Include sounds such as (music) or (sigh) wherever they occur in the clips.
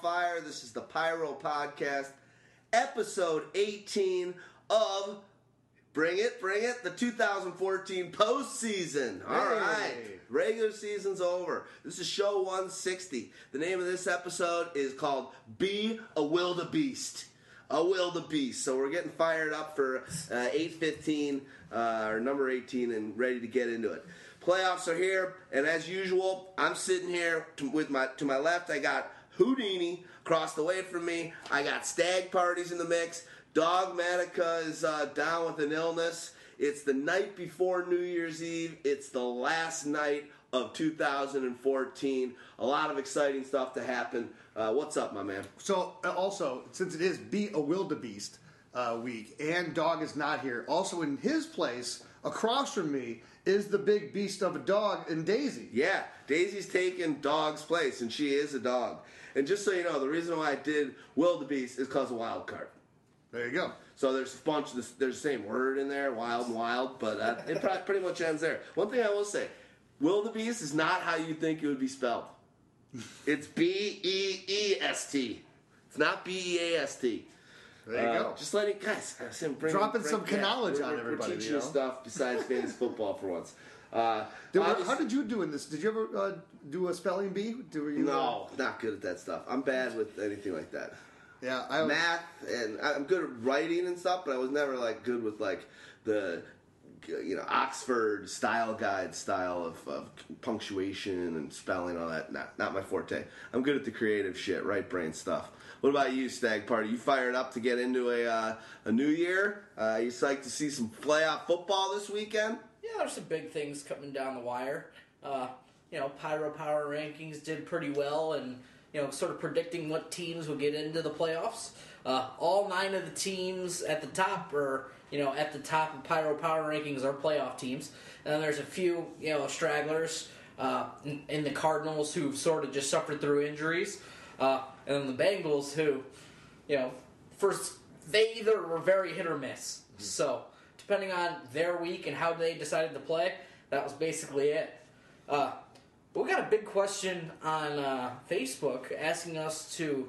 Fire. This is the Pyro Podcast, episode 18 of Bring It, Bring It, the 2014 postseason. All Hey. right, regular season's over. This is show 160. The name of this episode is called Be a Wildebeest. A Wildebeest. So we're getting fired up for uh, 815, uh, or number 18, and ready to get into it. Playoffs are here, and as usual, I'm sitting here to, with my to my left. I got Houdini across the way from me. I got Stagg Party's in the mix. Dogmatica is uh, down with an illness. It's the night before New Year's Eve. It's the last night of 2014. A lot of exciting stuff to happen. Uh, what's up, my man? So, uh, also, since it is Be a Wildebeest uh, week and Dog is not here, also in his place, across from me, is the big beast of a dog and Daisy. Yeah, Daisy's taking Dog's place, and she is a dog. And just so you know, the reason why I did Wildebeest is because of Wild Card. There you go. So there's a bunch of this, there's the same word in there, wild and wild, but uh, it (laughs) pretty much ends there. One thing I will say, wildebeest is not how you think it would be spelled. (laughs) It's B E E S T. It's not B E A S T. There you Uh, go. Just letting guys bring, Dropping bring- some knowledge we're- on we're- everybody, We're teaching you know? stuff besides fantasy football for once. Uh, how did you do in this? Did you ever uh, do a spelling bee? Do you, No, not good at that stuff. I'm bad with anything like that. Yeah, I was, math and I'm good at writing and stuff, but I was never like good with like the you know Oxford style guide style of, of punctuation and spelling all that. Not not my forte. I'm good at the creative shit, right brain stuff. What about you, Stagg Party? You fired up to get into a uh, a new year? Uh, you psyched to see some playoff football this weekend? Yeah, there's some big things coming down the wire. Uh, you know, Pyro Power rankings did pretty well, and you know, sort of predicting what teams will get into the playoffs. Uh, all nine of the teams at the top are, you know, at the top of Pyro Power rankings are playoff teams, and then there's a few, you know, stragglers uh, in, in the Cardinals who've sort of just suffered through injuries, uh, and then the Bengals who, you know, first they either were very hit or miss. So depending on their week and how they decided to play, that was basically it. Uh, we got a big question on uh, Facebook asking us to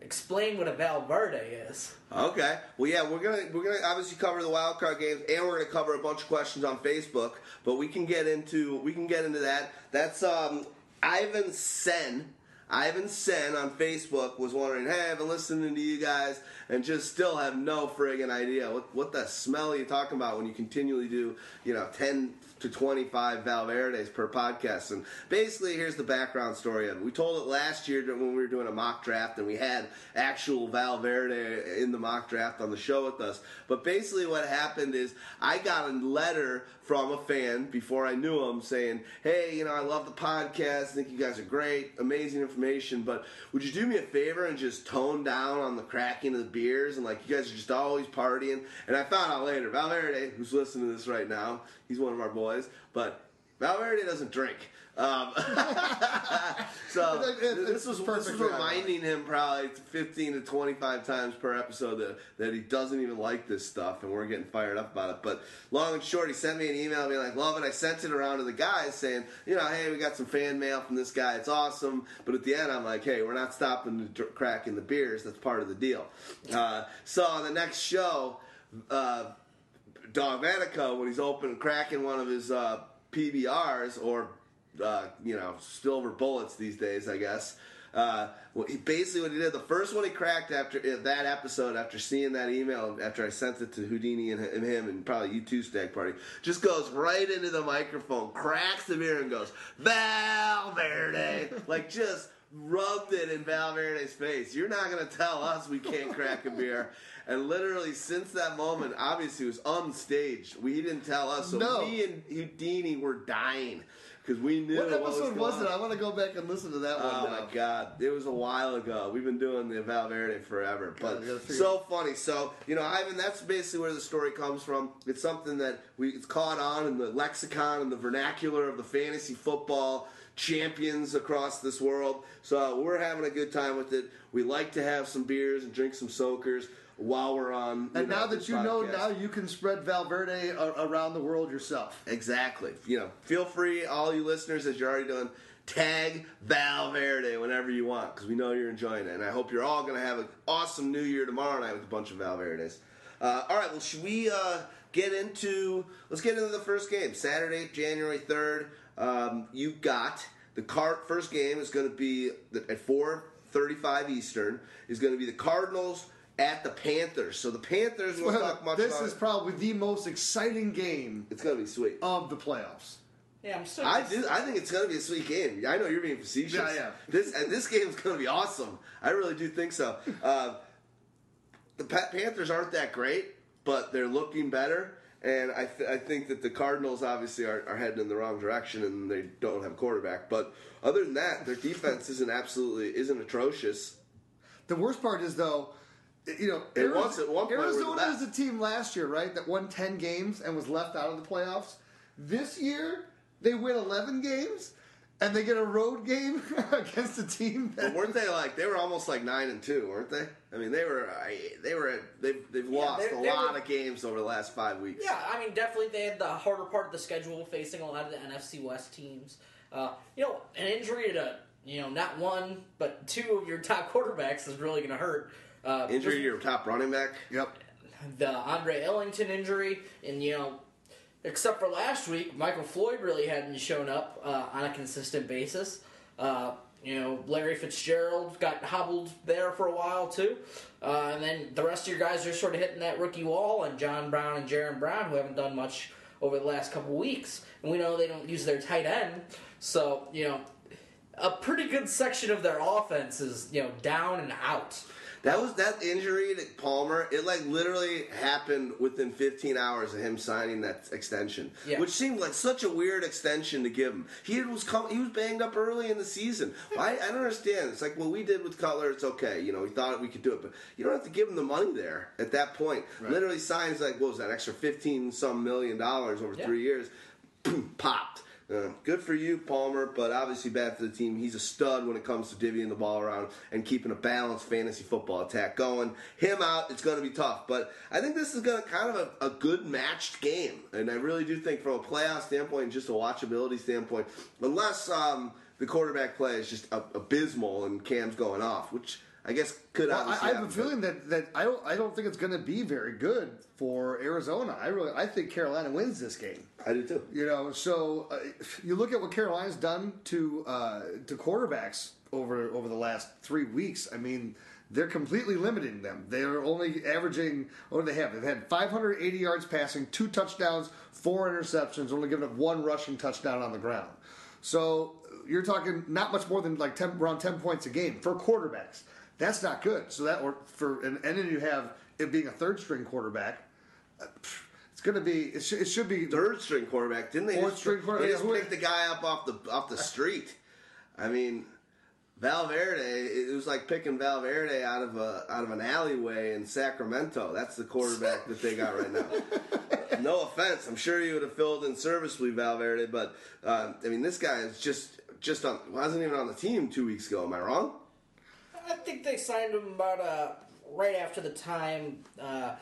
explain what a Valverde is. Okay. Well, yeah, we're gonna we're gonna obviously cover the wild card games, and we're gonna cover a bunch of questions on Facebook. But we can get into we can get into that. That's um, Ivan Sen. Ivan Sen on Facebook was wondering, hey, I've been listening to you guys and just still have no friggin' idea what what the smell are you talking about when you continually do you know ten to 25 Valverdes per podcast. And basically, here's the background story of it. We told it last year when we were doing a mock draft, and we had actual Valverde in the mock draft on the show with us. But basically, what happened is I got a letter from a fan before I knew him saying, Hey, you know, I love the podcast. I think you guys are great, amazing information, but would you do me a favor and just tone down on the cracking of the beers? And like, you guys are just always partying. And I found out later, Valverde, who's listening to this right now, he's one of our boys, but Valverde doesn't drink. Um, (laughs) so this it's was this perfect for reminding him probably 15 to 25 times per episode that, that he doesn't even like this stuff, and we're getting fired up about it. But long and short, he sent me an email being like, "Love it." I sent it around to the guys saying, "You know, hey, we got some fan mail from this guy. It's awesome." But at the end, I'm like, "Hey, we're not stopping the cracking the beers. That's part of the deal." Uh, so on the next show. Uh, Dogmatica when he's open cracking one of his uh, PBRs or uh, you know silver bullets these days, I guess. Uh, well, he, basically, what he did, the first one he cracked after uh, that episode, after seeing that email, after I sent it to Houdini and, and him, and probably you too, Stagg Party, just goes right into the microphone, cracks the beer, and goes Valverde, (laughs) like just rubbed it in Valverde's face. You're not gonna tell us we can't crack a beer. (laughs) And literally, since that moment, obviously, it was unstaged. We didn't tell us, so No. me and Houdini were dying because we knew What episode was, was, it? I want to go back and listen to that one. Oh now. my god, it was a while ago. We've been doing the Valverde forever, but God, so funny. So you know, Ivan, that's basically where the story comes from. It's something that we it's caught on in the lexicon and the vernacular of the fantasy football champions across this world. So we're having a good time with it. We like to have some beers and drink some soakers. While we're on. And now that you know, now you can spread Valverde a- around the world yourself. Exactly. You know, feel free, all you listeners, as you're already doing, tag Valverde whenever you want because we know you're enjoying it. And I hope you're all going to have an awesome New Year tomorrow night with a bunch of Valverdes. Uh, all right. Well, should we uh, get into? Let's get into the first game. Saturday, January third. Um, you got the cart. First game is going to be at four thirty-five Eastern. Is going to be the Cardinals. At the Panthers, so the Panthers won't talk much this about is it. probably the most exciting game It's going to be sweet. of the playoffs. Yeah, I'm so. I do. I think it's going to be a sweet game. I know you're being facetious. Yeah, yeah. This and this game is going to be awesome. I really do think so. (laughs) Uh, the Pa- Panthers aren't that great, but they're looking better. And I, th- I think that the Cardinals obviously are, are heading in the wrong direction, and they don't have a quarterback. But other than that, their defense isn't absolutely isn't atrocious. The worst part is though, you know, It was at one point we were the Arizona best. was a team last year, right, that won ten games and was left out of the playoffs. This year, they win eleven games, and they get a road game (laughs) against a team But weren't they like they were almost like nine and two, weren't they? I mean, they were they were they've they've lost they- a they lot were- of games over the last five weeks. Yeah, I mean, definitely they had the harder part of the schedule, facing a lot of the NFC West teams. Uh, you know, an injury to you know not one but two of your top (laughs) quarterbacks is really going to hurt. Uh, Injury to your top running back. Yep. the Andre Ellington injury, and you know, except for last week, Michael Floyd really hadn't shown up uh, on a consistent basis. Uh, you know, Larry Fitzgerald got hobbled there for a while too, uh, and then the rest of your guys are sort of hitting that rookie wall, and John Brown and Jaron Brown, who haven't done much over the last couple weeks, and we know they don't use their tight end, so you know. A pretty good section of their offense is, you know, down and out. That was that injury to Palmer. It like literally happened within 15 hours of him signing that extension, Yeah. which seemed like such a weird extension to give him. He was com- he was banged up early in the season. Why I don't understand. It's like what we did with Cutler. It's okay, you know. We thought we could do it, but you don't have to give him the money there at that point. Literally signs like what was that extra 15 some million dollars over Yeah. three years. (clears throat) popped. Uh, good for you, Palmer, but obviously bad for the team. He's a stud when it comes to divvying the ball around and keeping a balanced fantasy football attack going. Him out, it's going to be tough. But I think this is going to kind of a, a good matched game, and I really do think from a playoff standpoint, and just a watchability standpoint, unless um, the quarterback play is just abysmal and Cam's going off, which I guess could Well, I, I have a feeling that, that I don't I don't think it's going to be very good for Arizona. I really I think Carolina wins this game. I do too. You know, so uh, you look at what Carolina's done to uh, to quarterbacks over over the last three weeks. I mean, they're completely limiting them. They're only averaging what do they have? They've had 580 yards passing, two touchdowns, four interceptions, only giving up one rushing touchdown on the ground. So you're talking not much more than like 10, around 10 points a game for quarterbacks. That's not good. So that or for and, and then you have it being a third string quarterback. uh, It's going to be. It, sh- it should be third string quarterback, didn't they? Fourth just, string quarterback, They just picked the guy up off the off the street. I mean, Valverde. It was like picking Valverde out of a out of an alleyway in Sacramento. That's the quarterback that they got right now. (laughs) no offense, I'm sure you would have filled in serviceably Valverde, but uh, I mean, this guy is just just on wasn't even on the team two weeks ago. Am I wrong? I think they signed him about uh, right after the time, uh,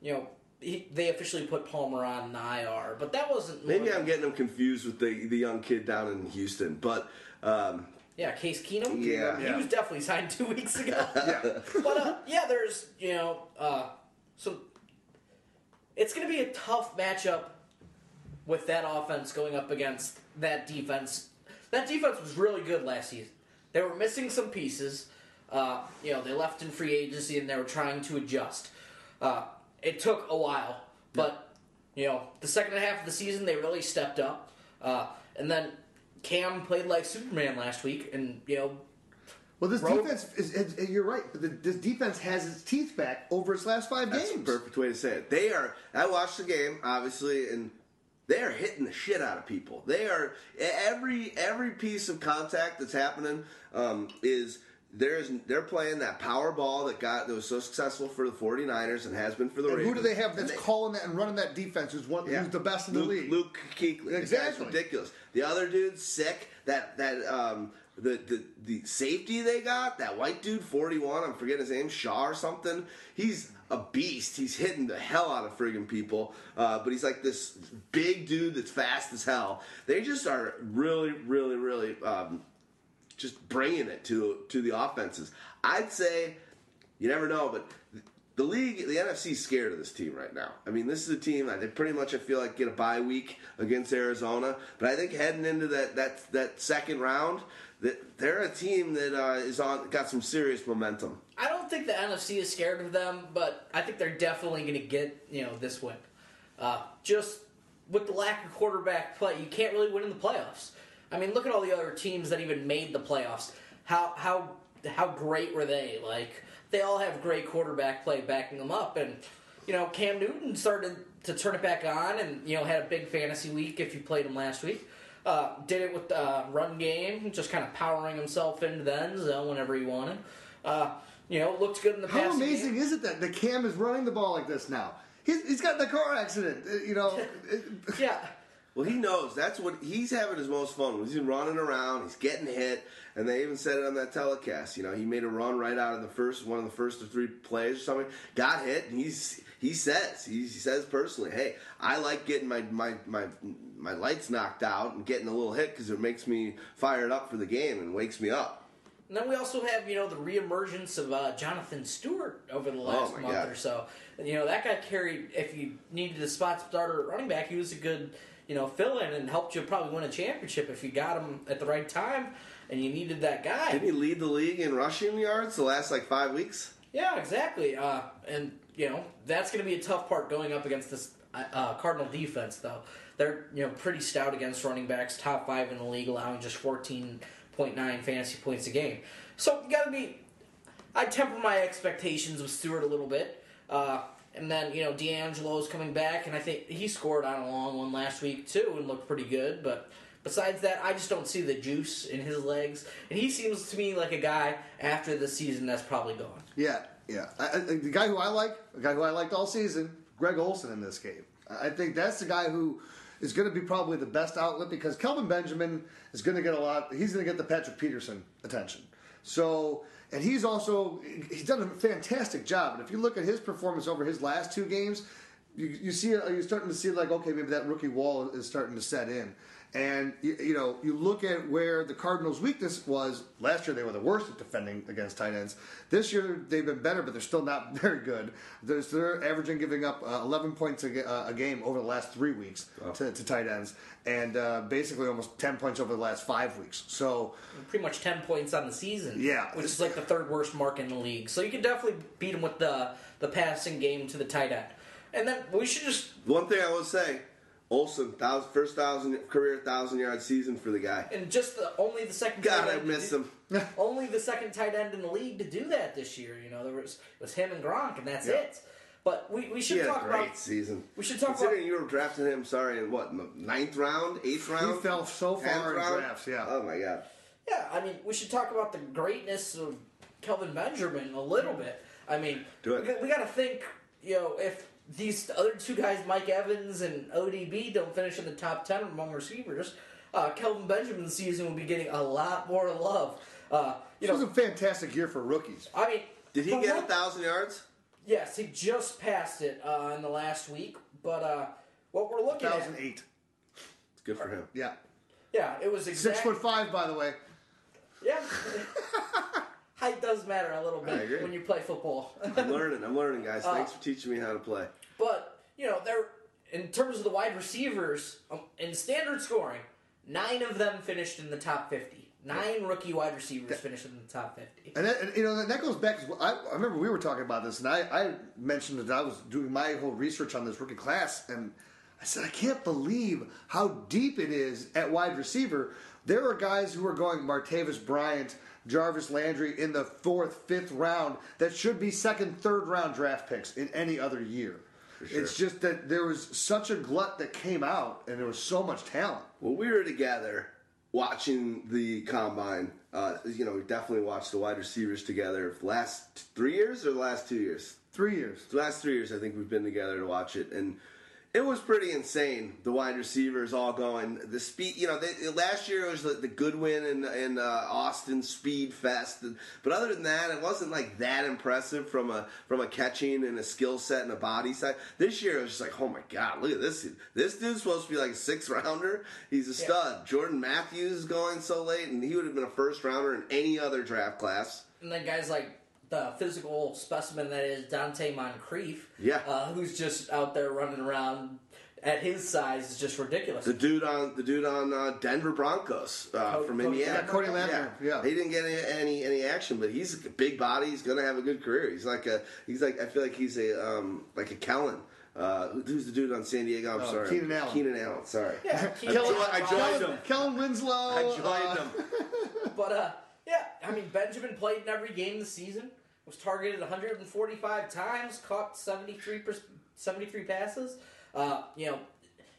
you know, he, they officially put Palmer on the IR. But that wasn't Maybe I'm getting him confused with the the young kid down in Houston, but. Um, yeah, Case Keenum. Yeah. he Yeah. was definitely signed two weeks ago. (laughs) yeah. but uh, yeah, there's you know, uh, so it's going to be a tough matchup with that offense going up against that defense. That defense was really good last season. They were missing some pieces. Uh, you know, they left in free agency and they were trying to adjust. Uh, it took a while, but you know, the second half of the season they really stepped up. Uh, and then Cam played like Superman last week, and you know, Well, this Road- defense is, is, you're right, but the, this defense has its teeth back over its last five That's games. perfect way to say it. They are. I watched the game, obviously, and they are hitting the shit out of people. They are every every piece of contact that's happening um, is there's they're playing that power ball that got that was so successful for the 49ers and has been for the And who do they have that's they- calling that and running that defense? Who's one? yeah. Who's the best in the Luke, league? Luke Kuechly. Exactly. ridiculous. The other dude's sick. That that um, the, the the safety they got, that white dude, 41, I'm forgetting his name, Shaw or something. He's a beast. He's hitting the hell out of friggin' people. Uh, but he's like this big dude that's fast as hell. They just are really, really, really um, just bringing it to to the offenses. I'd say you never know, but the league, the NFC, scared of this team right now. I mean, this is a team that they pretty much I feel like get a bye week against Arizona, but I think heading into that that that second round, that they're a team that uh, is on got some serious momentum. I don't think the NFC is scared of them, but I think they're definitely going to get you know this win. Uh, just with the lack of quarterback play, you can't really win in the playoffs. I mean, look at all the other teams that even made the playoffs. How how how great were they? Like they all have great quarterback play backing them up, and you know Cam Newton started to turn it back on, and you know had a big fantasy week if you played him last week. Uh, did it with the uh, run game, just kind of powering himself into the end zone whenever he wanted. Uh, you know, looked good in the How amazing game. is it that the Cam is running the ball like this now? He's, he's got the car accident. uh, You know, (laughs) Yeah. Well, he knows that's what he's having his most fun. He's running around, he's getting hit, and they even said it on that telecast. You know, he made a run right out of the first one of the first or three plays or something. Got hit, and he's he says he, he says personally, "Hey, I like getting my my my my lights knocked out and getting a little hit because it makes me fired up for the game and wakes me up." And then we also have, you know, the reemergence of uh, Jonathan Stewart over the last Oh, month God. or so. And, you know, that guy carried, if you needed a spot starter at running back, he was a good, you know, fill in and helped you probably win a championship if you got him at the right time and you needed that guy. Didn't he lead the league in rushing yards the last like five weeks? Yeah, exactly. Uh, and, you know, that's going to be a tough part going up against this uh, Cardinal defense, though. They're, you know, pretty stout against running backs, top five in the league, allowing just 14.9 fantasy points a game. So, you got to be. I temper my expectations with Stewart a little bit. Uh, and then, you know, D'Angelo's coming back, and I think he scored on a long one last week, too, and looked pretty good. But besides that, I just don't see the juice in his legs. And he seems to me like a guy after the season that's probably gone. yeah, yeah. I, I, the guy who I like, the guy who I liked all season, Greg Olsen in this game. I think that's the guy who is going to be probably the best outlet because Kelvin Benjamin is going to get a lot. He's going to get the Patrick Peterson attention. So, and he's also he's done a fantastic job. And if you look at his performance over his last two games, you, you see uh, you're starting to see like okay maybe that rookie wall is starting to set in. And you, you know you look at where the Cardinals' weakness was last year. They were the worst at defending against tight ends. This year they've been better, but they're still not (laughs) very good. They're, they're averaging giving up uh, 11 points a, uh, a game over the last three weeks to, to tight ends, and uh, basically almost 10 points over the last five weeks. So pretty much 10 points on the season. Yeah. Which is like the third worst mark in the league. So you can definitely beat them with the, the passing game to the tight end. And then we should just. One thing I will say, Olsen, thousand, first thousand career thousand yard season for the guy. And just the, only the second God, tight I end to miss do- him. (laughs) Only the second tight end in the league to do that this year. You know, there was it was him and Gronk, and that's Yeah. it. But we, we He should had a talk great about. season. we should talk Considering about- you were drafting him, sorry, in what in the ninth round, eighth round? He fell so far in round? drafts, yeah. Oh my god. Yeah, I mean, we should talk about the greatness of Kelvin Benjamin a little bit. I mean, Do it. we, we got to think, you know, if these other two guys, Mike Evans and ODB, don't finish in the top 10 among receivers, uh, Kelvin Benjamin's season will be getting a lot more love. Uh, you this was a fantastic year for rookies. I mean, Did he get a one- thousand yards? Yes, he just passed it uh, in the last week. But uh, what we're looking at, 2008. It's good for him. Yeah. yeah, it was Six exact, foot five, by the way. Yeah, (laughs) height does matter a little bit when you play football. I'm learning. I'm learning, guys. Uh, Thanks for teaching me how to play. But you know, they're in terms of the wide receivers um, in standard scoring. Nine of them finished in the top fifty. Nine rookie wide receivers finished in the top fifty. And, that, and you know that- that goes back. I, I remember we were talking about this, and I, I mentioned that I was doing my whole research on this rookie class, and I said I can't believe how deep it is at wide receiver. There are guys who are going Martavis Bryant, Jarvis Landry in the fourth, fifth round that should be second, third round draft picks in any other year. sure. It's just that there was such a glut that came out, and there was so much talent. Well, we were together watching the combine. Uh, you know, we definitely watched the wide receivers together. Last three years or the last two years? Three years. The last three years, I think we've been together to watch it, and It was pretty insane. The wide receivers all going the speed. You know, they, last year it was the, the Goodwin and, and uh, Austin Speed Fest, but other than that, it wasn't like that impressive from a from a catching and a skill set and a body side. This year it was just like, oh my god, look at this. Dude. This dude's supposed to be like a six rounder. He's a stud. Yeah. Jordan Matthews is going so late, and he would have been a first rounder in any other draft class. And then guys like the physical specimen that is Donte Moncrief. Yeah. Uh, who's just out there running around at his size is just ridiculous. The dude on the dude on uh, Denver Broncos uh, from Cody, Indiana, yeah, Cody Latimer. Yeah. yeah. he didn't get any, any, any action, but he's a big body. He's gonna have a good career. He's like a he's like I feel like he's a um, like a Kellen. Uh, who's the dude on San Diego? I'm oh, sorry, Keenan Allen. Keenan Allen. Sorry. Yeah, (laughs) Kellen, I joined him. Kellen Winslow. I joined uh, him. (laughs) but uh, yeah, I mean Benjamin played in every game this season was targeted 145 times, caught 73 73 passes. Uh, you know,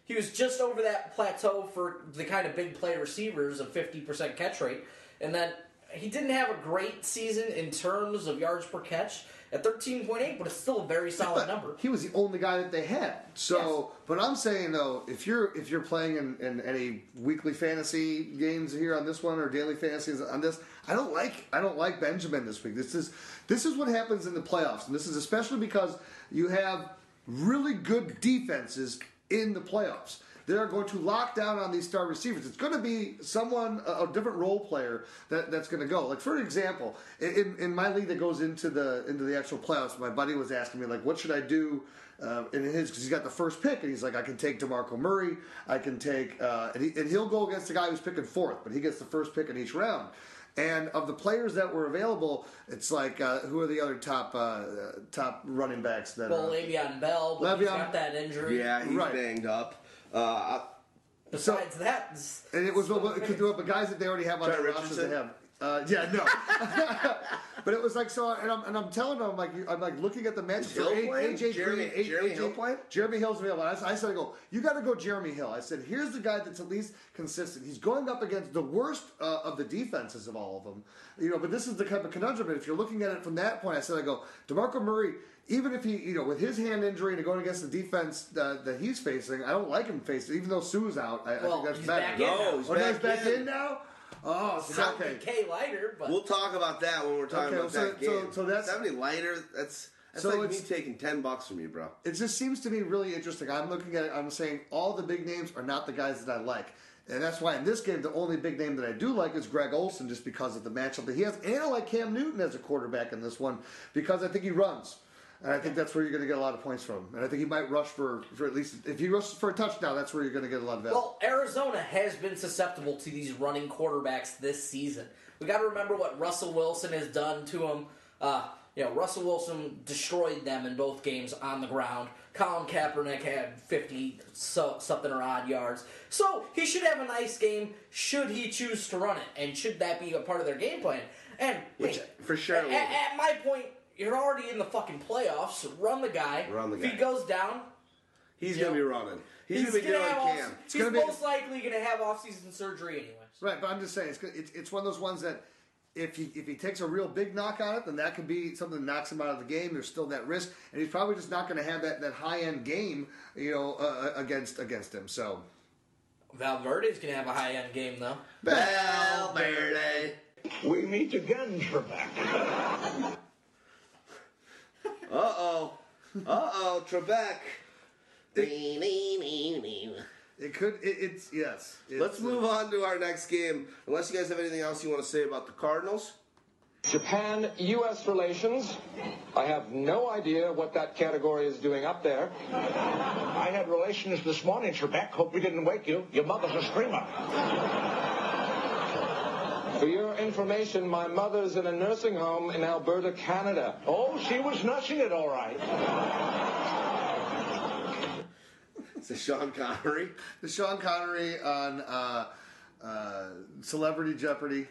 he was just over that plateau for the kind of big play receivers of 50% catch rate. And then he didn't have a great season in terms of yards per catch at 13.8, but it's still a very (laughs) solid number. He was the only guy that they had. So, yes. but I'm saying though, if you're if you're playing in, in any weekly fantasy games here on this one or daily fantasies on this, I don't like I don't like Benjamin this week. This is this is what happens in the playoffs, and this is especially because you have really good defenses in the playoffs. They're going to lock down on these star receivers. It's going to be someone, a, a different role player that, that's going to go. Like for example, in, in my league that goes into the into the actual playoffs, my buddy was asking me like, what should I do? Uh, in his because he's got the first pick and he's like I can take Demarco Murray I can take uh, and, he, and he'll go against the guy who's picking fourth but he gets the first pick in each round and of the players that were available, it's like uh, who are the other top uh, top running backs that? Well, are, Le'Veon Bell, but Le'Veon, he's got that injury. Yeah, he's right. banged up. Uh, Besides so, that, and it was well, the guys that they already have on their rosters. They have uh, yeah, no. (laughs) but it was like so, and I'm, and I'm telling them, I'm like, I'm like looking at the match for AJ Jeremy, Green, Jeremy AJ, Hill playing. Jeremy Hill's available. I, I said, I go, you got to go Jeremy Hill. I said, here's the guy that's at least consistent. He's going up against the worst uh, of the defenses of all of them, you know. But this is the kind of conundrum. But if you're looking at it from that point, I said, I go, Demarco Murray even if he, you know, with his hand injury and going against the defense uh, that he's facing, I don't like him facing. Even though Suh's out, I, well, I think that's better. No, he's oh, back, back in. in now. Oh, so okay. K lighter, but we'll talk about that when we're talking okay, about so, that game. So, so that's seventy lighter. That's that's so like me taking ten bucks from you, bro. It just seems to me really interesting. I'm looking at it. I'm saying all the big names are not the guys that I like. And that's why in this game, the only big name that I do like is Greg Olsen, just because of the matchup that he has. And I like Cam Newton as a quarterback in this one because I think he runs. And I think that's where you're going to get a lot of points from. And I think he might rush for, for at least, if he rushes for a touchdown, that's where you're going to get a lot of value. Well, Arizona has been susceptible to these running quarterbacks this season. we got to remember what Russell Wilson has done to them. Uh, you know, Russell Wilson destroyed them in both games on the ground. Colin Kaepernick had 50 so, something or odd yards. So he should have a nice game should he choose to run it. And should that be a part of their game plan? And Which, hey, for sure. At, at my point, you're already in the fucking playoffs. Run the guy. Run the guy. If he goes down, he's gonna know, be running. He's, he's gonna be doing Cam. He's most be, likely gonna have off-season surgery anyways. Right, but I'm just saying it's it's, it's one of those ones that if he if he takes a real big knock on it, then that could be something that knocks him out of the game. There's still that risk, and he's probably just not going to have that, that high end game, you know, uh, uh, against against him. So Valverde's going to have a high end game though. Valverde, we meet again, Trebek. Uh oh. Uh oh, Trebek. It could. It, it's yes. It's, Let's move on to our next game. Unless you guys have anything else you want to say about the Cardinals. Japan U.S. relations. I have no idea what that category is doing up there. I had relations this morning, Trebek. Hope we didn't wake you. Your mother's a screamer. For your information, my mother's in a nursing home in Alberta, Canada. Oh, she was nursing it all right. It's a Sean Connery. The Sean Connery on uh, uh, Celebrity Jeopardy.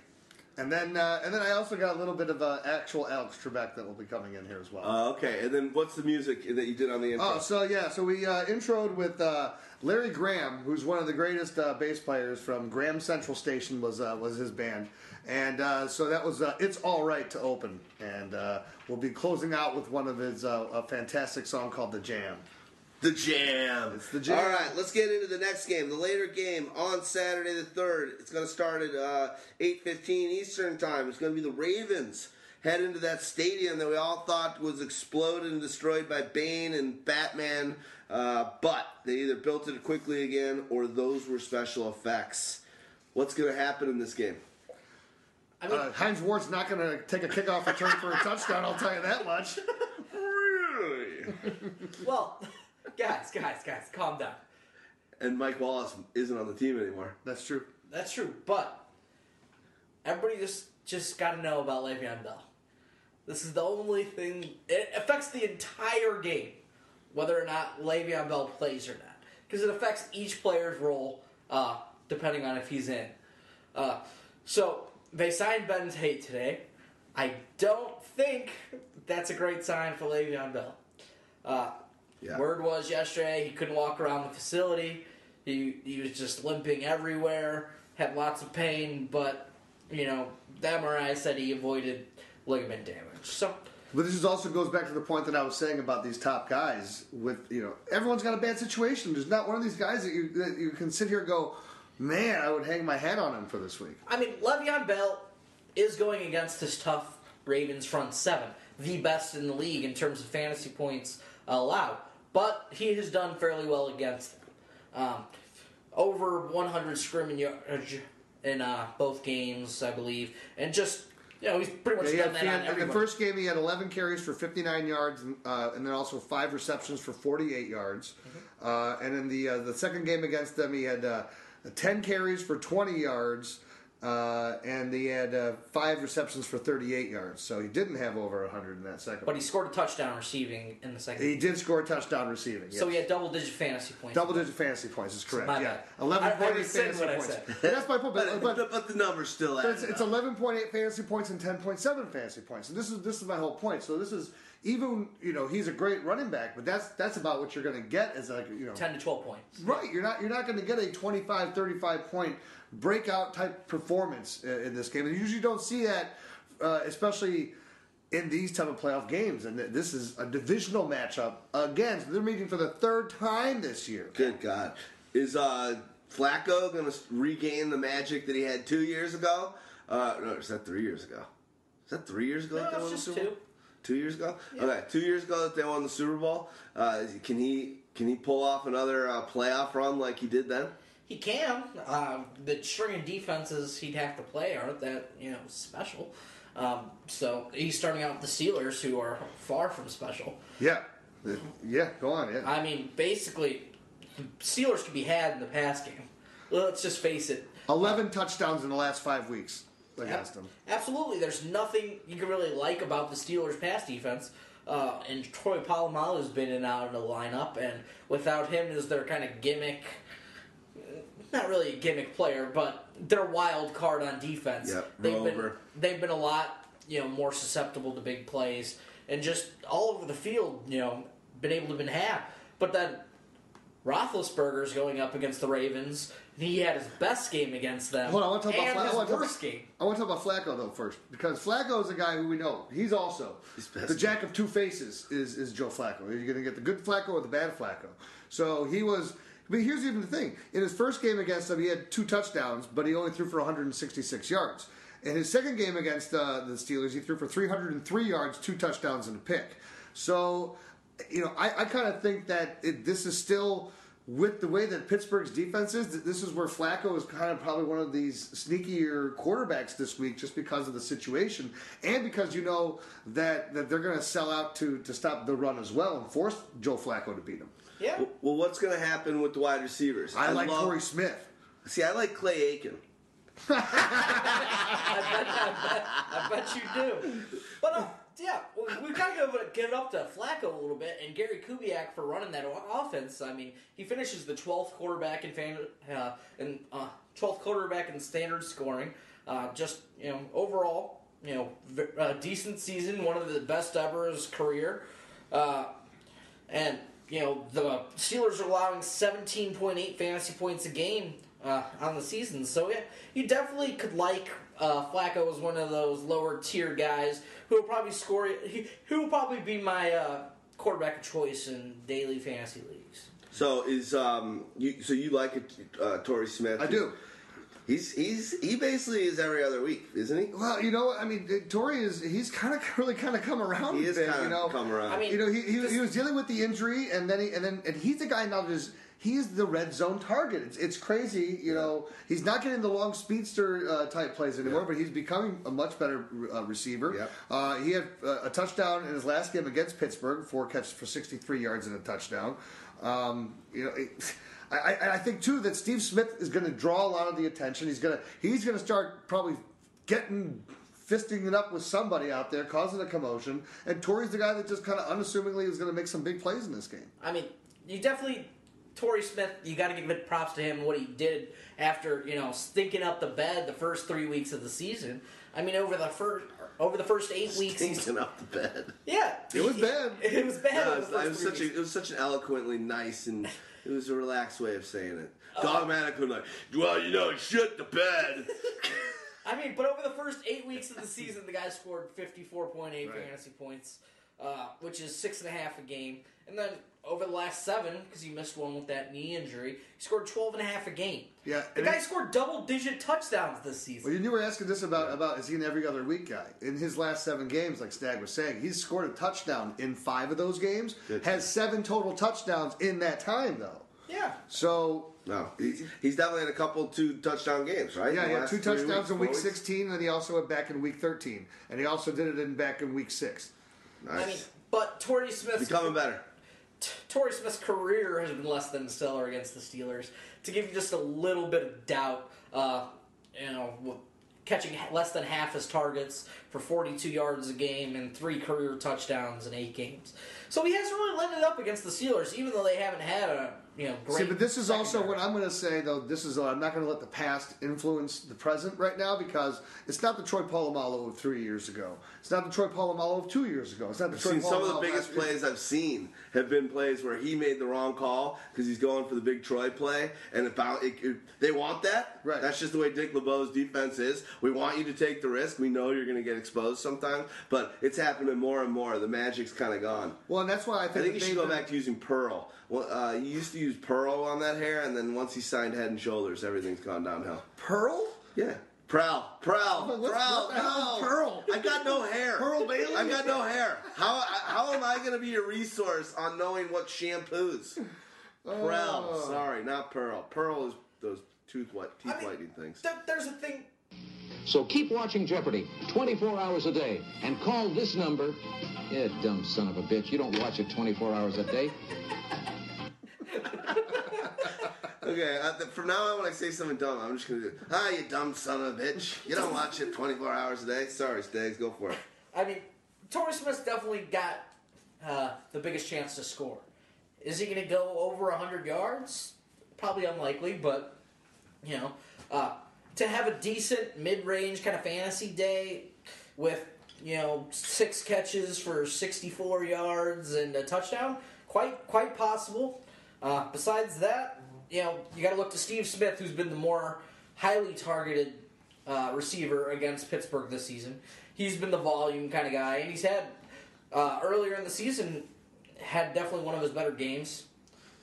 And then, uh, and then I also got a little bit of uh, actual Alex Trebek that will be coming in here as well. Uh, okay, and then what's the music that you did on the intro? Oh, so yeah, so we uh, introed with uh, Larry Graham, who's one of the greatest uh, bass players from Graham Central Station was uh, was his band, and uh, so that was uh, "It's All Right" to open, and uh, we'll be closing out with one of his uh, a fantastic song called "The Jam." The jam. It's the jam. All right, let's get into the next game. The later game on Saturday the third. It's going to start at uh, eight fifteen Eastern time. It's going to be the Ravens head into that stadium that we all thought was exploded and destroyed by Bane and Batman, uh, but they either built it quickly again or those were special effects. What's going to happen in this game? I mean, Uh, Hines Ward's not going to take a kickoff return for a touchdown. I'll tell you that much. Really? well, guys, guys, guys, calm down. and Mike Wallace isn't on the team anymore. That's true. That's true, but everybody just just got to know about Le'Veon Bell. This is the only thing. It affects the entire game, whether or not Le'Veon Bell plays or not, because it affects each player's role uh, depending on if he's in. Uh, so they signed Ben Tate today. I don't think that's a great sign for Le'Veon Bell. Uh, Yeah. Word was yesterday he couldn't walk around the facility. He he was just limping everywhere, had lots of pain, but you know the MRI said he avoided ligament damage. So But this is also goes back to the point that I was saying about these top guys. With you know, everyone's got a bad situation. There's not one of these guys that you that you can sit here and go, man, I would hang my hat on him for this week. I mean Le'Veon Bell is going against this tough Ravens front seven, the best in the league in terms of fantasy points allowed, but he has done fairly well against them. Um, over 100 scrimmage in uh, both games, I believe, and just you know he's pretty much Yeah, done he that on in the first game, he had 11 carries for 59 yards, and, uh, and then also five receptions for 48 yards. Mm-hmm. Uh, and in the uh, the second game against them, he had uh, 10 carries for 20 yards, uh, and he had uh, five receptions for 38 yards. So he didn't have over 100 in that second. But he scored a touchdown receiving in the second. he did score a touchdown receiving. So yes. he had double digit fantasy points. Double digit fantasy points is correct. my yeah, bad. eleven I- I point eight rescind fantasy what I points. said. That's my point. But, But, but, but, the numbers still but it's, it's eleven point eight fantasy points and ten point seven fantasy points. And this is this is my whole point. So this is even you know he's a great running back, but that's that's about what you're going to get as like you know 10 to 12 points. right. You're not you're not going to get a 25, 35 point breakout type performance uh, in this game. And you usually don't see that, uh, especially in these type of playoff games. And this is a divisional matchup again. They're meeting for the third time this year. Good God. Is uh, Flacco going to regain the magic that he had two years ago? Uh, no, is that three years ago? Is that three years ago No, that they won the just Super Bowl? two. Two years ago? Okay, two years ago that they won the Super Bowl. Uh, can he can he pull off another uh, playoff run like he did then? He can. Um, the string of defenses he'd have to play aren't that you know special. Um, so he's starting out with the Steelers, who are far from special. Yeah. Yeah, go on. Yeah. I mean, basically, the Steelers could be had in the pass game. Let's just face it. 11 touchdowns in the last five weeks against them. Absolutely, there's nothing you can really like about the Steelers' pass defense. Uh, and Troy Polamalu's been in and out of the lineup, and without him as their kind of gimmick, not really a gimmick player, but their wild card on defense. Yep, they've been Rover. they've been a lot you know more susceptible to big plays and just all over the field. You know, been able to been had, but then Roethlisberger's going up against the Ravens. He had his best game against them, Hold on, I want to talk about Flacco. I want to worst talk, game. I want to talk about Flacco though first because Flacco is a guy who we know. He's also He's best. the jack of two faces. Is is Joe Flacco? Are You're going to get the good Flacco or the bad Flacco. So he was. But here's even the thing: in his first game against them, he had two touchdowns, but he only threw for 166 yards. In his second game against uh, the Steelers, he threw for 303 yards, two touchdowns, and a pick. So, you know, I, I kind of think that it, this is still with the way that Pittsburgh's defense is. This is where Flacco is kind of probably one of these sneakier quarterbacks this week, just because of the situation, and because you know that that they're going to sell out to to stop the run as well and force Joe Flacco to beat him. Yeah, Well, what's going to happen with the wide receivers? I, like love- Torrey Smith. See, I like Clay Aiken. (laughs) (laughs) I bet you do. But uh, yeah, we- we've got to give it up to Flacco a little bit and Gary Kubiak for running that offense. I mean, he finishes the 12th quarterback in fan, uh, in uh, 12th quarterback in standard scoring. Uh, just you know, overall, you know, v- uh, decent season, one of the best ever in his career. Uh, and you know the Steelers are allowing 17.8 fantasy points a game uh, on the season. So yeah, you definitely could like uh, Flacco as one of those lower tier guys who will probably score. Who will probably be my uh, quarterback of choice in daily fantasy leagues. So is um you so you like it, uh, Torrey Smith? I do. He's he's he basically is every other week, isn't he? Well, you know. I mean, Torrey is he's kind of (laughs) really kind of come around. He is bit, kind you know. of come around. I mean, you know, he, he, he was dealing with the injury, and then he and then and he's the guy now that is he's the red zone target. It's it's crazy, you know. He's not getting the long speedster uh, type plays anymore, Yeah. but he's becoming a much better uh, receiver. Yep. Uh, he had uh, a touchdown in his last game against Pittsburgh, four catches for 63 yards and a touchdown. Um, you know. It, (laughs) I, I- I think too that Steve Smith is going to draw a lot of the attention. He's going to he's going to start probably getting fisting it up with somebody out there, causing a commotion. And Torrey's the guy that just kind of unassumingly is going to make some big plays in this game. I mean, you definitely Torrey Smith. You got to give it props to him and what he did after you know stinking up the bed the first three weeks of the season. I mean, over the first over the first eight weeks, Stinking up the bed. yeah, It was bad. (laughs) It was bad. No, it, was, it was three such a it was such an eloquently nice and it was a relaxed way of saying it. Uh, Dogmatically like, well, you know, shit the bed. (laughs) I mean, but over the first eight weeks of the season, the guy scored fifty-four point eight Right. fantasy points, uh, which is six and a half a game. And then over the last seven, because he missed one with that knee injury, he scored 12 and a half a game. Yeah, the guy it- scored double-digit touchdowns this season. Well, you were asking this about about is he an every other week guy? In his last seven games, like Stag was saying, he's scored a touchdown in five of those games. Good. Has seven total touchdowns in that time though. yeah. So No, he's, he's definitely had a couple two touchdown games, right? yeah, he had two touchdowns weeks, in week four 16, and he also went back in week 13, and he also did it in back in week six. Nice. I mean, but Torrey Smith's Becoming better. Torrey Smith's career has been less than stellar against the Steelers. To give you just a little bit of doubt, uh, you know, catching less than half his targets for 42 yards a game and three career touchdowns in eight games. So he hasn't really lit it up against the Steelers, even though they haven't had a you know great. See, but this is also secondary. what I'm going to say though. This is uh, I'm not going to let the past influence the present right now because it's not the Troy Polamalu of three years ago. It's not the Troy Polamalu of two years ago. It's not the I've Troy seen some of the biggest last year. plays I've seen have been plays where he made the wrong call because he's going for the big Troy play, and it, bound- it, it- they want that. Right. That's just the way Dick LeBeau's defense is. We want you to take the risk. We know you're going to get exposed sometimes, but it's happening more and more. The magic's kind of gone. Well, and that's why I I think, think you should go back to using Pearl. Well, uh, you used to use Pearl on that hair, and then once he signed Head and Shoulders, everything's gone downhill. Pearl. Yeah. Prowl, prowl, What- what's- prowl, what the hell is no. Pearl? I got no hair. Pearl Bailey? I got no hair. How how am I going to be a resource on knowing what shampoos? Pearl, Oh. sorry, not Pearl. Pearl is those tooth white, teeth I mean, whitening things. There, there's a thing. So keep watching Jeopardy 24 hours a day and call this number. Yeah, dumb son of a bitch. You don't watch it 24 hours a day. (laughs) Okay, uh, th- from now on, when I say something dumb, I'm just going to do, ah, you dumb son of a bitch! You don't watch it 24 hours a day." Sorry, Stags, go for it. I mean, Torrey Smith's definitely got uh, the biggest chance to score. Is he going to go over 100 yards? Probably unlikely, but, you know, uh, to have a decent mid range kind of fantasy day with, you know, six catches for 64 yards and a touchdown, quite, quite possible. Uh, besides that, you know, you got to look to Steve Smith, who's been the more highly targeted uh, receiver against Pittsburgh this season. He's been the volume kind of guy, and he's had uh, earlier in the season had definitely one of his better games.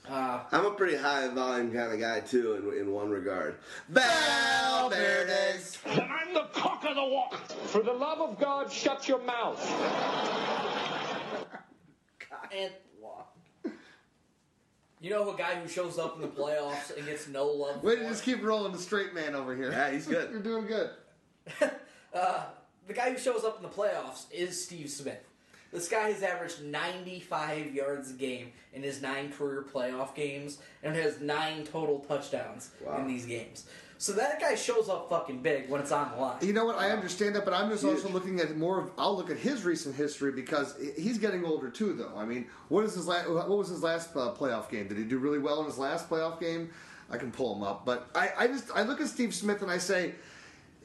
Uh, I'm a pretty high volume kind of guy too, in, in one regard. Valverde's. And I'm the cock of the walk. For the love of God, shut your mouth. and you know a guy who shows up in the playoffs and gets no love. Way to just keep rolling the straight man over here. Yeah, he's good. (laughs) You're doing good. (laughs) the guy who shows up in the playoffs is Steve Smith. This guy has averaged 95 yards a game in his nine career playoff games and has nine total touchdowns Wow. in these games. So that guy shows up fucking big when it's on the line. You know what? I understand that, but I'm just also looking at more of. I'll look at his recent history because he's getting older too. Though I mean, what is his last? What was his last uh, playoff game? Did he do really well in his last playoff game? I can pull him up, but I, I just I look at Steve Smith and I say,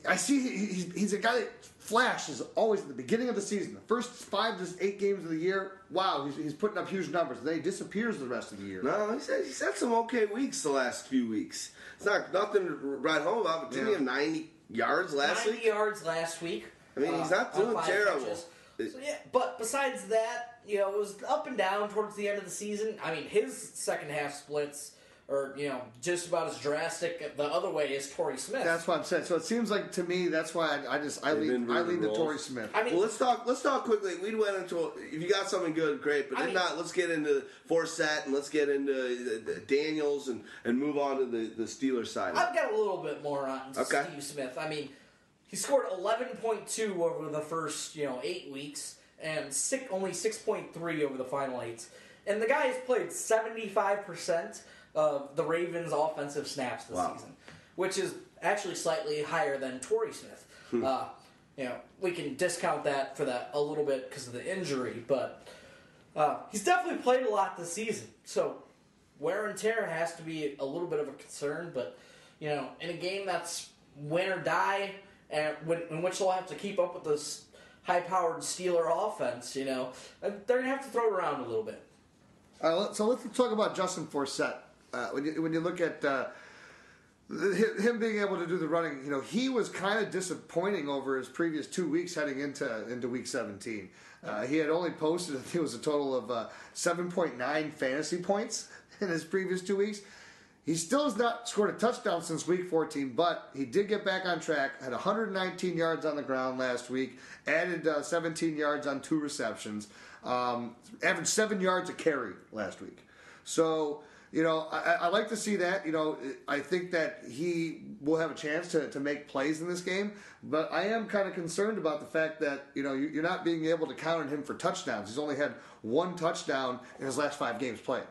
I see he- he's, he's a guy that flashes always at the beginning of the season, the first five to eight games of the year. Wow, he's, he's putting up huge numbers. Then he disappears the rest of the year. No, he's had, he's had some okay weeks the last few weeks. It's not nothing to write home about, but didn't he have 90 yards last 90 week? yards last week. I mean, he's uh, not on doing five terrible. It- So, yeah, but besides that, you know, it was up and down towards the end of the season. I mean, his second half splits are, you know, just about as drastic the other way as Torrey Smith. That's what I'm saying. So it seems like to me that's why I, I just I They've lean I inverted lean to roles. Torrey Smith. I mean, Well, let's talk. Let's talk quickly. We went into. If you got something good, great. But I if mean- not, let's get into Forsett and let's get into the, the Daniels and, and move on to the, the Steelers side. I've got a little bit more on Okay. Steve Smith. I mean, he scored 11.2 over the first, you know, eight weeks, and six, only 6.3 over the final eight. And the guy has played 75% of the Ravens' offensive snaps this Wow. season, which is actually slightly higher than Torrey Smith. Hmm. uh, you know, we can discount that for that a little bit because of the injury, but uh, he's definitely played a lot this season. So wear and tear has to be a little bit of a concern, but you know, in a game that's win or die, and when, in which they'll have to keep up with this high-powered Steeler offense, you know, uh, they're gonna have to throw it around a little bit. Uh, so let's talk about Justin Forsett. Uh, when you when you look at uh, him being able to do the running, you know, he was kind of disappointing over his previous two weeks heading into into week 17. Uh, he had only posted, I think it was a total of uh, 7.9 fantasy points in his previous two weeks. He still has not scored a touchdown since week 14, but he did get back on track. Had 119 yards on the ground last week, added uh, 17 yards on two receptions, um, averaged seven yards a carry last week. So, you know, I, I like to see that. You know, I think that he will have a chance to, to make plays in this game, but I am kind of concerned about the fact that, you know, you- you're not being able to count on him for touchdowns. He's only had one touchdown in his last five games played.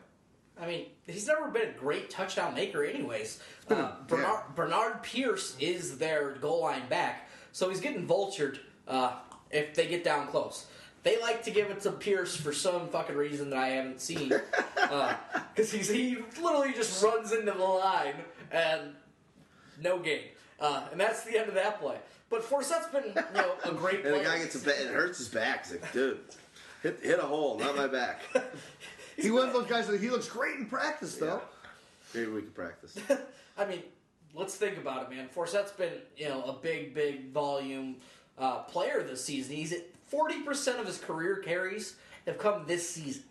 I mean, he's never been a great touchdown maker, anyways. (laughs) Uh. Bernard, Bernard Pierce is their goal line back, so he's getting vultured uh, if they get down close. They like to give it to Pierce for some fucking reason that I haven't seen, (laughs) because he's he literally just runs into the line and no gain, uh, and that's the end of that play. But Forsett's been you know a (laughs) great player. and the guy gets a ba- it hurts his back. He's like, dude, hit hit a hole, not my back. (laughs) He one of those guys that he looks great in practice, though. Maybe we can practice. I mean, let's think about it, man. Forsett's been, you know, a big, big volume uh, player this season. He's at forty percent of his career carries have come this season,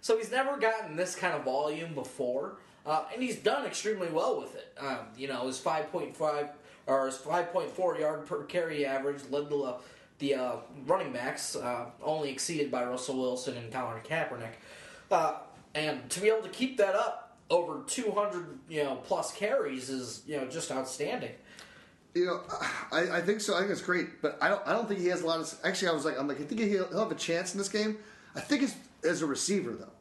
so he's never gotten this kind of volume before, uh, and he's done extremely well with it. Um, you know, his five point five or his five point four yard per carry average led the the uh, running backs, uh, only exceeded by Russell Wilson and Colin Kaepernick. Uh, and to be able to keep that up over 200, you know, plus carries is, you know, just outstanding. You know, I, I think so. I think it's great, but I don't. I don't think he has a lot of. Actually, I was like, I'm like, I think he'll, he'll have a chance in this game. I think it's as a receiver though,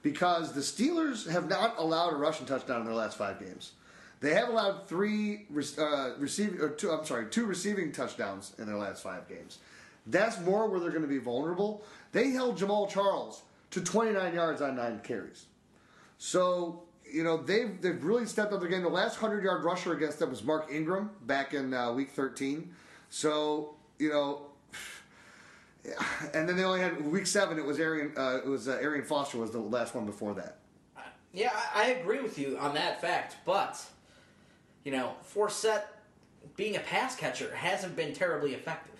because the Steelers have not allowed a rushing touchdown in their last five games. They have allowed three uh, receiving, or two. I'm sorry, two receiving touchdowns in their last five games. That's more where they're going to be vulnerable. They held Jamaal Charles to 29 yards on nine carries. So you know they've they've really stepped up their game. The last hundred yard rusher against them was Mark Ingram back in uh, week thirteen. So you know, (sighs) and then they only had week seven. It was Arian. Uh, it was uh, Arian Foster was the last one before that. Yeah, I, agree with you on that fact, but, you know, Forsett being a pass catcher hasn't been terribly effective.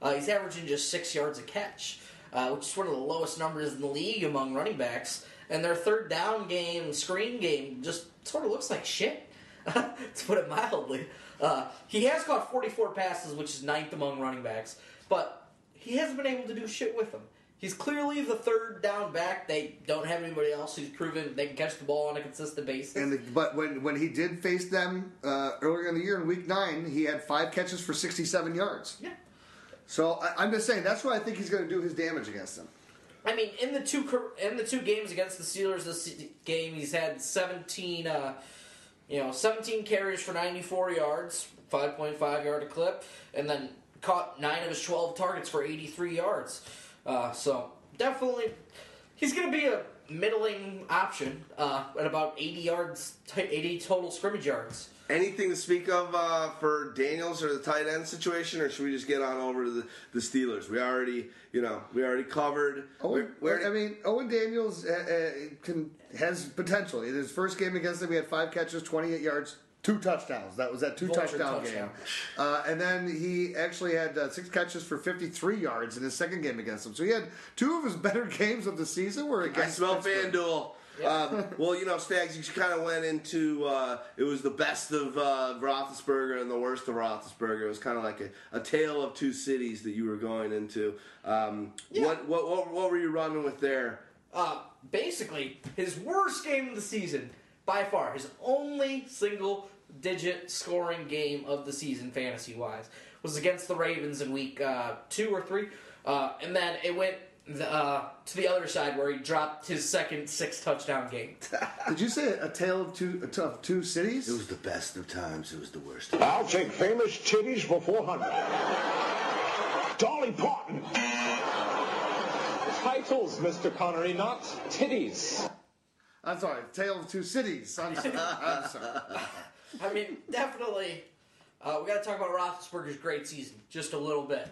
Uh, he's averaging just six yards a catch, uh, which is one of the lowest numbers in the league among running backs. And their third down game, screen game, just sort of looks like shit, (laughs) to put it mildly. Uh, he has caught 44 passes, which is ninth among running backs, but he hasn't been able to do shit with them. He's clearly the third down back. They don't have anybody else who's proven they can catch the ball on a consistent basis. And the, but when when he did face them uh, earlier in the year in week nine, he had five catches for 67 yards. yeah. So I, I'm just saying that's why I think he's going to do his damage against them. I mean, in the two in the two games against the Steelers this game, he's had 17, uh, you know, 17 carries for 94 yards, 5.5 yard a clip, and then caught nine of his 12 targets for 83 yards. Uh, so definitely, he's going to be a middling option uh, at about 80 yards, 80 total scrimmage yards. Anything to speak of uh, for Daniels or the tight end situation, or should we just get on over to the, the Steelers? We already, you know, we already covered. Owen, we already- I mean, Owen Daniels uh, uh, can has potential. In his first game against them, he had five catches, 28 yards, two touchdowns. That was that two touchdown, touchdown. game. Uh, and then he actually had uh, six catches for 53 yards in his second game against them. So he had two of his (laughs) better games of the season were against I smell Pittsburgh. Um, well, you know, Stags, you kind of went into uh, it was the best of uh, Roethlisberger and the worst of Roethlisberger. It was kind of like a, a tale of two cities that you were going into. Um, what, what what what were you running with there? Uh, basically, his worst game of the season, by far, his only single digit scoring game of the season, fantasy wise, was against the Ravens in week uh, two or three. Uh, and then it went the, uh, to the other side where he dropped his second six touchdown game. (laughs) Did you say a tale of two of two cities? It was the best of times. It was the worst. I'll take famous titties for 400. Dolly Parton. Titles, Mr. Connery, not titties. I'm sorry, tale of two cities. I'm sorry. (laughs) I'm sorry. I mean, definitely, uh, we got to talk about Roethlisberger's great season just a little bit.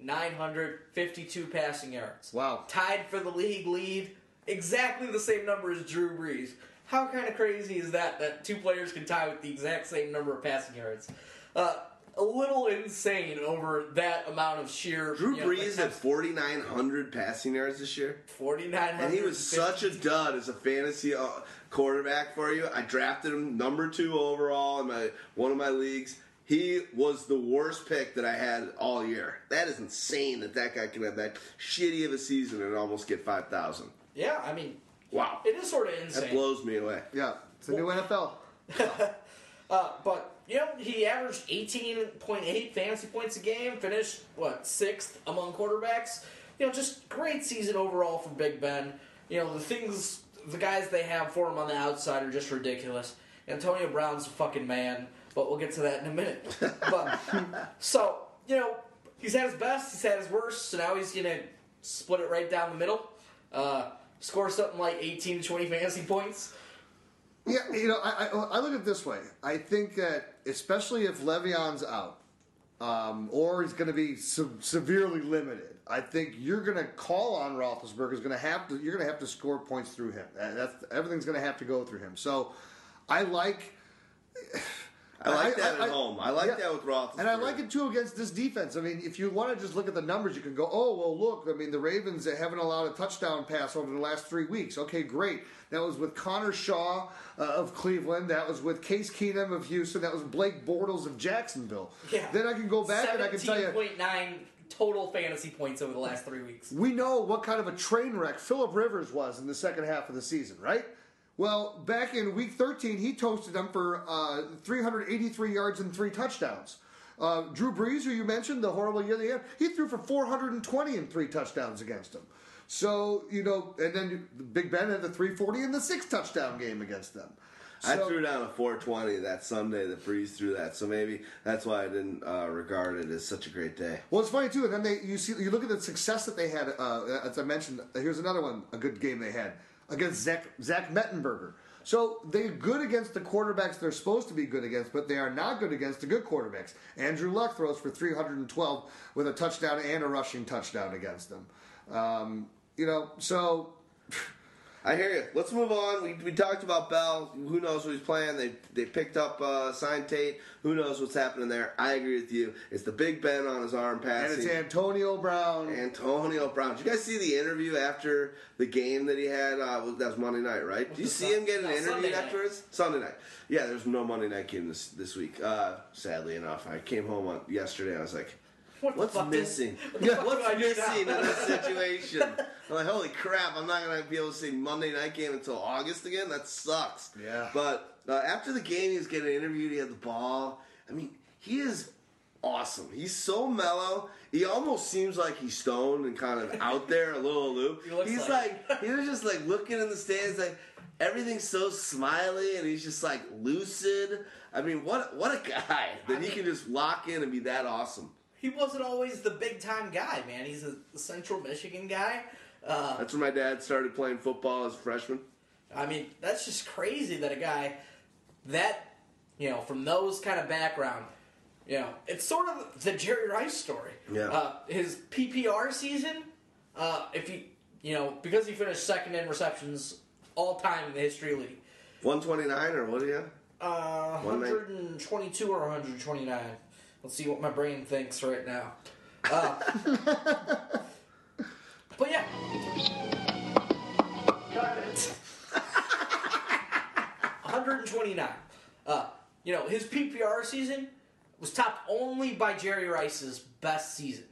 4,952 passing yards. Wow. Tied for the league lead, exactly the same number as Drew Brees. How kind of crazy is that, that two players can tie with the exact same number of passing yards? Uh, a little insane over that amount of sheer. Drew you know, Brees had 4,900 passing yards this year. 4,900. And he was such a dud as a fantasy uh, quarterback for you. I drafted him number two overall in my one of my leagues. He was the worst pick that I had all year. That is insane that that guy can have that shitty of a season and almost get five thousand. Yeah, I mean, Wow, it is sort of insane. that blows me away. Yeah, it's a new NFL. (laughs) Uh, but you know, he averaged 18.8 fantasy points a game, finished what sixth among quarterbacks. You know, just great season overall for Big Ben. You know, the things, the guys they have for him on the outside are just ridiculous. Antonio Brown's a fucking man, but we'll get to that in a minute. (laughs) but so you know, he's had his best, he's had his worst, so now he's gonna split it right down the middle. Uh, score something like 18 to 20 fantasy points. Yeah, you know, I, I, I look at it this way. I think that especially if Le'Veon's out, um, or he's going to be se- severely limited, I think you're going to call on Roethlisberger. Is going to have to. You're going to have to score points through him. That's everything's going to have to go through him. So, I like. I like I- that I- at home. I like yeah. that with Roethlisberger. And I like it too against this defense. I mean, if you want to just look at the numbers, you can go, oh, well, look, I mean, the Ravens haven't allowed a touchdown pass over the last three weeks. Okay, great. That was with Connor Shaw uh, of Cleveland. That was with Case Keenum of Houston. That was Blake Bortles of Jacksonville. Yeah. Then I can go back and I can tell you. 17.9 total fantasy points over the last three weeks. We know what kind of a train wreck Philip Rivers was in the second half of the season, right? Well, back in week 13, he toasted them for uh, 383 yards and three touchdowns. Uh, Drew Brees, who you mentioned, the horrible year they had, he threw for 420 and three touchdowns against them. So, you know, and then Big Ben had the 340 and the six touchdown game against them. I threw down a 420 that Sunday that Brees threw that, so maybe that's why I didn't uh, regard it as such a great day. Well, it's funny too. And then they, you see, you look at the success that they had. Uh, as I mentioned, here's another one, a good game they had against Zach Zach Mettenberger. So they're good against the quarterbacks they're supposed to be good against, but they are not good against the good quarterbacks. Andrew Luck throws for 312 with a touchdown and a rushing touchdown against them. Um, you know, so (laughs) I hear you. Let's move on. We, we talked about Bell. Who knows what he's playing? They they picked up uh, signed Tate. Who knows what's happening there? I agree with you. It's the Big Ben on his arm passing. and it's Antonio Brown. Antonio Brown. Did you guys see the interview after the game that he had? Uh, that was Monday night, right? Did you see him get an no, interview Sunday night. afterwards? Sunday night. Yeah, there's no Monday night game this this week. Uh, sadly enough, I came home on yesterday. I was like, What What's fuck is- missing? what the fuck What's do I do missing now? in this (laughs) situation? I'm like, holy crap! I'm not gonna be able to see Monday night game until August again. That sucks. Yeah. But uh, after the game, he was getting interviewed. He had the ball. I mean, he is awesome. He's so mellow. He almost seems like he's stoned and kind of (laughs) out there, a little aloof. He looks he's like- like, he was just like looking in the stands, like everything's so smiley, and he's just like lucid. I mean, what what a guy that I he mean- can just lock in and be that awesome. He wasn't always the big time guy, man. He's a Central Michigan guy. Uh, That's when my dad started playing football as a freshman. I mean, that's just crazy that a guy that, you know, from those kind of background, you know, it's sort of the Jerry Rice story. Yeah. Uh, his PPR season, uh, if he, you know, because he finished second in receptions all time in the history league. 129 or what do you have? Uh, 122 or 129. Let's see what my brain thinks right now. Uh, (laughs) but yeah. 129. Uh, you know, his PPR season was topped only by Jerry Rice's best season.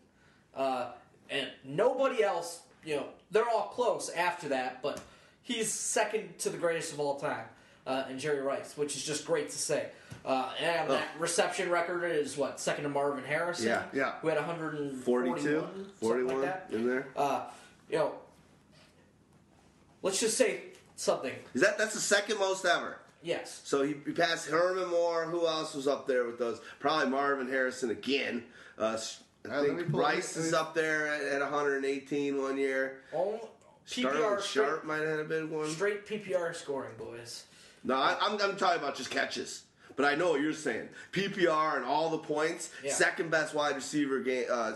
Uh, and nobody else, you know, they're all close after that, but he's second to the greatest of all time uh, in Jerry Rice, which is just great to say. Uh, and that reception record is what second to Marvin Harrison, Yeah. Yeah. We had 141, 42, something 41 like that. in there. Uh, you know, let's just say something. Is that that's the second most ever? Yes, So he, he passed Herman Moore. Who else was up there with those? Probably Marvin Harrison again. Uh, s- I let me think pull- Rice is up there at, at 118 one year. Only Sterling PPR Sharpe straight, might have had a big one. straight PPR scoring, boys. No, I, I'm, I'm talking about just catches. But I know what you're saying. PPR and all the points, Yeah. second best wide receiver game uh,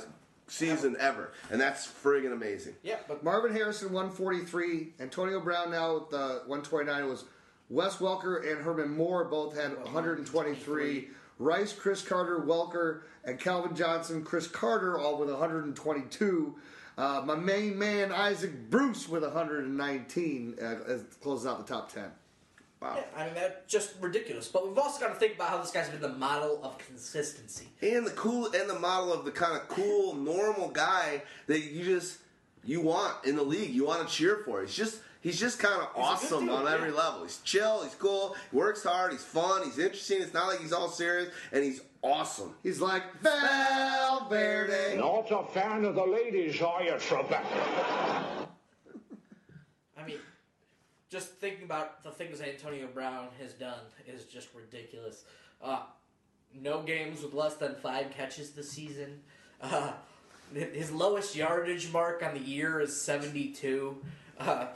season ever, and that's friggin' amazing. Yeah, but Marvin Harrison 143, Antonio Brown now with the 129 was Wes Welker and Herman Moore both had 123. Rice, Cris Carter, Welker, and Calvin Johnson, Cris Carter all with 122. Uh, my main man Isaac Bruce with 119 uh, closes out the top 10. Wow. yeah, I mean that's just ridiculous. But we've also got to think about how this guy's been the model of consistency. And the cool and the model of the kind of cool normal guy that you just you want in the league. You want to cheer for. He's just he's just kind of a awesome dude, on every yeah. level. He's chill. He's cool. He works hard. He's fun. He's interesting. It's not like he's all serious, and he's awesome. He's like Valverde. Not a fan of the ladies, are you, Trebek? I mean, just thinking about the things Antonio Brown has done is just ridiculous. Uh, no games with less than five catches this season. Uh, his lowest yardage mark on the year is 72. Uh,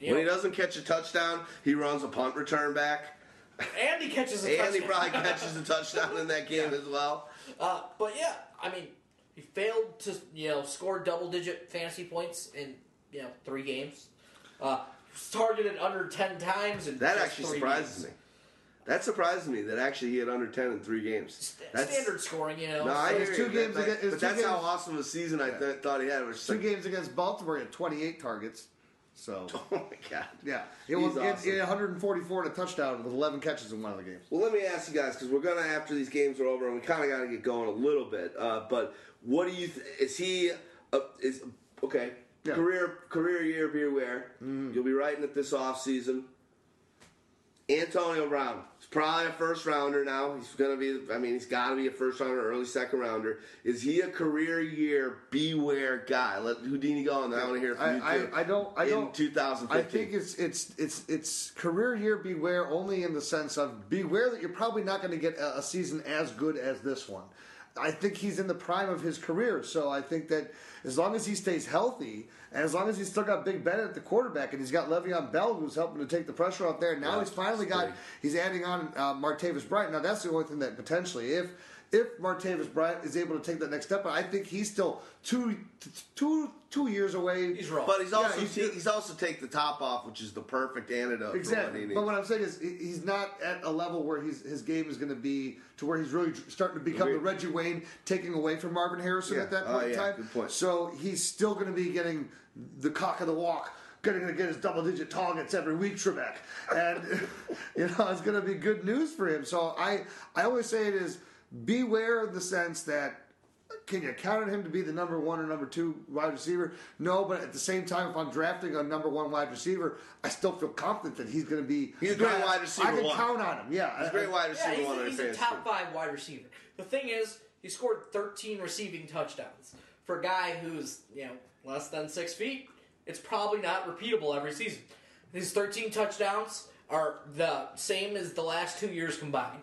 When he doesn't catch a touchdown, he runs a punt return back, and he catches a (laughs) and he probably catches a touchdown in that game (laughs) as well. Uh, but yeah, I mean, he failed to you know score double digit fantasy points in you know three games. Uh, targeted under ten times and That actually surprises me. That surprises me that actually he had under ten in three games. That's Standard scoring, you know. No, I so- hear It's you. two games That- against- but two that's how games- awesome a season I th- thought he had. Which Two games against Baltimore, he had 28 targets. So, (laughs) Oh my god. yeah. It He's was it- it 144 and a touchdown with 11 catches in one of the games. Well, let me ask you guys because we're gonna after these games are over, and we kind of got to get going a little bit. Uh, but what do you? Th- is he? Uh, is okay? Yeah. Career career year beware. Mm-hmm. You'll be writing it this off season. Antonio Brown. He's probably a first rounder now. He's gonna be. I mean, he's got to be a first rounder, early second rounder. Is he a career year beware guy? Let Houdini go, on and I want to hear from you I, too. I, I don't. I in don't. 2015. I think it's it's it's it's career year beware only in the sense of beware that you're probably not going to get a, a season as good as this one. I think he's in the prime of his career, so I think that as long as he stays healthy and as long as he's still got Big Ben at the quarterback and he's got Le'Veon Bell who's helping to take the pressure off there. Now Yeah, he's finally got he's adding on uh, Martavis Bryant. Now that's the only thing that potentially if if Martavis Bryant is able to take that next step, but I think he's still two two two years away. He's wrong. But he's also he's- ta- he's also take the top off, which is the perfect antidote for what Exactly. needs. But what I'm saying is, he's not at a level where he's, his game is going to be to where he's really starting to become the Reggie Wayne, taking away from Marvin Harrison Yeah. at that Oh, point in yeah. time. Good point. So he's still going to be getting the cock of the walk. Going to get his double digit targets every week, Trebek, and (laughs) you know it's going to be good news for him. So I, I always say it is beware in the sense that can you count on him to be the number one or number two wide receiver? No, but at the same time, if I'm drafting a number one wide receiver, I still feel confident that he's going to be. He's a great guy- wide receiver I can one. count on him. Yeah, He's a great wide receiver Yeah, he's, one on he's a top team. five wide receiver. The thing is, he scored 13 receiving touchdowns. For a guy who's, you know, less than six feet, it's probably not repeatable every season. His 13 touchdowns are the same as the last two years combined.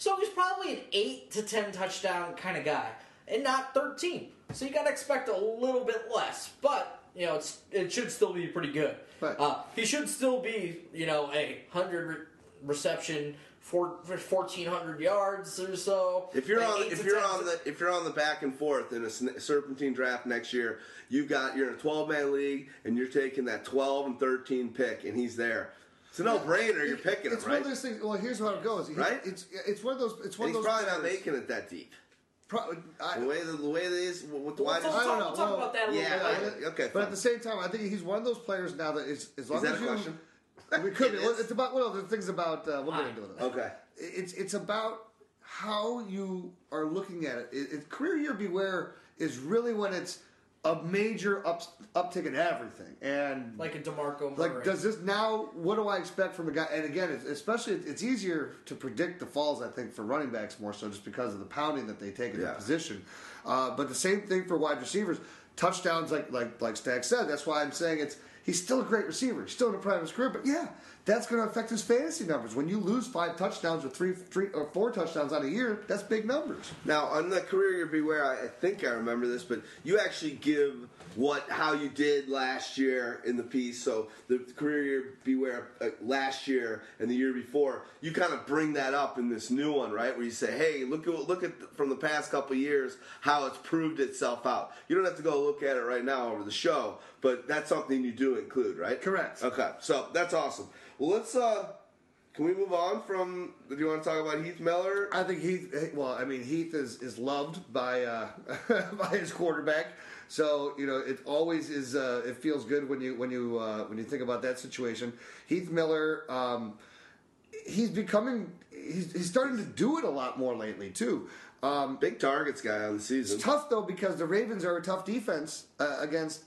So he's probably an 8 to 10 touchdown kind of guy, and not 13. So you got to expect a little bit less, but, you know, it's it should still be pretty good. Right. Uh, he should still be, you know, a 100 re- reception, four, 1,400 yards or so. If you're on, if you're on the, if you're on the back and forth in a serpentine draft next year, you've got you're in a 12 man league and you're taking that 12 and 13 pick, and he's there. It's a no-brainer. You're picking It's him, one of those things. Well, here's how it goes. He- Right? It's it's one of those. It's one And he's of those. probably not players- making it that deep. Pro- I, The way the, the way it is with the We'll wide talk, I don't know. we'll talk Well, about that a little yeah, bit I- later. okay, But at the same time, I think he's one of those players now that is as long Is that as a you. question? We could. (laughs) It be. Well, is? it's about well, the things about. Uh, we'll get into it. Okay. It's it's about how you are looking at it. it, it career year beware is really when it's a major up, uptick in everything and Like a Demarco Murray. like does this now what do i expect from a guy and again it's, especially it's easier to predict the falls i think for running backs more so just because of the pounding that they take in Yeah. the position uh, but the same thing for wide receivers touchdowns like like like Stag said that's why i'm saying it's he's still a great receiver he's still in a prime of his career but yeah that's going to affect his fantasy numbers when you lose five touchdowns or three three or four touchdowns on a year that's big numbers Now on the career year beware, I, I think I remember this, but you actually give what how you did last year in the piece. So the career year beware uh, last year and the year before, you kind of bring that up in this new one, right? Where you say, hey, look at look at from the past couple years how it's proved itself out. You don't have to go look at it right now over the show, but that's something you do include, right? Correct. Okay, so that's awesome. Well, let's uh. Can we move on from? Do you want to talk about Heath Miller? I think Heath. Well, I mean Heath is, is loved by uh, (laughs) by his quarterback. So you know it always is. Uh, it feels good when you when you uh, when you think about that situation. Heath Miller. Um, he's becoming. He's, he's starting to do it a lot more lately too. Um, Big targets guy on the season. it's tough though because the Ravens are a tough defense uh, against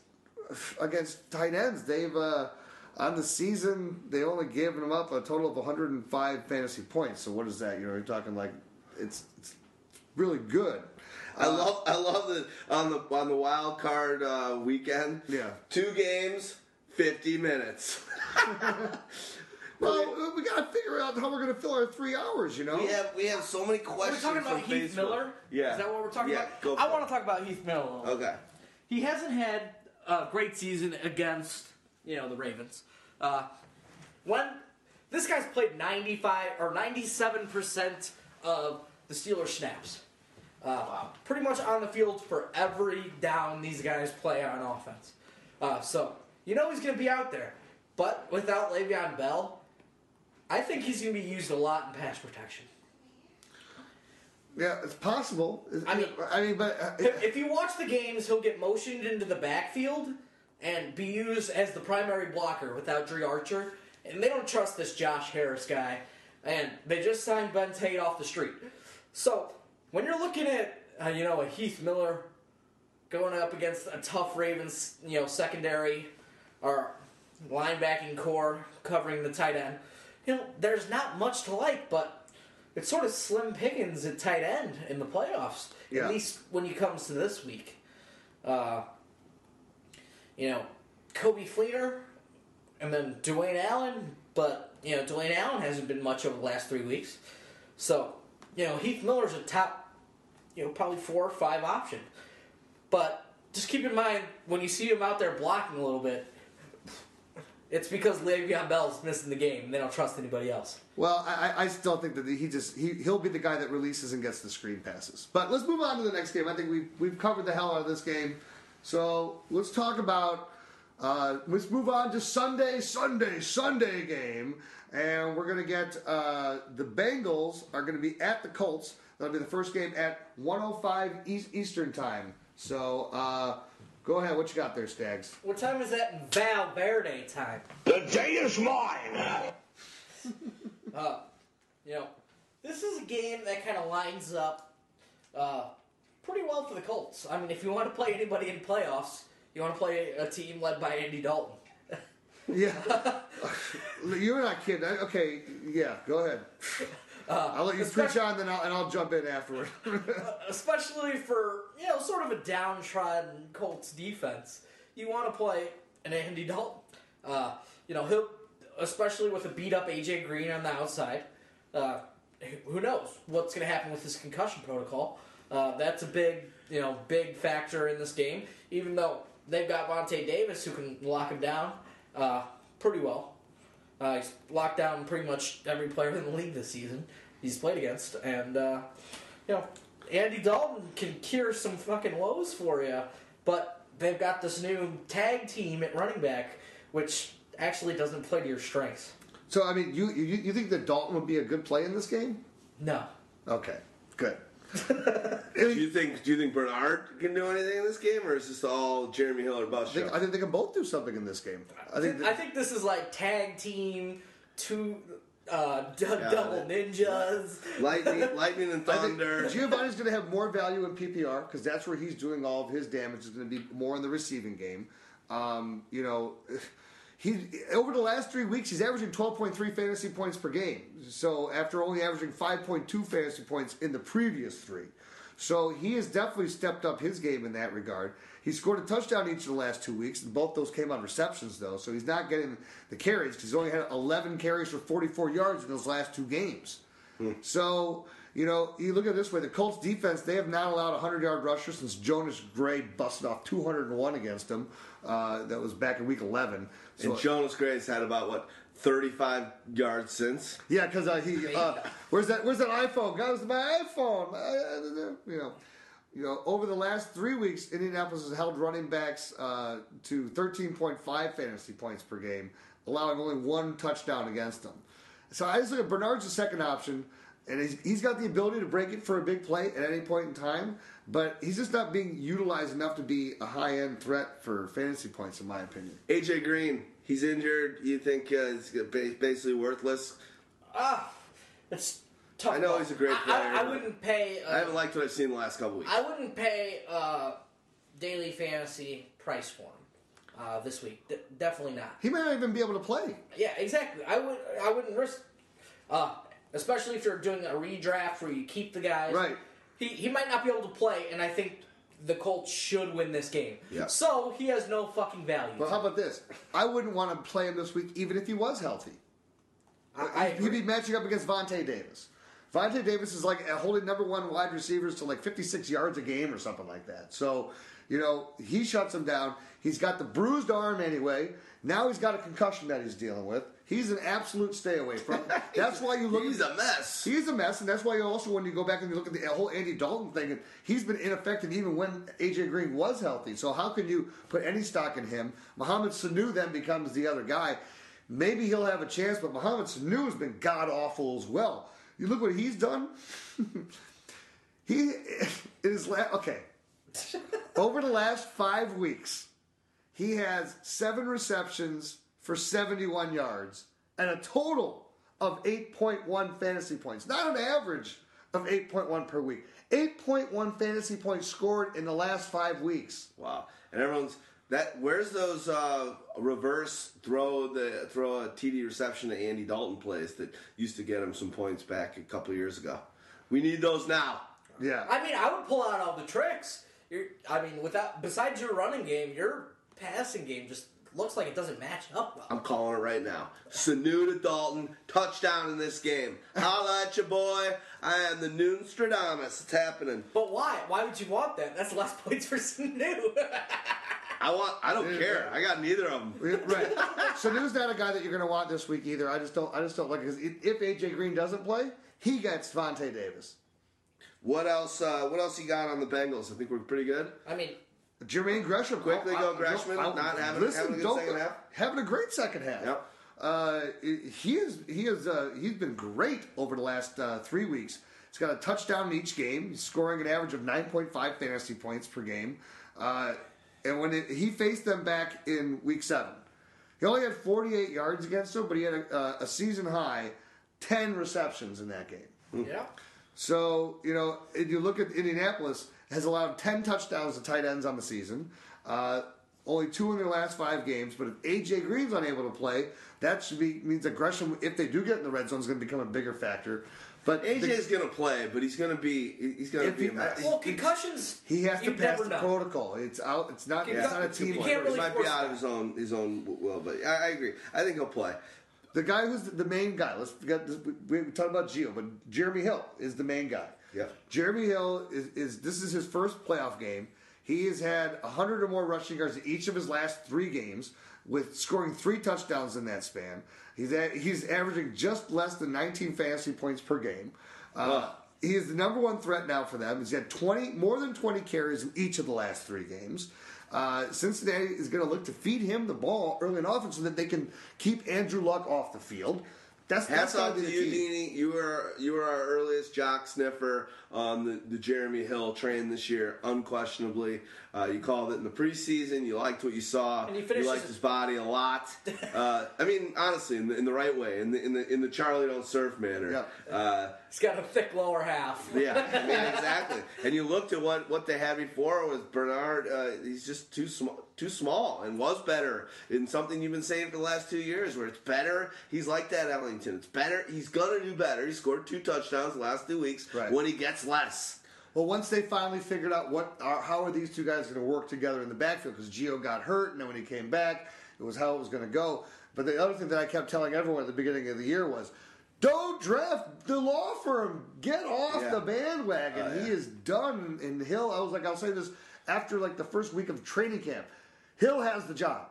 against tight ends. They've uh, on the season they only gave him up a total of 105 fantasy points. So what is that? You know, you're talking like it's, it's really good. I love I love that on the on the wild card uh, weekend. Yeah. Two games, fifty minutes. (laughs) Well, we got to figure out how we're going to fill our three hours. You know, we have we have so many We're questions. talking about from Heath Facebook. Miller. Yeah. Is that what we're talking Yeah, about? go I want to talk about Heath Miller. a little bit. Okay. He hasn't had a great season against you know the Ravens. Uh, when this guy's played 95 or 97 percent of the Steelers snaps. Uh, wow. Pretty much on the field for every down these guys play on offense. Uh, so you know he's going to be out there, but without Le'Veon Bell, I think he's going to be used a lot in pass protection. yeah, it's possible. I mean- I mean, but uh, If, if you watch the games, he'll get motioned into the backfield and be used as the primary blocker without Dri Archer. And they don't trust this Josh Harris guy. And they just signed Ben Tate off the street. So when you're looking at uh, you know a Heath Miller going up against a tough Ravens you know secondary or linebacking corps covering the tight end, you know there's not much to like, but it's sort of slim pickings at tight end in the playoffs. Yeah. At least when it comes to this week. Uh, you know, Coby Fleener and then Dwayne Allen, but you know, Dwayne Allen hasn't been much over the last three weeks. So, you know, Heath Miller's a top, you know, probably four or five option. But just keep in mind when you see him out there blocking a little bit, it's because Le'Veon Bell's missing the game. and They don't trust anybody else. Well, I, I- I still think that he just he he'll be the guy that releases and gets the screen passes. But let's move on to the next game. I think we've we've covered the hell out of this game. So let's talk about uh, let's move on to Sunday, Sunday, Sunday game, and we're gonna get uh, the Bengals are gonna be at the Colts. That'll be the first game at 105 East, Eastern time. So uh, go ahead, what you got there, Stags? What time is that in Valverde time? The day is mine. (laughs) Uh, you know, this is a game that kind of lines up uh, pretty well for the Colts. I mean, if you want to play anybody in playoffs, you want to play a team led by Andy Dalton. Yeah, (laughs) you're not kidding. Okay, yeah, go ahead. I'll let you preach on, then I'll, and I'll jump in afterward. (laughs) Especially for, you know, sort of a downtrodden Colts defense. You want to play an Andy Dalton. Uh, you know, he'll, especially with a beat up AJ Green on the outside. Uh, who knows what's going to happen with his concussion protocol? Uh, that's a big, you know, big factor in this game. Even though they've got Vontae Davis who can lock him down uh, pretty well. Uh, he's locked down pretty much every player in the league this season he's played against, and uh, you know, Andy Dalton can cure some fucking woes for you. But they've got this new tag team at running back, which actually doesn't play to your strengths. So I mean, you, you you think that Dalton would be a good play in this game? No. Okay, good. Do you think do you think Bernard can do anything in this game, or is this all Jeremy Hill or I bust think. I think they can both do something in this game. I think. I think this is like tag team, two uh, d- Yeah, double ninjas. Lightning, (laughs) lightning and I think thunder. Giovanni's going to have more value in PPR because that's where he's doing all of his damage. Is going to be more in the receiving game. Um, you know, he over the last three weeks he's averaging 12.3 fantasy points per game. So after only averaging 5.2 fantasy points in the previous three, so he has definitely stepped up his game in that regard. He scored a touchdown each of the last two weeks, and both those came on receptions though. So he's not getting the carries because he's only had 11 carries for 44 yards in those last two games. Hmm. So, you know, you look at it this way the Colts defense, they have not allowed a 100 yard rusher since Jonas Gray busted off 201 against them. Uh, that was back in week 11. So, and Jonas Gray's had about what 35 yards since. yeah, because uh, he, (laughs) uh, where's that? Where's that iPhone? Guys, my iPhone. Uh, you know, you know, over the last three weeks, Indianapolis has held running backs uh, to 13.5 fantasy points per game, allowing only one touchdown against them. So I just look at Bernard's the second option, and he's, he's got the ability to break it for a big play at any point in time, but he's just not being utilized enough to be a high end threat for fantasy points, in my opinion. AJ Green, he's injured. You think uh, he's basically worthless? Ah, it's tough. I know he's a great I- I, I, wouldn't pay. Uh, I haven't liked what I've seen the last couple weeks. I wouldn't pay uh, daily fantasy price for him uh, this week. D- definitely not. He may not even be able to play. Yeah, exactly. I would. I wouldn't risk. Uh, especially if you're doing a redraft where you keep the guys. Right. He he might not be able to play, and I think the Colts should win this game. Yeah. So he has no fucking value. But how about this? I wouldn't want to play him this week, even if he was healthy. I, I He'd be matching up against Vontae Davis. Vontae Davis is like holding number one wide receivers to like 56 yards a game or something like that. So, you know, he shuts him down. He's got the bruised arm anyway. Now he's got a concussion that he's dealing with. He's an absolute stay away from. (laughs) That's why you look. he's at, a mess. He's a mess, and that's why you also, when you go back and you look at the uh, whole Andy Dalton thing, and he's been ineffective even when AJ Green was healthy. So how can you put any stock in him? Mohamed Sanu then becomes the other guy. Maybe he'll have a chance, but Mohamed Sanu has been god awful as well. You look what he's done. (laughs) he is la- okay. (laughs) Over the last five weeks, he has seven receptions for 71 yards and a total of 8.1 fantasy points. Not an average of 8.1 per week. 8.1 fantasy points scored in the last five weeks. Wow. And everyone's that. Where's those uh, reverse throw the throw a TD reception to Andy Dalton plays that used to get him some points back a couple years ago? We need those now. Yeah. I mean, I would pull out all the tricks. You're, I mean, without besides your running game, your passing game just looks like it doesn't match up well. I'm calling it right now. Sanu to Dalton, touchdown in this game. Holla at your boy. I am the Noonstradamus. It's happening. But why? Why would you want that? That's less (laughs) points for Sanu. I want. I don't care. I got neither of them. right. So Sanu's not a guy that you're going to want this week either. I just don't. I just don't like it because if AJ Green doesn't play, he gets Vontae Davis. What else? Uh, what else you got on the Bengals? I think we're pretty good. I mean, Jermaine Gresham Quickly I- go I- Gresham, I- not having- listen, having a good don't- second half? having a great second half. Yep. Uh, he is he is uh, he's been great over the last uh, three weeks. He's got a touchdown in each game. He's scoring an average of 9.5 fantasy points per game. Uh, and when it, he faced them back in week seven, he only had 48 yards against them, but he had a, a season high 10 receptions in that game. yeah. So, you know, if you look at Indianapolis, has allowed 10 touchdowns to tight ends on the season. Uh, only two in their last five games. But if AJ Green's unable to play, that should be means that Gresham, if they do get in the red zone, is going to become a bigger factor. But AJ's gonna play, but he's gonna be. He's gonna be he- a mess. Well, concussions. he has to pass the know. protocol. It's out. It's not. It's not a team. can't really he might be out that. of his own his own will, but I, I agree. I think he'll play. The guy who's the main guy. Let's forget. This, we, we talked about Gio, but Jeremy Hill is the main guy. Yep. Jeremy Hill is, is this is his first playoff game. He has had 100 or more rushing yards in each of his last three games, with scoring three touchdowns in that span. He's at, he's averaging just less than 19 fantasy points per game. Uh, he is the number one threat now for them. He's had 20 more than 20 carries in each of the last three games. Uh, Cincinnati is going to look to feed him the ball early and often so that they can keep Andrew Luck off the field. That's Hats off to you. Deanie. You were you were our earliest jock sniffer on the, the Jeremy Hill train this year, unquestionably. Uh, you called it in the preseason. You liked what you saw. And you finished liked his- his body a lot. (laughs) Uh, I mean, honestly, in the, in the right way, in the in the in the Charlie don't surf manner. Yeah. Uh, He's got a thick lower half. (laughs) yeah, I mean (laughs) exactly. And you looked at what what they had before was Bernard. Uh, he's just too small, too small, and was better in something you've been saying for the last two years. Where it's better. He's like that Ellington. It's better. He's gonna do better. He scored two touchdowns the last two weeks. Right. When he gets less. Well, once they finally figured out what are, how are these two guys going to work together in the backfield, because Gio got hurt, and then when he came back, it was how it was going to go. But the other thing that I kept telling everyone at the beginning of the year was, don't draft the law firm. Get off Yeah. the bandwagon. Oh, yeah. He is done. And Hill, I was like, I'll say this after like the first week of training camp. Hill has the job.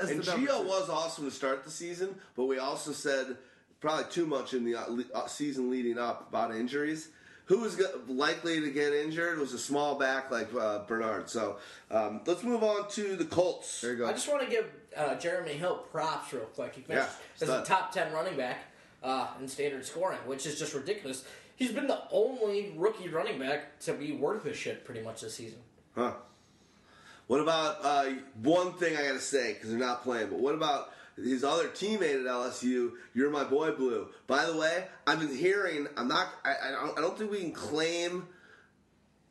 As (laughs) And the two. was awesome to start the season, but we also said probably too much in the uh, uh, season leading up about injuries. Who was likely to get injured was a small back like uh, Bernard. So um, let's move on to the Colts. There you go. I just want to give uh, Jeremy Hill props real quick. He finished Yeah, as a top 10 running back uh, in standard scoring, which is just ridiculous. He's been the only rookie running back to be worth a shit pretty much this season. Huh. What about uh, one thing I got to say because they're not playing? But what about his other teammate at LSU? You're my boy, Blue. By the way, I've been hearing. I'm not. I, I, don't, I don't think we can claim.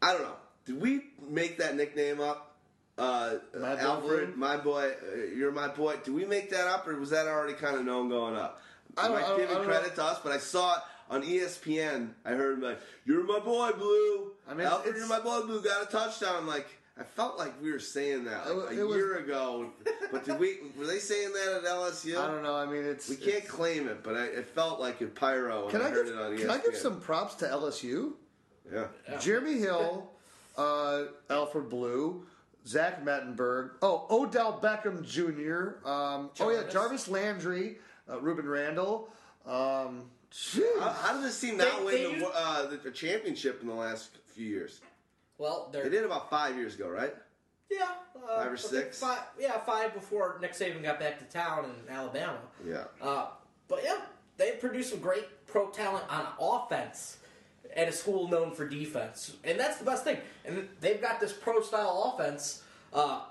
I don't know. Did we make that nickname up? Uh, My boy Alfred, Blue? my boy, uh, you're my boy. Did we make that up, or was that already kind of known going up? I don't- Am I giving credit know. to us, but I saw it on ESPN. I heard him like, "You're my boy, Blue." I mean, Alfred, you're my boy, Blue. Got a touchdown. I'm like, I felt like we were saying that It like, wa- a it was- year ago, but did we? Were they saying that at LSU? I don't know. I mean, it's We can't claim it, but I, it felt like it pyro when Can I, I heard give it on ESPN. Can I give some props to LSU? Yeah. Jeremy Hill, uh, Alfred Blue, Zach Mettenberg. Oh, Odell Beckham Jr. Um, oh yeah, Jarvis. Jarvis Landry, uh, Rueben Randle. Um. How, how did this team not They- win they the, uh, the, the championship in the last few years? Well, they're They did about five years ago, right? yeah, uh, Five or six? Five, yeah, five before Nick Saban got back to town in Alabama. Yeah. Uh, but yeah, they produced some great pro talent on offense at a school known for defense, and that's the best thing. And they've got this pro style offense uh,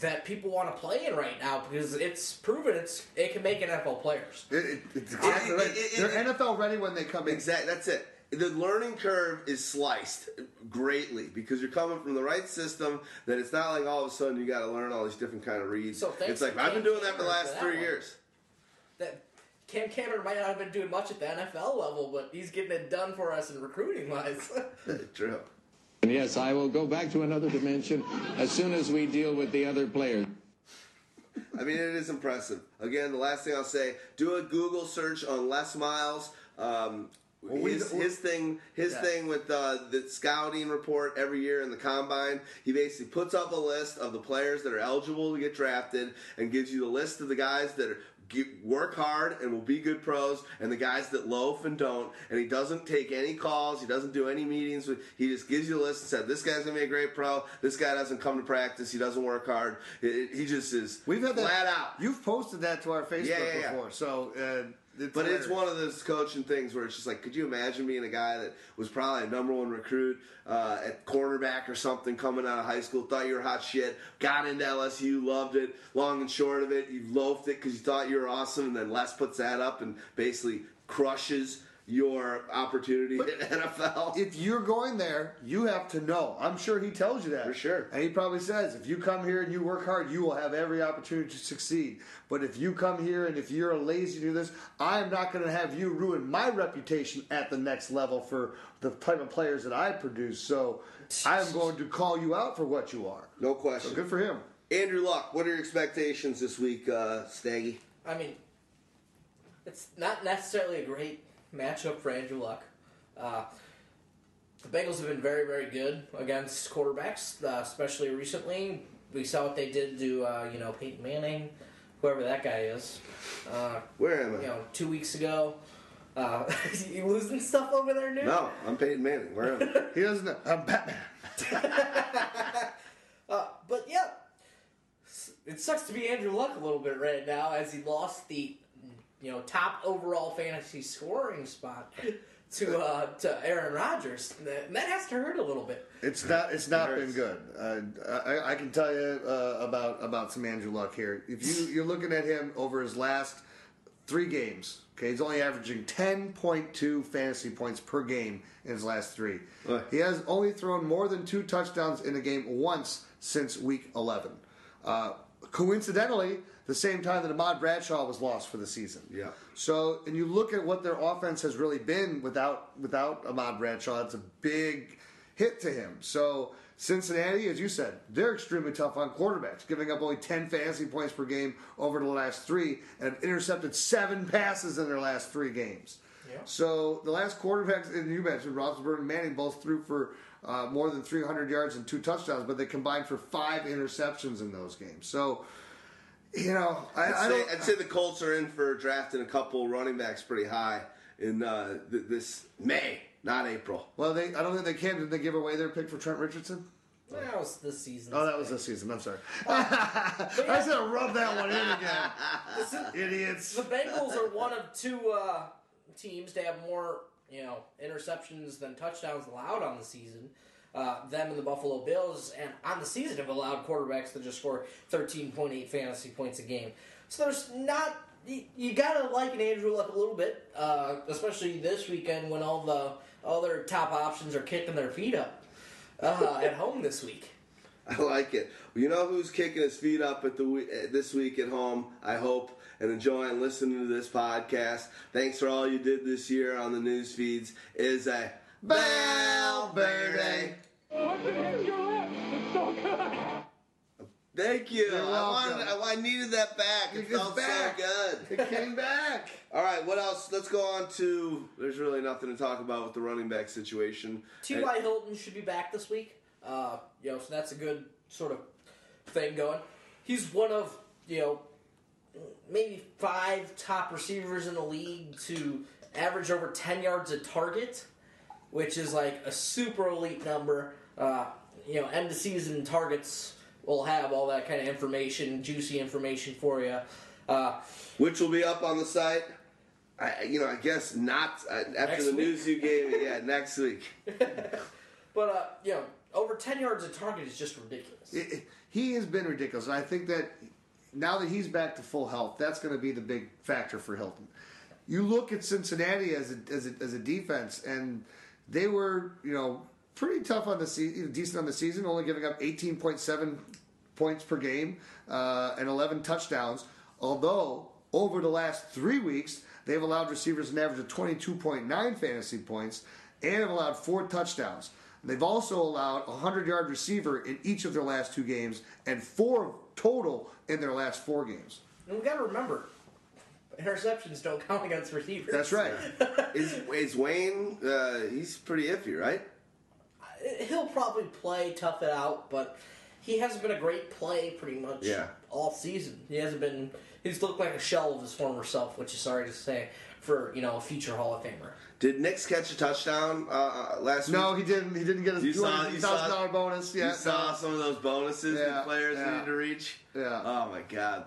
that people want to play in right now because it's proven it's it can make NFL players. It, it, it's exactly It- right. it- it- They're it- NFL ready when they come in. Exactly. That's it. The learning curve is sliced greatly because you're coming from the right system. That it's not like all of a sudden you got to learn all these different kind of reads. So thanks it's like to I've been doing that for the last for three one. years. That Cam Cameron might not have been doing much at the NFL level, but he's getting it done for us in recruiting wise. (laughs) True. And yes, I will go back to another dimension as soon as we deal with the other players. I mean, it is impressive. Again, the last thing I'll say: do a Google search on Les Miles. Um, we- his, we- his thing, his Yeah. thing with uh, the scouting report every year in the combine. He basically puts up a list of the players that are eligible to get drafted, and gives you the list of the guys that are, get, work hard and will be good pros, and the guys that loaf and don't. And he doesn't take any calls. He doesn't do any meetings. With, he just gives you a list and said, "This guy's gonna be a great pro. This guy doesn't come to practice. He doesn't work hard. It- it- he just is We've had that. flat out." You've posted that to our Facebook Yeah, yeah, yeah. before, so. Uh, it's But it's one of those coaching things where it's just like, could you imagine being a guy that was probably a number one recruit uh, at cornerback or something coming out of high school, thought you were hot shit, got into LSU, loved it, long and short of it, you loafed it because you thought you were awesome, and then Les puts that up and basically crushes your opportunity in (laughs) NFL. if you're going there, you have to know. I'm sure he tells you that. For sure. And he probably says, if you come here and you work hard, you will have every opportunity to succeed. But if you come here and if you're a lazy to do this, I'm not going to have you ruin my reputation at the next level for the type of players that I produce. So I'm going to call you out for what you are. no So question. good for him. Andrew Luck, what are your expectations this week, uh, Staggy? I mean, it's not necessarily a great matchup for Andrew Luck. Uh, the Bengals have been very, very good against quarterbacks, uh, especially recently. We saw what they did to, uh, you know, Peyton Manning, whoever that guy is. Uh, Where am I? you know, two weeks ago. Uh, (laughs) you losing stuff over there, Nick? No, I'm Peyton Manning. Where am I? (laughs) He doesn't know. I'm Batman. (laughs) Uh, but yeah, it sucks to be Andrew Luck a little bit right now as he lost the you know top overall fantasy scoring spot (laughs) to uh, to Aaron Rodgers. And that has to hurt a little bit. It's not. It's not It been good. Uh, I, I can tell you uh, about about some Andrew Luck here. If you you're looking at him over his last three games, okay, he's only averaging ten point two fantasy points per game in his last three. Ugh. He has only thrown more than two touchdowns in a game once since week eleven. Uh, coincidentally, the same time that Ahmad Bradshaw was lost for the season. Yeah. So, and you look at what their offense has really been without without Ahmad Bradshaw. It's a big hit to him. So, Cincinnati, as you said, they're extremely tough on quarterbacks, giving up only ten fantasy points per game over the last three, and have intercepted seven passes in their last three games. Yeah. So the last quarterbacks, and you mentioned Roethlisberger and Manning, both threw for uh, more than 300 yards and two touchdowns, but they combined for five interceptions in those games. So, you know, I, I'd, I say, don't. I'd say the Colts are in for drafting a couple running backs pretty high in uh, th- this May, not April. Well, they I don't think they can. Did they give away their pick for Trent Richardson? That was this season. Oh, that was this season. I'm sorry. (laughs) I should have rubbed that one in again. (laughs) Idiots. The Bengals are one of two uh, teams to have more, you know, interceptions than touchdowns allowed on the season. Uh, them and the Buffalo Bills, and on the season have allowed quarterbacks to just score 13.8 fantasy points a game. So there's not. You, you gotta like an Andrew Luck a little bit, uh, especially this weekend when all the other top options are kicking their feet up uh, at home this week. (laughs) I like it. You know who's kicking his feet up at the uh, this week at home? I hope and enjoying listening to this podcast. Thanks for all you did this year on the news feeds. Is a Bell Verde. Thank you. You're I, wanted. I, I needed that back. It It's felt back. so good. It came back. (laughs) All right, what else? Let's go on to. There's really nothing to talk about with the running back situation. T.Y. Hilton should be back this week. Uh, you know, so that's a good sort of thing going. He's one of, you know, maybe five top receivers in the league to average over 10 yards a target, which is like a super elite number. Uh, you know, end of season targets will have all that kind of information, juicy information for you. Uh, which will be up on the site. I, you know, I guess not uh, after the week. news you gave me. Yeah, next week. (laughs) but, uh, you know, over 10 yards a target is just ridiculous. It- it- he has been ridiculous, I think that now that he's back to full health, that's going to be the big factor for Hilton. You look at Cincinnati as a, as a, as a defense, and they were you know pretty tough on the season, decent on the season, only giving up 18.7 points per game uh, and 11 touchdowns. Although over the last three weeks, they've allowed receivers an average of 22.9 fantasy points and have allowed four touchdowns. They've also allowed a 100 yard receiver in each of their last two games and four total in their last four games. And we got to remember, interceptions don't count against receivers. That's right. (laughs) Is, is Wayne? Uh, he's pretty iffy, right? He'll probably play, tough it out, but he hasn't been a great play pretty much Yeah. all season. He hasn't been. He's looked like a shell of his former self, which is sorry to say for you know a future Hall of Famer. Did Nicks catch a touchdown uh, uh, last No, week? No, he didn't. He didn't get his two hundred thousand saw- bonus. Yeah, you saw some of those bonuses Yeah, the players yeah. needed to reach. Yeah. Oh my god,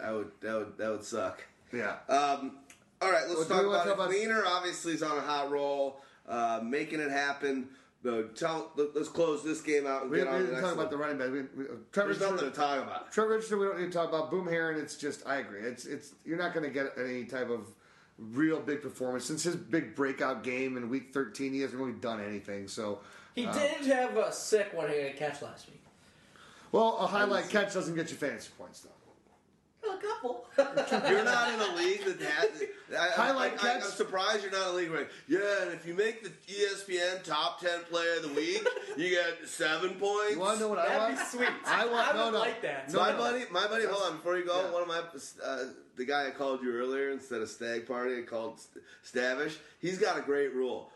that would that would that would suck. yeah. Um, all right, let's Well, talk about, talk about- Fleener obviously is on a hot roll, uh, making it happen. The tell, let- let's close this game out and we, get we on didn't talk about the running back. We, we, Trevor There's nothing to talk about. Trevor Richardson, we don't need to talk about. Boom Herron, it's just I agree. It's it's you're not going to get any type of real big performance since his big breakout game in Week 13. He hasn't really done anything. So, He Uh, did have a sick one-handed catch last week. well, a highlight catch doesn't get you fantasy points though. A couple. (laughs) You're not in a league that has. I, Highlight I, I, I'm surprised you're not in a league where, yeah, and if you make the ESPN top 10 player of the week, you get seven points. You want to know what I That'd want? be sweet. I want I no would no. like that. No, my no. buddy, my buddy, hold on, before you go, yeah. one of my, uh, the guy I called you earlier instead of Stagg Party, I called Stavish. He's got a great rule.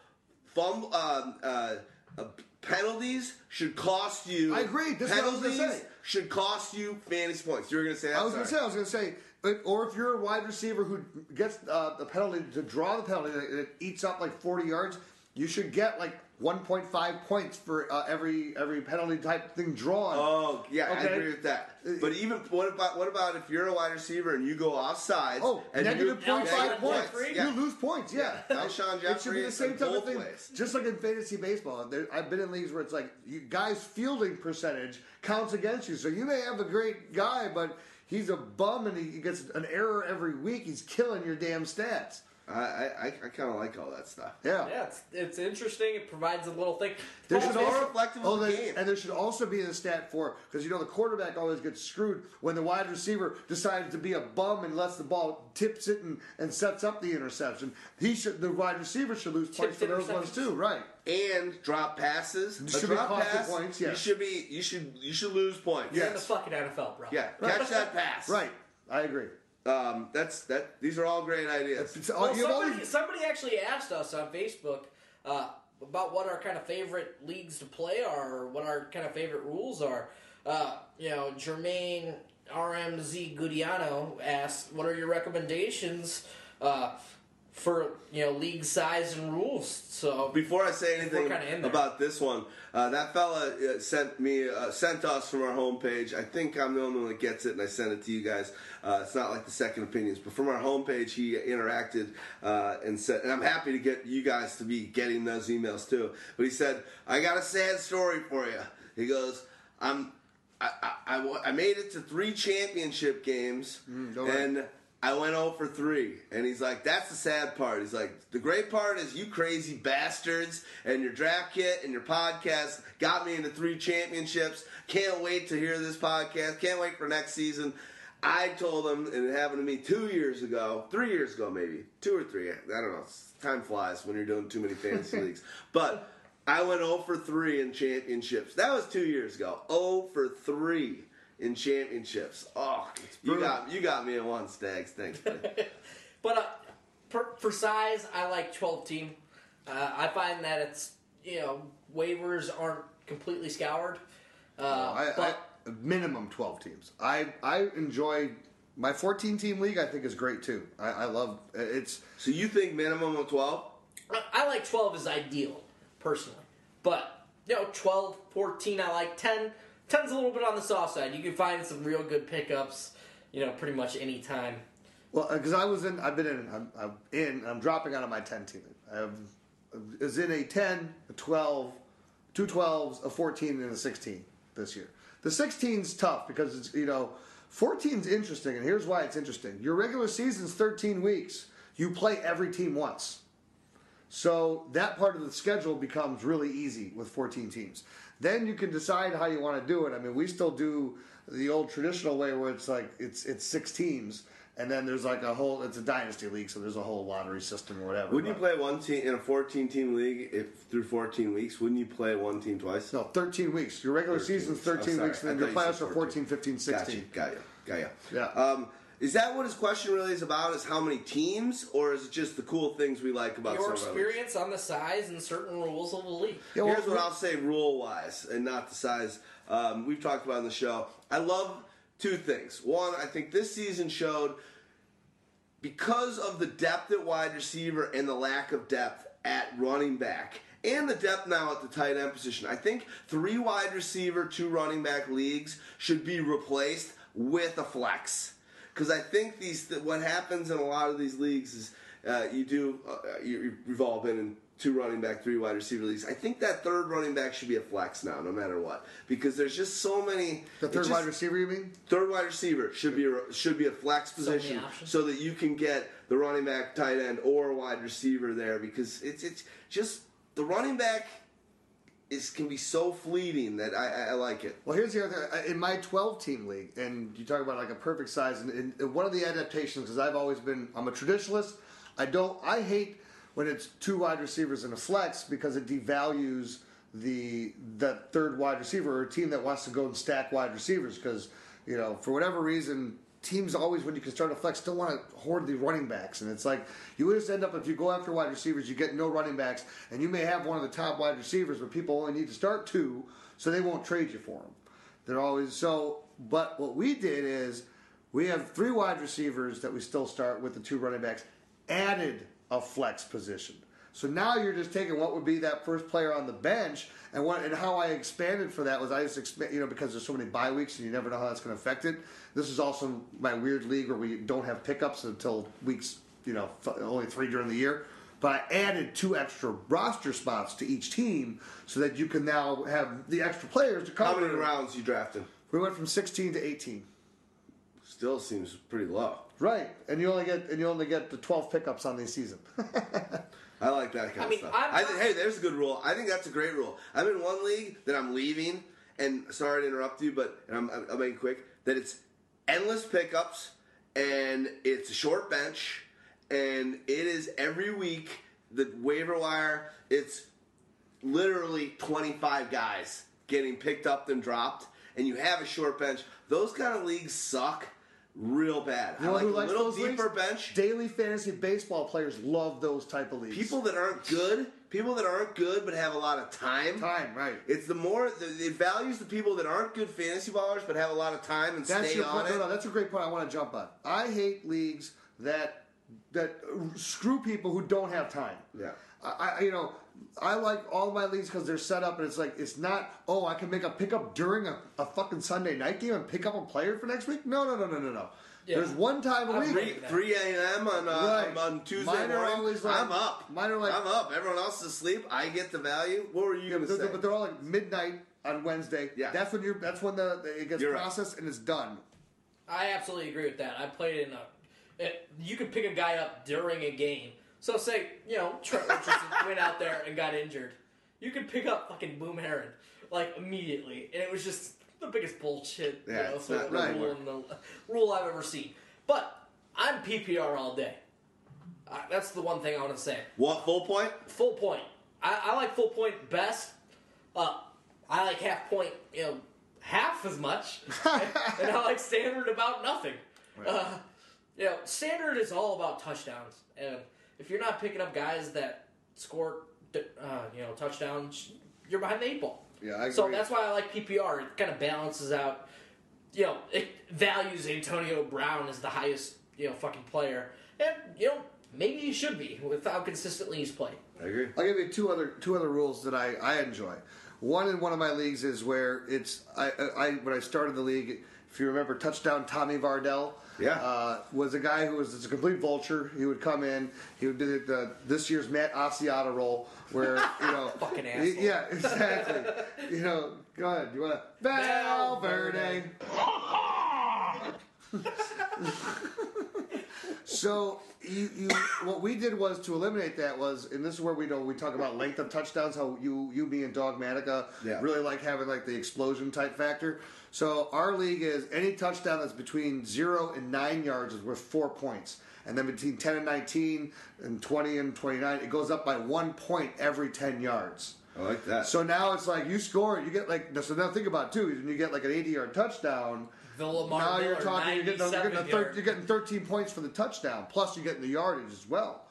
Fumble, um, uh, uh, penalties should cost you. I agree. This is what I was penalties gonna say. Should cost you fantasy points. You were going to say that? I was going to say, I was going to say, but- or if you're a wide receiver who gets uh, the penalty to draw the penalty that it eats up like 40 yards, you should get like 1.5 points for uh, every every penalty type thing drawn. Oh yeah, I agree with that. But even what about what about if you're a wide receiver and you go offsides? Oh, and negative you, 0.5 Alshon points. Yeah. You lose points, yeah. Alshon It should be the same type of thing. ways. Just like in fantasy baseball, there, I've been in leagues where it's like you guys' fielding percentage counts against you. So you may have a great guy, but he's a bum and he gets an error every week. He's killing your damn stats. I I, I kind of like all that stuff. Yeah. Yeah, it's, it's interesting. It provides a little thing. There should more also, reflective oh, of the there- game. and there should also be a stat for because you know the quarterback always gets screwed when the wide receiver decides to be a bum and lets the ball tips it and, and sets up the interception. He should the wide receiver should lose points for Tipped those ones interceptions. too, right? And drop passes. Should a be drop costing pass. points, You should be. You should. You should lose points. You're in the Yes. fucking NFL, bro. Yeah. Catch that pass. Right, I agree. Um. That's that. These are all great ideas. It's, Well, you have all somebody, these- somebody actually asked us on Facebook uh, about what our kind of favorite leagues to play are, or what our kind of favorite rules are. Uh, you know, Jermaine RMZ Gudiano asked, "What are your recommendations uh, for you know league size and rules?" So Before I say anything kinda in there. about this one, uh, that fella uh, sent me uh, sent us from our homepage. I think I'm the only one that gets it, and I sent it to you guys. Uh, it's not like the second opinions, but from our homepage, he interacted uh, and said, and I'm happy to get you guys to be getting those emails too. But he said, "I got a sad story for you." He goes, "I'm." I, I, I made it to three championship games, go ahead. and I went 0 for 3. And he's like, that's the sad part. He's like, the great part is you crazy bastards and your draft kit and your podcast got me into three championships. Can't wait to hear this podcast. Can't wait for next season. I told him, and it happened to me two years ago, three years ago maybe, two or three. I don't know. Time flies when you're doing too many fantasy (laughs) leagues. But I went 0 for 3 in championships. That was two years ago. 0 for 3 in championships. Oh, you got you got me at one, Stags. Thanks. (laughs) But uh, for, for size, I like 12 team. Uh, I find that it's, you know, waivers aren't completely scoured. Uh, I, but I, minimum 12 teams. I I enjoy my 14 team league. I think is great too. I, I love it's. so you think minimum of 12? I, I like 12 is ideal, personally. But, you know, 12, 14, I like 10. 10's a little bit on the soft side. You can find some real good pickups, you know, pretty much any time. Well, uh, because I was in, I've been in, I'm, I'm in, I'm dropping out of my 10 team. I have, is in a 10, a 12, two 12s, a 14, and a 16 this year. The 16's tough because it's, you know, 14's interesting, and here's why it's interesting. Your regular season's 13 weeks. You play every team once. So that part of the schedule becomes really easy with 14 teams. Then you can decide how you want to do it. I mean, we still do the old traditional way where it's like it's it's six teams, and then there's like a whole it's a dynasty league, so there's a whole lottery system or whatever. Wouldn't you play one team in a 14 team league if through 14 weeks? Wouldn't you play one team twice? No, 13 weeks. Your regular 13 season's 13 sorry. weeks, and then your you playoffs are 14, 15, 16. Got you. Got you. Yeah. Um, is that what his question really is about? Is how many teams, or is it just the cool things we like about Your some of our leagues? experience on the size and certain rules of the league. Yeah, well, Here's what I'll say rule wise, and not the size. Um, we've talked about in the show. I love two things. One, I think this season showed because of the depth at wide receiver and the lack of depth at running back. And the depth now at the tight end position. I think three wide receiver, two running back leagues should be replaced with a flex. Because I think these what happens in a lot of these leagues is uh, you do uh, you, you've all been in two running back, three wide receiver leagues. I think that third running back should be a flex now, no matter what, because there's just so many. the third just- wide receiver, you mean? Third wide receiver should be a, should be a flex position options. so that you can get the running back, tight end, or wide receiver there because it's it's just the running back is can be so fleeting that I, I, like it. Well, here's the other thing. In my 12 team league, and you talk about like a perfect size, and, and one of the adaptations, because I've always been, I'm a traditionalist. I don't, I hate when it's two wide receivers and a flex because it devalues the that third wide receiver or a team that wants to go and stack wide receivers because you know for whatever reason teams always when you can start a flex don't want to hoard the running backs. And it's like you just end up if you go after wide receivers you get no running backs. And you may have one of the top wide receivers but people only need to start two so they won't trade you for them they're always so but what we did is we have three wide receivers that we still start with the two running backs added a flex position So now you're just taking what would be that first player on the bench, and what and how I expanded for that was I just expand, you know, because there's so many bye weeks and you never know how that's going to affect it. This is also my weird league where we don't have pickups until weeks, you know, f- only three during the year. But I added two extra roster spots to each team so that you can now have the extra players to How cover. many rounds you drafted? We went from 16 to 18. Still seems pretty low. Right, and you only get and you only get the 12 pickups on the season. (laughs) I like that kind I of mean, stuff. I'm I not- hey, there's a good rule. I think that's a great rule. I'm in one league that I'm leaving, and sorry to interrupt you, but and I'm, I'll make it quick. That it's endless pickups, and it's a short bench, and it is every week the waiver wire. It's literally 25 guys getting picked up and dropped, and you have a short bench. Those kind of leagues suck real bad. You know I like who a likes little those deeper leagues? bench. Daily fantasy baseball players love those type of leagues. People that aren't good, people that aren't good but have a lot of time. time, right? It's the more the, it values the people that aren't good fantasy ballers but have a lot of time and That's stay your on point. it. No, no, that's a great point. I want to jump on. I hate leagues that that screw people who don't have time. Yeah. I, I you know I like all my leagues because they're set up and it's like it's not oh I can make a pickup during a, a fucking Sunday night game and pick up a player for next week. No, no, no, no, no, no. Yeah. There's one time a I'm week. agree. Three, 3 a.m. on uh, Right. on Tuesday Mine are morning. always like- I'm up. mine are like- I'm up. Everyone else is asleep. I get the value. What were you Yeah, gonna but, they're, say? but they're all like midnight on Wednesday. Yeah. That's when you're. That's when the, the- it gets You're right. processed and it's done. I absolutely agree with that. I played in a. It, you could pick a guy up during a game. So say you know Trent Richardson (laughs) went out there and got injured. You could pick up fucking Boom Herron like immediately, and it was just the biggest bullshit. Yeah, you know, it's not right. rule, in the, rule I've ever seen. But I'm PPR all day. Uh, that's the one thing I want to say. what full point? Full point. I, I like full point best. Uh, I like half point, you know, half as much. (laughs) and I like standard about nothing. Uh, you know, standard is all about touchdowns. And if you're not picking up guys that score, uh, you know, touchdowns, you're behind the eight ball. Yeah, I So that's why I like PPR. It kind of balances out. You know, it values Antonio Brown as the highest, you know, fucking player. And, you know, maybe he should be with how consistently he's played. I agree. I'll give you two other two other rules that I, I enjoy. One in one of my leagues is where it's I, I when I started the league. If you remember, touchdown Tommy Vardell. Yeah. uh, was a guy who was just a complete vulture. He would come in. He would do the, this year's Matt Asiata role, where (laughs) you know, Fucking he- asshole. yeah, exactly. you know, go ahead. You want to Valverde? (laughs) So you, you what we did was to eliminate that was and this is where we know we talk about length of touchdowns how you you being Dogmatica Yeah. really like having like the explosion type factor. So our league is any touchdown that's between zero and nine yards is worth four points. And then between ten and nineteen and twenty and twenty nine, it goes up by one point every ten yards. I like that. So now it's like you score, you get like so now think about it, too. When you get like an eighty yard touchdown, The Lamar now you're talking you're getting, you're, getting a thir- you're getting 13 points for the touchdown plus you're getting the yardage as well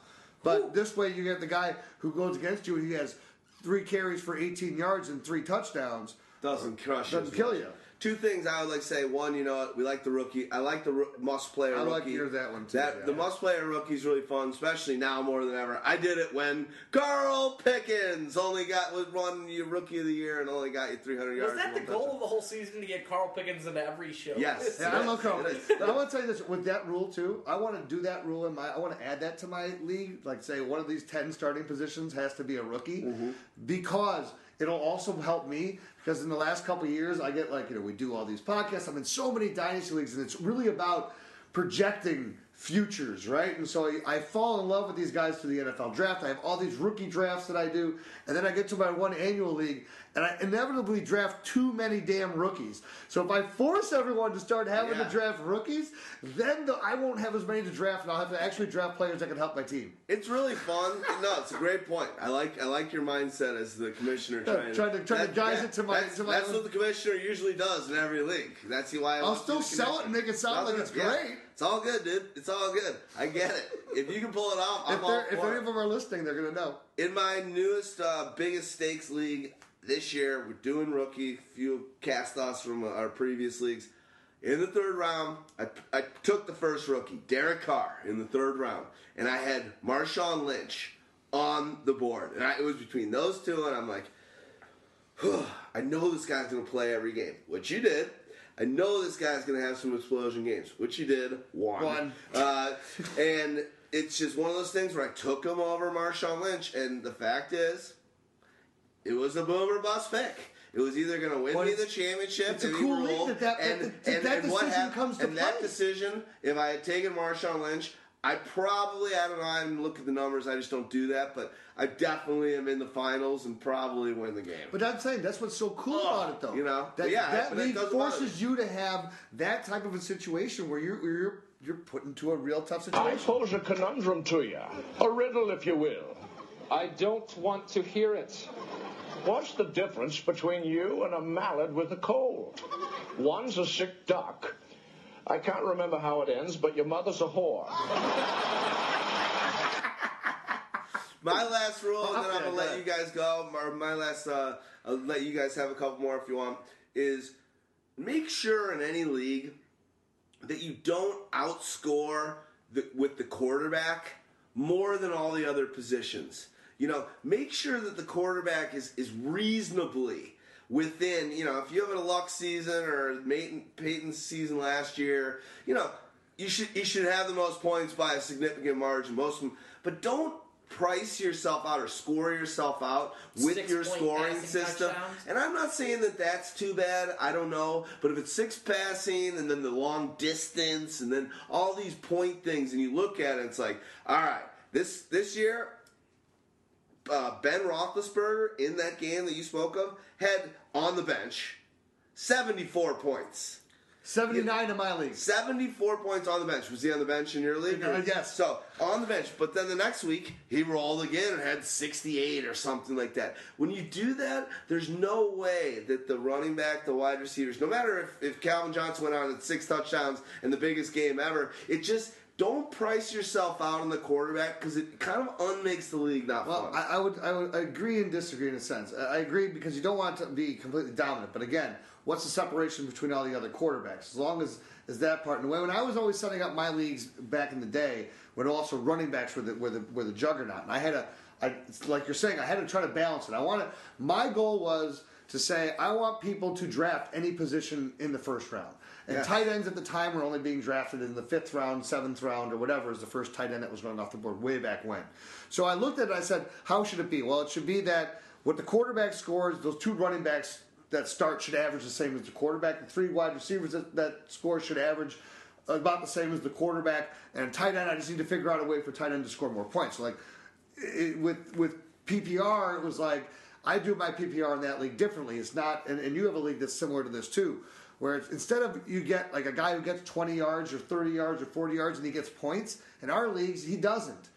but this way you get the guy who goes against you and he has three carries for 18 yards and three touchdowns doesn't crush doesn't kill much. you Two things I would like to say. One, you know, what, we like the rookie. I like the roo- must player rookie. I rookie. like to hear that one, too, That yeah. the must player rookie is really fun, especially now more than ever. I did it when Carl Pickens only got was won you rookie of the year and only got you 300 yards. Was that the goal touchdown. of the whole season to get Carl Pickens into every show? Yes. yeah, I love Carl. It is. But I want to tell you this: with that rule too, I want to do that rule in my. I want to add that to my league. Like, say one of these ten starting positions has to be a rookie, Mm-hmm. because it'll also help me. Because in the last couple years, I get like you know we do all these podcasts. I'm in so many dynasty leagues, and it's really about projecting futures, right? And so I, I fall in love with these guys through the NFL draft. I have all these rookie drafts that I do, and then I get to my one annual league, and I inevitably draft too many damn rookies. So if I force everyone to start having Yeah. to draft rookies, then the, I won't have as many to draft, and I'll have to actually draft players that can help my team. It's really fun. (laughs) No, it's a great point. I like I like your mindset as the commissioner trying, trying to- trying to guise it to my- That's, to my that's what the commissioner usually does in every league. That's why I I'll still sell it and make it sound like it's yeah. great. It's all good, dude. It's all good. I get it. If you can pull it off, I'm If, all they're, if any of them are listening, they're gonna know. In my newest, uh, biggest stakes league this year, we're doing rookie. Few cast offs from our previous leagues. In the third round, I, I took the first rookie, Derek Carr, in the third round, and I had Marshawn Lynch on the board, and I, it was between those two, and I'm like, (sighs) I know this guy's going to play every game, which you did. I know this guy's going to have some explosion games, which you did. One. One. Uh, and it's just one of those things where I took him over Marshawn Lynch, and the fact is, it was a boom or bust pick. It was either going to win But me the championship, it's a and he cool league rolled, that that- and, that- that and, that and what decision hap- comes to and that decision, if I had taken Marshawn Lynch, I probably, I don't know, I didn't look at the numbers, I just don't do that, but I definitely am in the finals and probably win the game. But I'm saying that's what's so cool Oh, about it, though. you know? that, Yeah, that but league forces you to have that type of a situation where you're where you're you're put into a real tough situation. I pose a conundrum to you, a riddle, if you will. I don't want to hear it. What's the difference between you and a mallard with a cold? One's a sick duck. I can't remember how it ends, but your mother's a whore. My last rule, and then I'm gonna let you guys go. Or my last, uh, I'll let you guys have a couple more if you want. Is make sure in any league that you don't outscore the, with the quarterback more than all the other positions. You know, make sure that the quarterback is is reasonably within. You know, if you have a luck season or Peyton, Peyton's season last year, you know, you should you should have the most points by a significant margin. Most, of them, but don't price yourself out or score yourself out with Six your scoring system. touchdowns. And I'm not saying that that's too bad. I don't know. But if it's six passing and then the long distance and then all these point things, and you look at it, it's like, all right, this this year, uh, Ben Roethlisberger in that game that you spoke of had on the bench 74 points. Seventy nine in my league. 74 points on the bench. Was he on the bench in your league? Uh, yes. So, on the bench. But then the next week, he rolled again and had 68 or something like that. When you do that, there's no way that the running back, the wide receivers, no matter if, if Calvin Johnson went on at six touchdowns in the biggest game ever, it just. Don't price yourself out on the quarterback because it kind of unmakes the league not Well, fun. I, I would I would agree and disagree in a sense. I I agree because you don't want to be completely dominant, but again, what's the separation between all the other quarterbacks? As long as as that part. in the way. when I was always setting up my leagues back in the day, when also running backs were the were the, were the juggernaut, and I had a I, like you're saying, I had to try to balance it. I want to. My goal was to say I want people to draft any position in the first round. And Yeah. tight ends at the time were only being drafted in the fifth round, seventh round, or whatever is the first tight end that was going off the board way back when. So I looked at it and I said, how should it be? Well, it should be that what the quarterback scores, those two running backs that start should average the same as the quarterback. The three wide receivers that, that score should average about the same as the quarterback. And tight end, I just need to figure out a way for tight end to score more points. So like it, with with PPR, it was like I do my PPR in that league differently. It's not, and, and you have a league that's similar to this too, where it's, instead of you get like a guy who gets 20 yards or 30 yards or 40 yards and he gets points. In our leagues, he doesn't.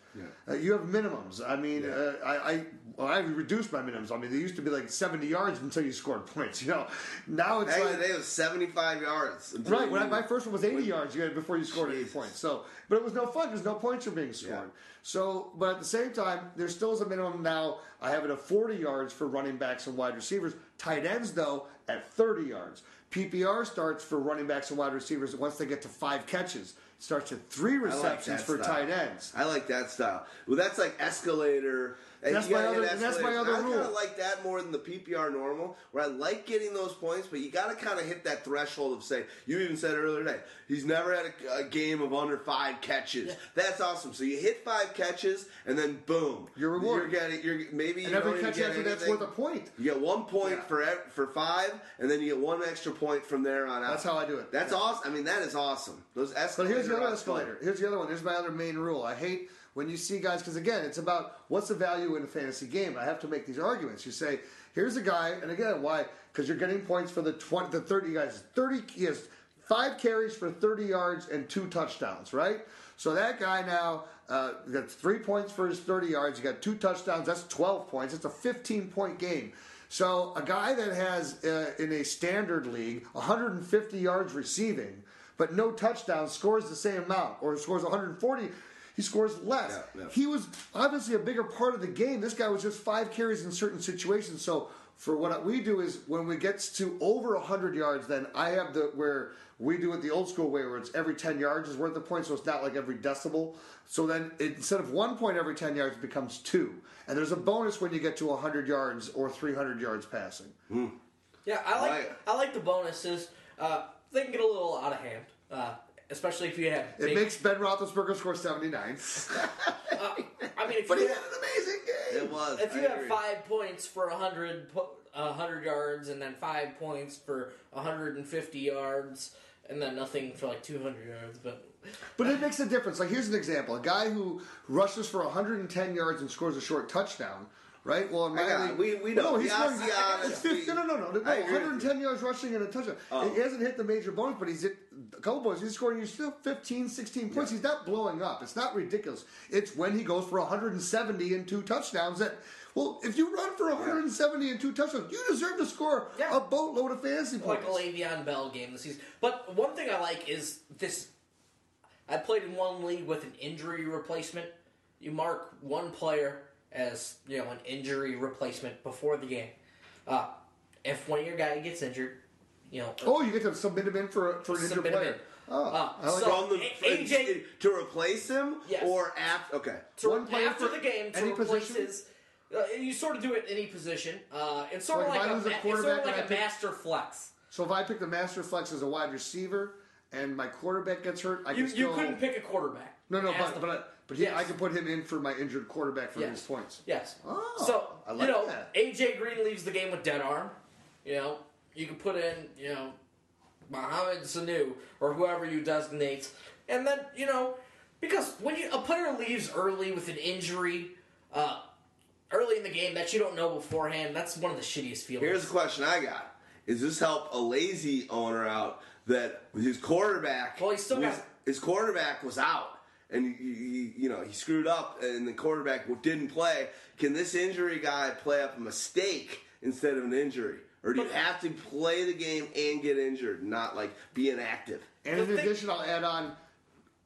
Uh, you have minimums. I mean, uh, I, I well, I've reduced my minimums. I mean, they used to be like 70 yards until you scored points. You know, now it's like the day, was 75 yards. Right. When I, my first one was 80 yards you had before you scored any Jesus. points. So, but it was no fun because no points were being scored. Yeah. So, but at the same time, there still is a minimum now. I have it at 40 yards for running backs and wide receivers. Tight ends, though, at 30 yards. PPR starts for running backs and wide receivers once they get to five catches. It starts at three I like receptions for style. tight ends. I like that style. Well, that's like escalator. And That's you my other- and that's my other I kind of like that more than the PPR normal, where I like getting those points, but you got to kind of hit that threshold of say. You even said earlier today, he's never had a, a game of under five catches. That's awesome. So you hit five catches, and then boom, You're rewarded. You're getting. You're maybe And you every catch after that's worth a point. You get one point Yeah. for for five, and then you get one extra point from there on out. That's how I do it. That's Yeah. awesome. I mean, that is awesome. Those But escalators. here's the other escalator. Here's the other one. Here's my other main rule. I hate when you see guys because again, it's about what's the value in a fantasy game. I have to make these arguments. You say, here's a guy, and again, why? Because you're getting points for the twenty, the thirty guys. Thirty, he has five carries for thirty yards and two touchdowns. Right. So that guy now uh, gets three points for his thirty yards. You got two touchdowns. That's twelve points. It's a fifteen point game. So a guy that has uh, in a standard league 150 yards receiving but no touchdowns, scores the same amount, or scores 140, he scores less. Yeah, yeah. He was obviously a bigger part of the game. This guy was just five carries in certain situations. So for what we do is when we gets to over 100 yards, then I have the where we do it the old school way where it's every 10 yards is worth a point, so it's not like every decibel. So then it, instead of one point every 10 yards, it becomes two. And there's a bonus when you get to 100 yards or 300 yards passing. Yeah, I like Right. I like the bonuses. Uh, they can get a little out of hand, uh, especially if you have. It big- makes Ben Roethlisberger score 79. (laughs) uh, I mean, if but you he had have, an amazing game. It was. if I you have agree. five points for a hundred a hundred yards, and then five points for hundred and fifty yards, and then nothing for like two hundred yards, but But it makes a difference. Like here's an example: a guy who rushes for 110 yards and scores a short touchdown. Right. Well, in I my got league, it. We- we know. No, he's The scoring. Asianas, (laughs) it's 50 we- no, no, no, no. no I agree with 110 yards rushing and a touchdown. Oh. He hasn't hit the major bonus, but he's hit a couple points. He's scoring you still 15, 16 points. He's not blowing up. It's not ridiculous. It's when he goes for 170 and two touchdowns that. Well, if you run for 170 and two touchdowns, you deserve to score Yeah. a boatload of fantasy points. like a Le'Veon Bell game this season. But one thing I like is this. I played in one league with an injury replacement. You mark one player as you know an injury replacement before the game. Uh, if one of your guys gets injured, you know. Oh, you get to submit him in for for an injured player. Oh, Uh, I like so- from the AJ to replace him Yes. or after. Okay. to, One player after for the game to any replace position? his. Uh, you sort of do it in any position. Uh, it's sort Like of if like I a, lose a ma- it's sort quarterback of like and I a pick- master flex. So if I pick the master flex as a wide receiver and my quarterback gets hurt, I You, can still you couldn't pick a quarterback. no no but the- but I, but he, Yes. I can put him in for my injured quarterback for Yes. his points. Yes. Oh, so I like you know, that. AJ Green leaves the game with dead arm. You know, you can put in you know Mohamed Sanu or whoever you designate, and then you know because when you a player leaves early with an injury, uh, early in the game that you don't know beforehand, that's one of the shittiest feelings. Here's a question I got: Is this help a lazy owner out that his quarterback? Well, he still was, got- his quarterback was out, and he, he, you know he screwed up, and the quarterback didn't play. Can this injury guy play up a mistake instead of an injury, or do you have to play the game and get injured, not like be inactive? And in addition, I'll add on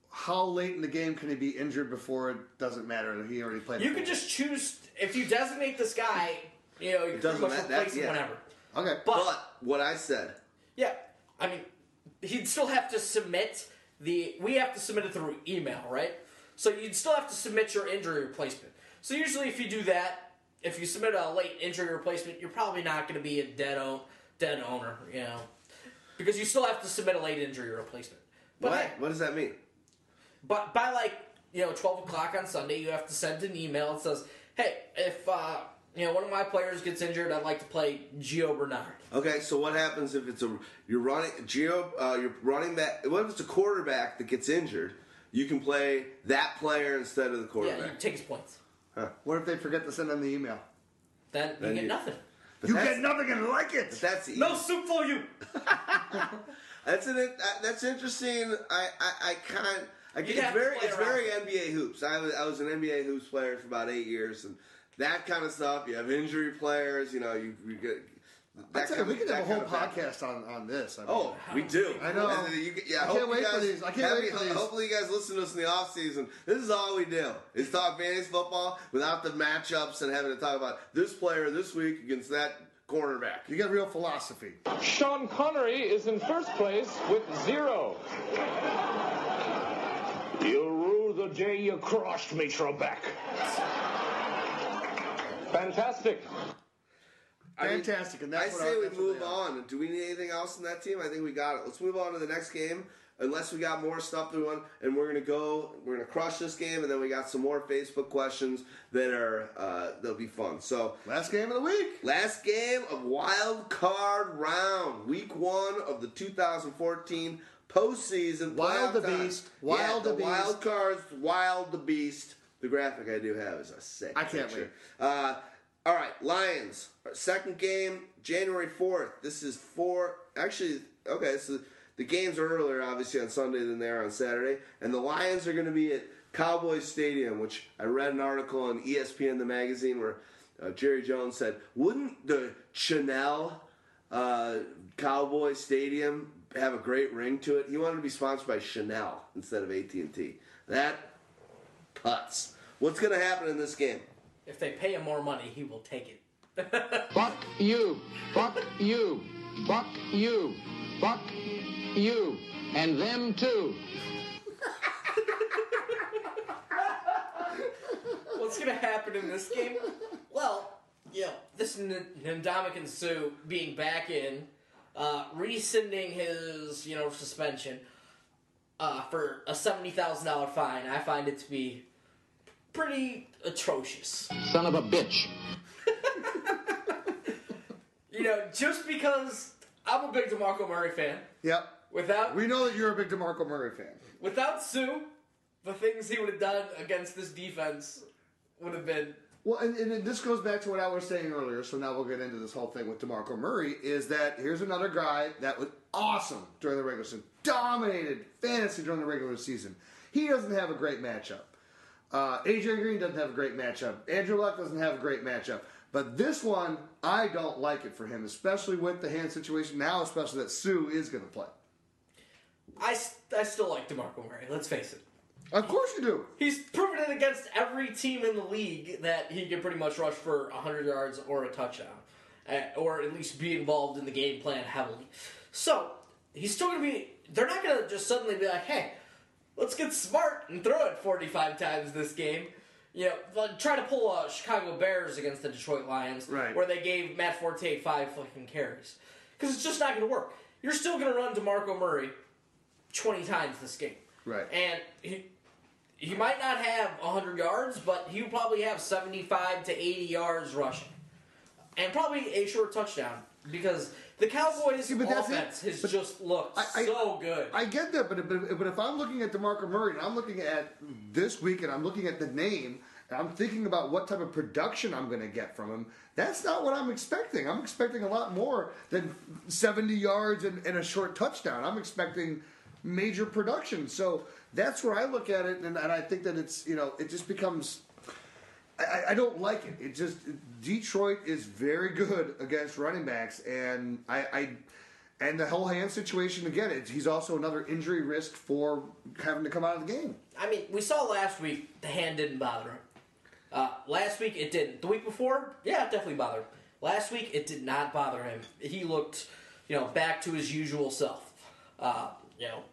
how late in the game can he be injured before it doesn't matter that he already played. you the can just choose if you designate this guy. You know, you can doesn't much matter, replace that- him yeah. whenever. okay. But, But what I said, yeah, I mean, he'd still have to submit the. We have to submit it through email, right? So you'd still have to submit your injury replacement. So usually, if you do that, if you submit a late injury replacement, you're probably not going to be a dead own, dead owner, you know, because you still have to submit a late injury replacement. But what? hey, What does that mean? but by like you know twelve o'clock on Sunday, you have to send an email that says, "Hey, if uh, you know one of my players gets injured, I'd like to play Gio Bernard." Okay, so what happens if it's a you're running Gio uh, you're running back? what if it's a quarterback that gets injured? You can play that player instead of the quarterback. Yeah, you take his points. What if they forget to send him the email? Then you Then get you- nothing. But You that's, get nothing and like it. That's the No soup for you. (laughs) That's an that- that's interesting. I I, I can't. I get, You'd it's have to very play it's around very with NBA hoops. I was I was an NBA hoops player for about eight years, and that kind of stuff. You have injury players. You know you, you get. I That tell you, we of- could have a whole kind of background. podcast on, on this. I mean, Oh, we do. I know. And you, yeah, I hope can't you wait for guys, these. I can't wait for these. Hopefully, you guys listen to us in the off season. This is all we do: is talk fantasy football without the matchups and having to talk about this player this week against that cornerback. you got real philosophy. Sean Connery is in first place with zero. You rue the day you crossed me, Trebek. Fantastic. I mean, Fantastic, and I that's what say we move on. Do we need anything else in that team? I think we got it. Let's move on to the next game. Unless we got more stuff we want, and we're gonna go. We're gonna crush this game, and then we got some more Facebook questions that are uh, that'll be fun. So Last game of the week. Last game of wild card round, week one of the 2014 postseason. Wild the time. beast, wild yeah, the the wild cards, wild the beast. The graphic I do have is a sick. I can't picture. Uh, all right, Lions. Our second game, January 4th. This is four. Actually, okay, so the games are earlier, obviously, on Sunday than they are on Saturday. And the Lions are going to be at Cowboys Stadium, which I read an article on ESPN, the magazine, where uh, Jerry Jones said, wouldn't the Chanel uh, Cowboy Stadium have a great ring to it? He wanted to be sponsored by Chanel instead of AT&T. That putts. What's going to happen in this game? If they pay him more money, he will take it. (laughs) Fuck you. Fuck you. Fuck you. Fuck you. And them too. (laughs) What's gonna happen in this game? Well, you know, this N- Ndamukong Suh being back in, uh, rescinding his, you know, suspension uh, for a seventy thousand dollar fine. I find it to be pretty atrocious. Son of a bitch. (laughs) You know, just because I'm a big Demarco Murray fan, Yep. without We know that you're a big DeMarco Murray fan. without Suh, the things he would have done against this defense would have been Well, and, and this goes back to what I was saying earlier. So now we'll get into this whole thing with Demarco Murray. Is that here's another guy that was awesome during the regular season, dominated fantasy during the regular season. He doesn't have a great matchup. Uh, AJ Green doesn't have a great matchup. Andrew Luck doesn't have a great matchup. But this one, I don't like it for him, especially with the hand situation now, especially that Suh is going to play. I, I still like DeMarco Murray, let's face it. Of course you do. He's proven it against every team in the league that he can pretty much rush for 100 yards or a touchdown, or at least be involved in the game plan heavily. So, he's still going to be. They're not going to just suddenly be like, hey, let's get smart and throw it 45 times this game. You know, like, try to pull uh, Chicago Bears against the Detroit Lions, Right. where they gave Matt Forte five fucking carries. Because it's just not going to work. You're still going to run DeMarco Murray 20 times this game. Right. And he, he might not have 100 yards, but he'll probably have 75 to 80 yards rushing. And probably a short touchdown. Because the Cowboys' See, but that's it. offense has But just looked I- I- so good. I get that, but, but but if I'm looking at DeMarco Murray and I'm looking at this week and I'm looking at the name and I'm thinking about what type of production I'm going to get from him, that's not what I'm expecting. I'm expecting a lot more than 70 yards and, and a short touchdown. I'm expecting major production. So that's where I look at it, and, and I think that it's you know it just becomes. I, I don't like it. It just Detroit is very good against running backs, and I, I and the whole hand situation again. It's, he's also another injury risk for having to come out of the game. I mean, we saw last week the hand didn't bother him. Uh, last week it didn't. The week before, yeah, it definitely bothered. Last week it did not bother him. He looked, you know, back to his usual self. Uh, you know,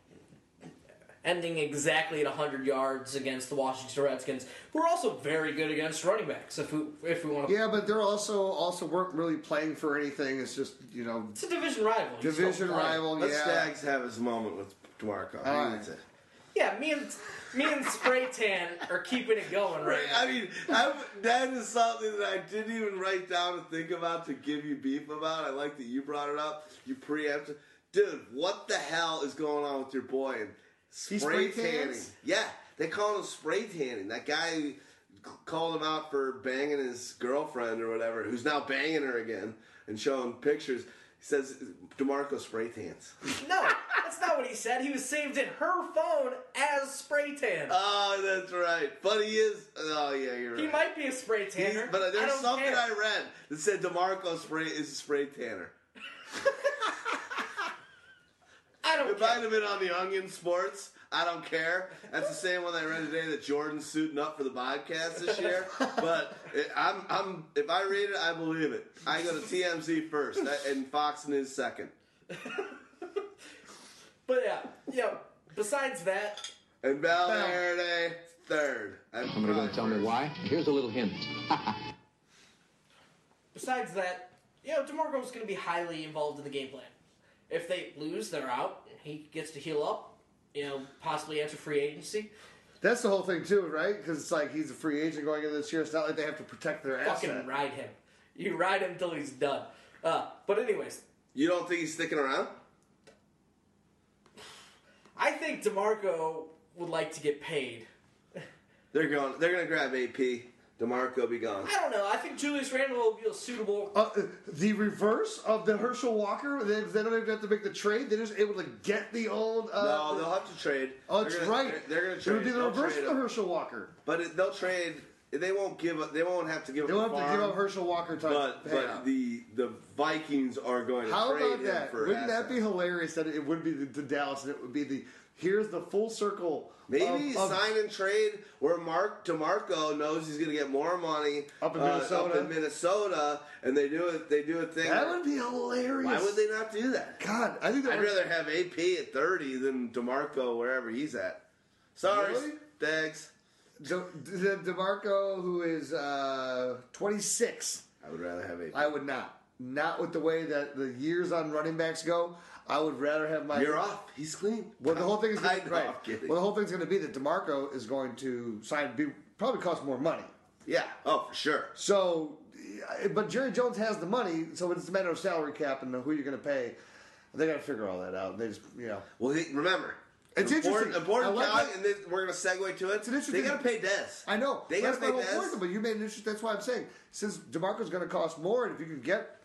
ending exactly at 100 yards against the Washington Redskins, We're also very good against running backs. If we if we want to, Yeah, but they're also also weren't really playing for anything. It's just you know it's a division rival. Division rival. Let yeah, Stags have his moment with Demarco. All He right. it. Yeah, me and me and Spray Tan are keeping it going right. now. I mean, I, that is something that I didn't even write down to think about to give you beef about. I like that you brought it up. You preempted, dude. What the hell is going on with your boy? And He spray spray tanning. Yeah, they call him spray tanning. That guy c- called him out for banging his girlfriend or whatever, who's now banging her again and showing pictures. He says Demarco spray tans. (laughs) No, that's not what he said. He was saved in her phone as Spray Tan. Oh, that's right. But he is. Oh yeah, you're right. he might be a spray He's- tanner. but I there's something care. I read that said Demarco spray is a spray tanner. I don't It might care. have been on the Onion Sports. I don't care. That's the same one I read today that Jordan's suiting up for the podcast this year. But it, I'm, I'm, if I read it, I believe it. I go to TMZ first and Fox News second. (laughs) But yeah, you know, besides that, And Valverde third. I'm Somebody going to tell me why? Here's a little hint. (laughs) besides that, you know, DeMarco's going to be highly involved in the game plan. If they lose, they're out. He gets to heal up. You know, possibly enter free agency. that's the whole thing too, right? Because it's like he's a free agent going into this year. It's not like they have to protect their ass. Fucking asset. ride him. You ride him until he's done. Uh, but anyways, You don't think he's sticking around? I think DeMarco would like to get paid. They're going. They're going to grab AP. Demarco will be gone. I don't know. I think Julius Randle will be a suitable. Uh, the reverse of the Herschel Walker, they, they don't even have to make the trade. They're just able to get the old. Uh, No, they'll have to trade. oh, They're that's gonna- right. They're, they're going to trade. It trade. would be the They'll reverse of the. Herschel Walker. But it, they'll trade they won't give up. They won't have to give They up. won't the have to give up Herschel Walker type But but the the Vikings are going to How trade about him that? for Wouldn't that be hilarious that it would be the, the Dallas and it would be the here's the full circle. Maybe of, of- sign and trade where Mark DeMarco knows he's going to get more money Up in uh, Minnesota. up in Minnesota, and they do it. They do a thing. that would be hilarious. Why would they not do that? God, I think I'd would, rather have AP at thirty than DeMarco wherever he's at. Sorry, Really? thanks. De, De, DeMarco, who is uh, 26, I would rather have AP. I would not. Not with the way that the years on running backs go. I would rather have my. You're off. He's clean. Well, the whole thing is gonna, know, right. Well, the whole thing's going to be that Demarco is going to sign, be probably cost more money. yeah. Oh, for sure. So, but Jerry Jones has the money, so it's a matter of salary cap and who you're going to pay. They got to figure all that out. They just, you know, Well, he, remember. It's important, interesting. Important, I like Cog, and then we're going to segue to it. It's an interesting- They got to pay Dez. I know They got to pay point. But you made an interesting. That's why I'm saying since Demarco's going to cost more, and if you can get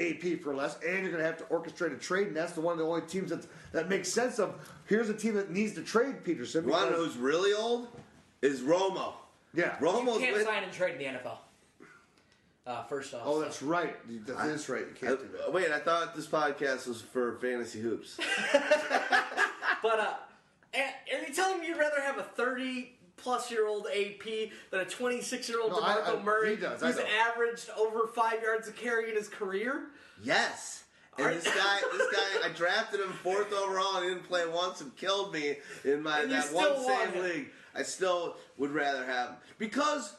AP for less, and you're going to have to orchestrate a trade, and that's the one of the only teams that that makes sense of. Here's a team that needs to trade Peterson. One because- who's really old is Romo. yeah. Romo's You can't with. sign and trade in the NFL. Uh, first off. Oh, so. that's right. That is right. You can't do Uh, that. wait, I thought this podcast was for fantasy hoops. (laughs) But uh, and, and you telling me you'd rather have a thirty plus year old AP than a twenty six year old No, Demarco I- Murray he does, I who's averaged over five yards a carry in his career? yes. And this guy, (laughs) this guy, I drafted him fourth overall and he didn't play once and killed me in my that one him. league. I still would rather have him because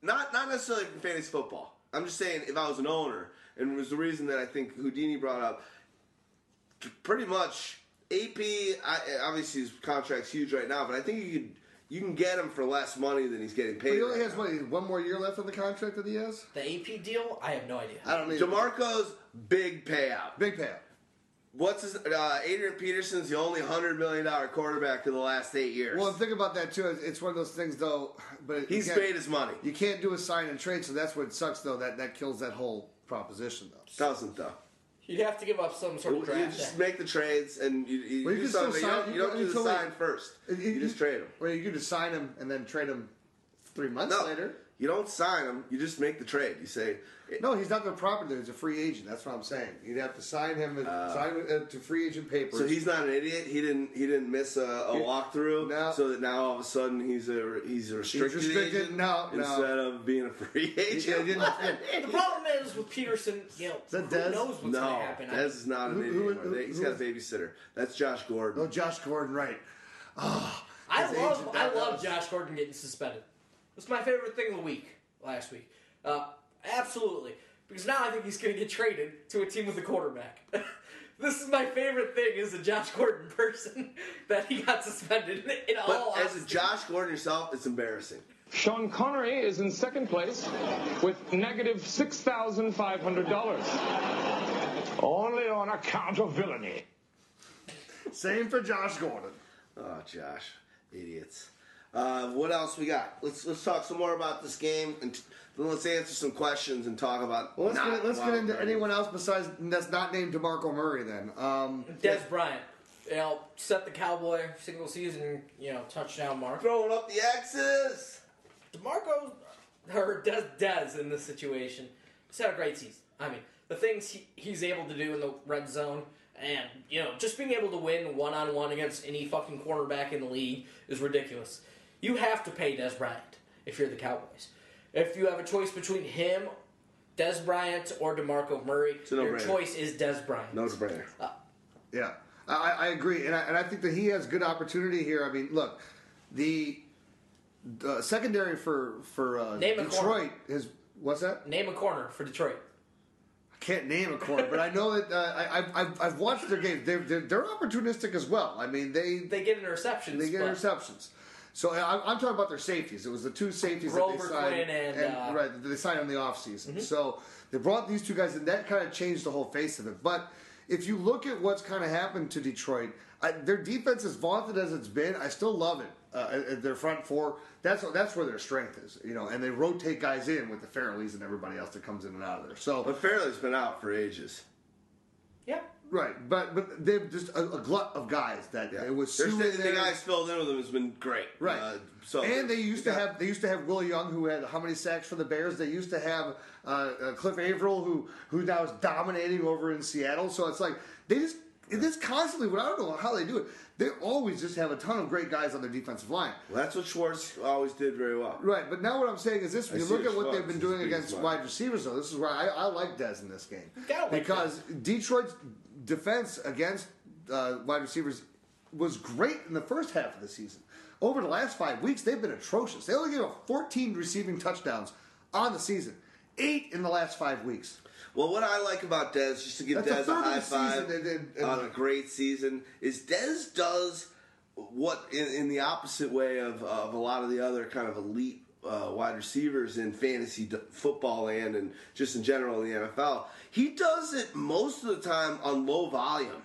not not necessarily in fantasy football. I'm just saying if I was an owner, and it was the reason that I think Houdini brought up. Pretty much, AP. I, obviously, his contract's huge right now, but I think you could you can get him for less money than he's getting But paid. he only right has now. what, one more year left on the contract that he has. The AP deal? I have no idea. I don't need Demarco's big payout. big payout. What's his? Uh, Adrian Peterson's the only hundred million dollar quarterback in the last eight years. Well, think about that too. It's- It's one of those things, though. But he's paid his money. You can't do a sign and trade, so that's what sucks, though. That that kills that whole proposition, though. Doesn't though. You'd have to give up some sort You of draft. just pick. make the trades and you, you, Well, you do can still something. You sign- don't, you you don't can- do the until they- sign first. You- You, you- just trade him. Well, you could just sign him and then trade him three months No, later. you don't sign them. You just make the trade. You say, No, he's not the property. He's a free agent. That's what I'm saying. You'd have to sign him and sign uh, to free agent papers. so he's not an idiot. He didn't. He didn't miss a, a He- walkthrough. No. So that now all of a sudden he's a he's a restricted, restricted? agent No, no. instead of being a (laughs) free agent. he didn't- yeah. The problem is with Peterson, you know, that who Dez? knows what's going no, to happen. I- Dez is not an Who- idiot. who- anymore. who- He's who- got a babysitter. That's Josh Gordon. Oh, Josh Gordon, right? I love agent, I that- that love was- Josh Gordon getting suspended. It's my favorite thing of the week last week. Uh, absolutely, because now I think he's going to get traded to a team with a quarterback. (laughs) this is my favorite thing is a Josh Gordon person (laughs) that he got suspended. In But all as a. Josh Gordon yourself, it's embarrassing. Sean Connery is in second place with negative $6,500. Only on account of villainy. Same for Josh Gordon. Oh, Josh, idiots. Uh, what else we got? Let's let's talk some more about this game and t- then let's answer some questions and talk about. Well, let's not get, let's get into card anyone else besides that's not named Demarco Murray. Then, um, Dez Bryant, you know, set the Cowboy single season, you know, touchdown mark. Throwing up the X's. DeMarco or Dez Dez in this situation. He's had a great season. I mean, the things he, he's able to do in the red zone, and you know, just being able to win one on one against any fucking cornerback in the league is ridiculous. You have to pay Dez Bryant if you're the Cowboys. If you have a choice between him, Dez Bryant, or DeMarco Murray, a your no-brainer. choice is Dez Bryant. No brainer. yeah, I, I agree, and I, and I think that he has good opportunity here. I mean, look, the, the secondary for for uh. Detroit is what's that? Name a corner for Detroit. I can't name a corner, but I know that uh, I, I've, I've watched their games. They're, they're they're opportunistic as well. I mean, they They get interceptions. They get interceptions. So I, I'm talking about their safeties. It was the two safeties that they signed, Quin and, uh, Mm-hmm. right, they signed in the offseason. So they brought these two guys, and that kind of changed the whole face of it. But if you look at what's kind of happened to Detroit, I, their defense, as vaunted as it's been, I still love it. Uh, uh, their front four, that's that's where their strength is, you know. And they rotate guys in with the Fairleys and everybody else that comes in and out of there. So But Fairley's been out for ages. Yeah, Right, but but they're just a, a glut of guys that Yeah. it was There's the, the guys filled in with them has been great. Right. Uh, so and they used to have they used to have Will Young who had how many sacks for the Bears. They used to have uh, uh, Cliff Avril who who now is dominating over in Seattle. So it's like they just this constantly. What I don't know how they do it. They always just have a ton of great guys on their defensive line. Well, that's what Schwartz always did very well. Right, but now what I'm saying is this: I when you look at what what they've been doing against smart. wide receivers, though, this is where I, I like Dez in this game gotta like because Detroit's defense against uh, wide receivers was great in the first half of the season. Over the last five weeks, they've been atrocious. They only gave up 14 receiving touchdowns on the season, eight in the last five weeks. Well, what I like about Dez, just to give That's a Dez a, of high five and- and- and- on a great season, is Dez does what in, in the opposite way of, of a lot of the other kind of elite uh, wide receivers in fantasy d- football land and just in general in the NFL. He does it most of the time on low volume.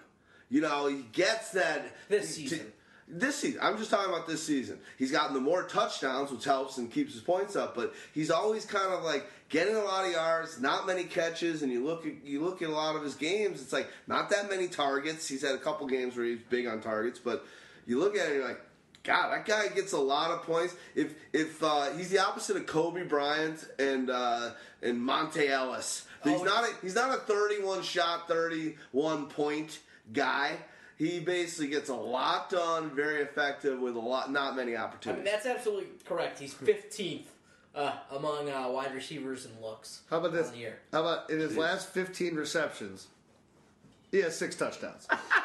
You know, he gets that This to- season. this season, I'm just talking about this season. He's gotten the more touchdowns, which helps and keeps his points up. But he's always kind of like getting a lot of yards, not many catches. And you look at you look at a lot of his games. It's like not that many targets. He's had a couple games where he's big on targets, but you look at it, and you're like, God, that guy gets a lot of points. If if uh, he's the opposite of Kobe Bryant and uh, and Monta Ellis, he's Oh, not a, he's not a 31 shot, 31 point guy. He basically gets a lot done, very effective with a lot, not many I opportunities. mean, that's absolutely correct. He's 15th uh, among uh, wide receivers in looks. How about this? on the year. How about in his Jeez. last 15 receptions, he has six touchdowns. (laughs)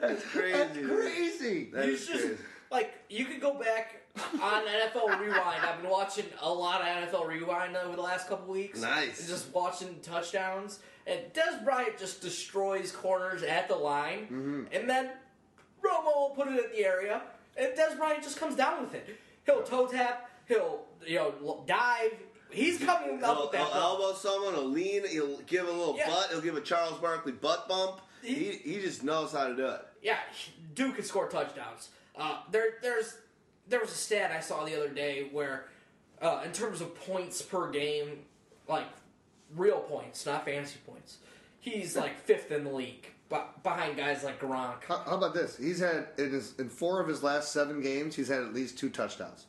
That's crazy. That's crazy. That You is just crazy. like you could go back on NFL Rewind. I've been watching a lot of NFL Rewind over the last couple weeks. Nice. And just watching touchdowns. And Dez Bryant just destroys corners at the line, Mm-hmm. and then Romo will put it in the area, and Dez Bryant just comes down with it. He'll toe tap. He'll you know dive. He's coming up He'll, with that. he'll ball. elbow someone, he'll lean, he'll give a little Yeah. butt, he'll give a Charles Barkley butt bump. He, He- just knows how to do it. Yeah, Duke can score touchdowns. Uh, there, there's, there was a stat I saw the other day where, uh, in terms of points per game, like real points, not fantasy points, he's like fifth in the league, but behind guys like Gronk. How, how about this? He's had in his in four of his last seven games, he's had at least two touchdowns,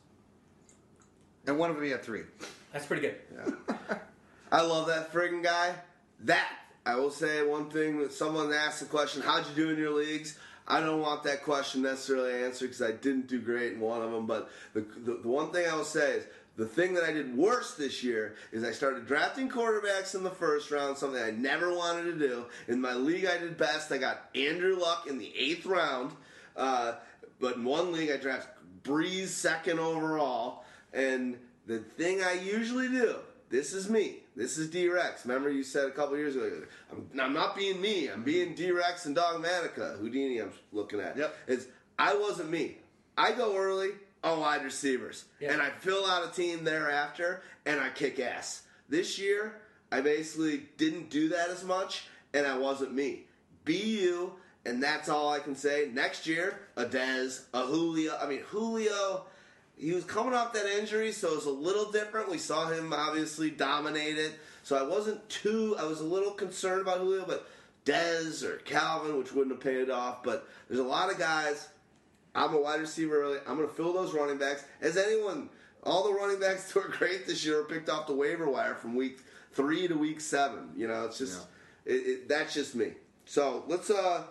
and one of them he had three. That's pretty good. (laughs) I love that friggin' guy. That I will say one thing someone asked the question, "How'd you do in your leagues?" I don't want that question necessarily answered because I didn't do great in one of them. But the, the the one thing I will say is the thing that I did worse this year is I started drafting quarterbacks in the first round, something I never wanted to do. In my league, I did best. I got Andrew Luck in the eighth round, uh, but in one league, I drafted Brees second overall. And the thing I usually do this is me. This is D-Rex. Remember you said a couple years ago, I'm, I'm not being me. I'm being D-Rex and Dogmatica. Houdini I'm looking at. Yep. It's, I wasn't me. I go early on wide receivers. Yeah. And I fill out a team thereafter, and I kick ass. This year, I basically didn't do that as much, and I wasn't me. Be you, and that's all I can say. Next year, a Dez, a Julio. I mean, Julio he was coming off that injury, so it was a little different. We saw him obviously dominate it, so I wasn't too. I was a little concerned about Julio, but Dez or Calvin, which wouldn't have paid off. But there's a lot of guys. I'm a wide receiver early. I'm going to fill those running backs. As anyone, all the running backs (laughs) that were great this year were picked off the waiver wire from week three to week seven. You know, it's just it, it, that's just me. So let's uh.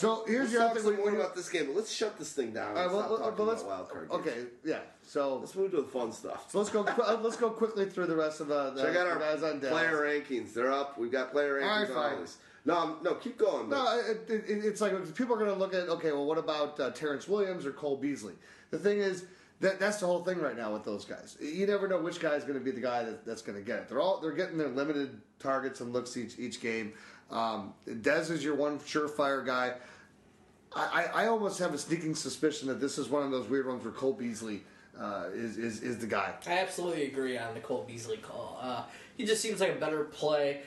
So here's Let's the talk other thing. some more about this game, but let's shut this thing down. All right, and well, stop well, talking but let's about wild card games. okay, yeah. So Let's move to the fun stuff. so let's go. qu- uh, let's go quickly through the rest of the, the, Check out the our guys on Dallas. player rankings. They're up. We've got player All right, rankings on fine. this. No, I'm- no, keep going. but- No, it, it, it- it's like people are going to look at okay, well, what about uh, Terrance Williams or Cole Beasley? The thing is that that's the whole thing right now with those guys. You never know which guy is going to be the guy that, that's going to get it. They're all they're getting their limited targets and looks each each game. Um, Dez is your one surefire guy. I, I, I almost have a sneaking suspicion that this is one of those weird ones where Cole Beasley uh, is, is is the guy. I absolutely agree on the Cole Beasley call. Uh, he just seems like a better play.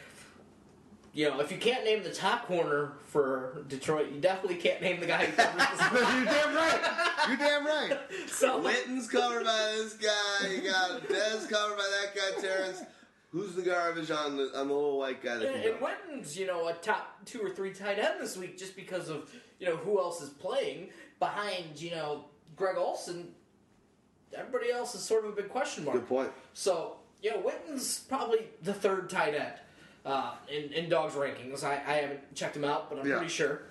You know, if you can't name the top corner for Detroit, you definitely can't name the guy who covers the (laughs) You're damn right. You're damn right. (laughs) So, Witten's covered by this guy. You got Dez covered by that guy, Terrence. Who's the garbage on the on the little white guy? That And, and you know, a top two or three tight end this week just because of, you know, who else is playing behind, you know, Greg Olsen. Everybody else is sort of a big question mark. Good point. So, you know, Witten's probably the third tight end uh, in, in Dogs rankings. I, I haven't checked him out, but I'm Yeah. pretty sure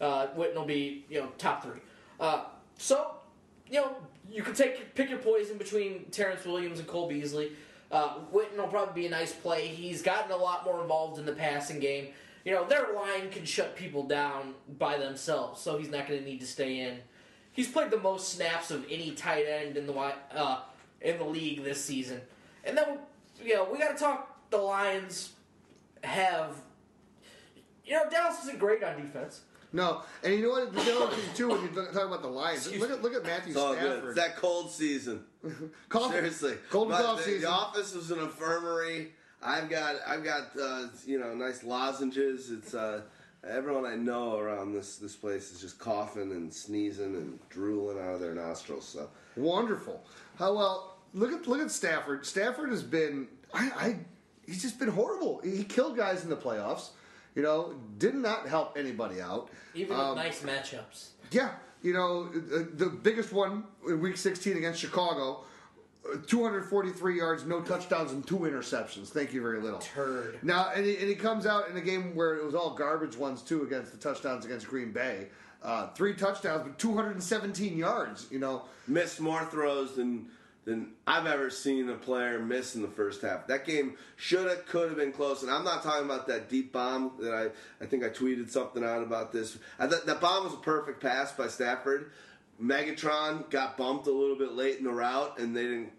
uh, Witten will be, you know, top three. Uh, so, you know, you can take pick your poison between Terrance Williams and Cole Beasley. Uh, Witten will probably be a nice play. He's gotten a lot more involved in the passing game. You know, their line can shut people down by themselves, so he's not going to need to stay in. He's played the most snaps of any tight end in the uh, in the league this season. And then, you know, we got to talk. The Lions have, you know, Dallas isn't great on defense. No, and you know what? The other thing too, when you talk about the Lions, look at look at Matthew It's all good. Stafford. It's that cold season. (laughs) Cough- Seriously, cold and But cough the, season. the office is an infirmary. I've got I've got uh, you know nice lozenges. It's uh, everyone I know around this this place is just coughing and sneezing and drooling out of their nostrils. So Wonderful. How well? Look at look at Stafford. Stafford has been. I, I he's just been horrible. He killed guys in the playoffs. You know, did not help anybody out. Even Um, with nice matchups. Yeah, you know, uh, the biggest one in Week 16 against Chicago, uh, 243 yards, no touchdowns, and two interceptions. Thank you very little. Turd. Now, and he, and he comes out in a game where it was all garbage ones too against the touchdowns against Green Bay. Uh, three touchdowns, but 217 yards. You know, missed more throws than than I've ever seen a player miss in the first half. That game should have, could have been close. And I'm not talking about that deep bomb that I, I think I tweeted something out about this. I thought that bomb was a perfect pass by Stafford. Megatron got bumped a little bit late in the route, and they didn't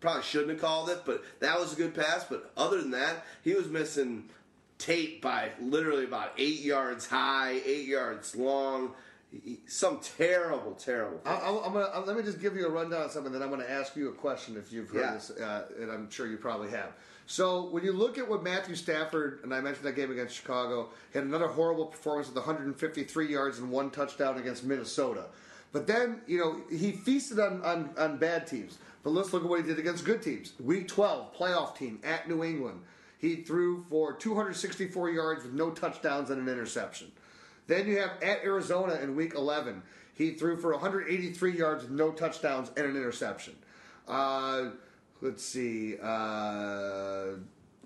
probably shouldn't have called it, but that was a good pass. But other than that, he was missing tape by literally about eight yards high, eight yards long. Some terrible, terrible. I, I, I'm gonna, uh, let me just give you a rundown of something, then I'm going to ask you a question if you've heard Yeah. this, uh, and I'm sure you probably have. So when you look at what Matthew Stafford, and I mentioned that game against Chicago, had another horrible performance with 153 yards and one touchdown against Minnesota. But then, you know, he feasted on, on, on bad teams. But let's look at what he did against good teams. Week 12, playoff team at New England. He threw for 264 yards with no touchdowns and an interception. Then you have at Arizona in week 11. He threw for 183 yards with no touchdowns and an interception. Uh, let's see. Uh,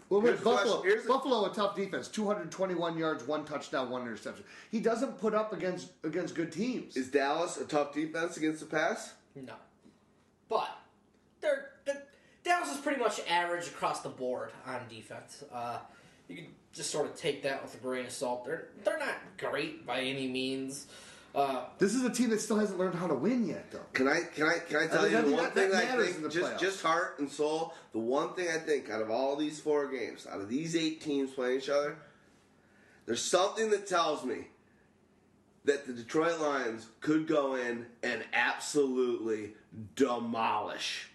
well, wait, Buffalo, question. Here's the- Buffalo, a tough defense, 221 yards, one touchdown, one interception. He doesn't put up against against good teams. Is Dallas a tough defense against the pass? No. But they're, they're Dallas is pretty much average across the board on defense. Uh, you can just sort of take that with a grain of salt. They're they're not great by any means. Uh, This is a team that still hasn't learned how to win yet, though. Can I can I can I tell think- you the one that- thing that I matters in think the just playoffs. just heart and soul. The one thing I think out of all these four games, out of these eight teams playing each other, there's something that tells me that the Detroit Lions could go in and absolutely demolish,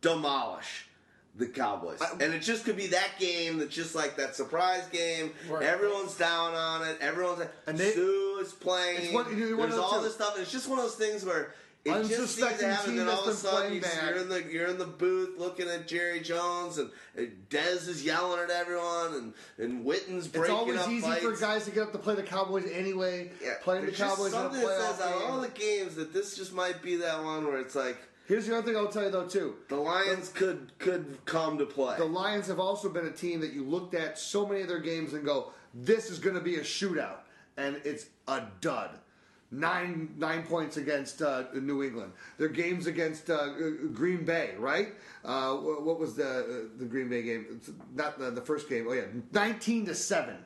demolish the Cowboys. and it just could be that game that's just like that surprise game. Right. Everyone's down on it. Everyone's like, And they- Suh is playing. It's one- you know, one There's all two. this stuff. And it's just one of those things where it just seems to happen. And all of a sudden, you, you're in the you're in the booth looking at Jerry Jones, and and Dez is yelling at everyone, and and Witten's breaking It's always easy fights. for guys to get up to play the Cowboys anyway. Yeah, playing the Cowboys in a something that playoff says out of all the games that this just might be that one where it's like Here's the other thing I'll tell you though too. the Lions could could come to play. The Lions have also been a team that you looked at so many of their games and go, "This is going to be a shootout," and it's a dud. Nine nine points against uh, New England. Their games against uh, Green Bay, right? Uh, what was the uh, the Green Bay game? It's not the, the first game. Oh yeah, nineteen to seven.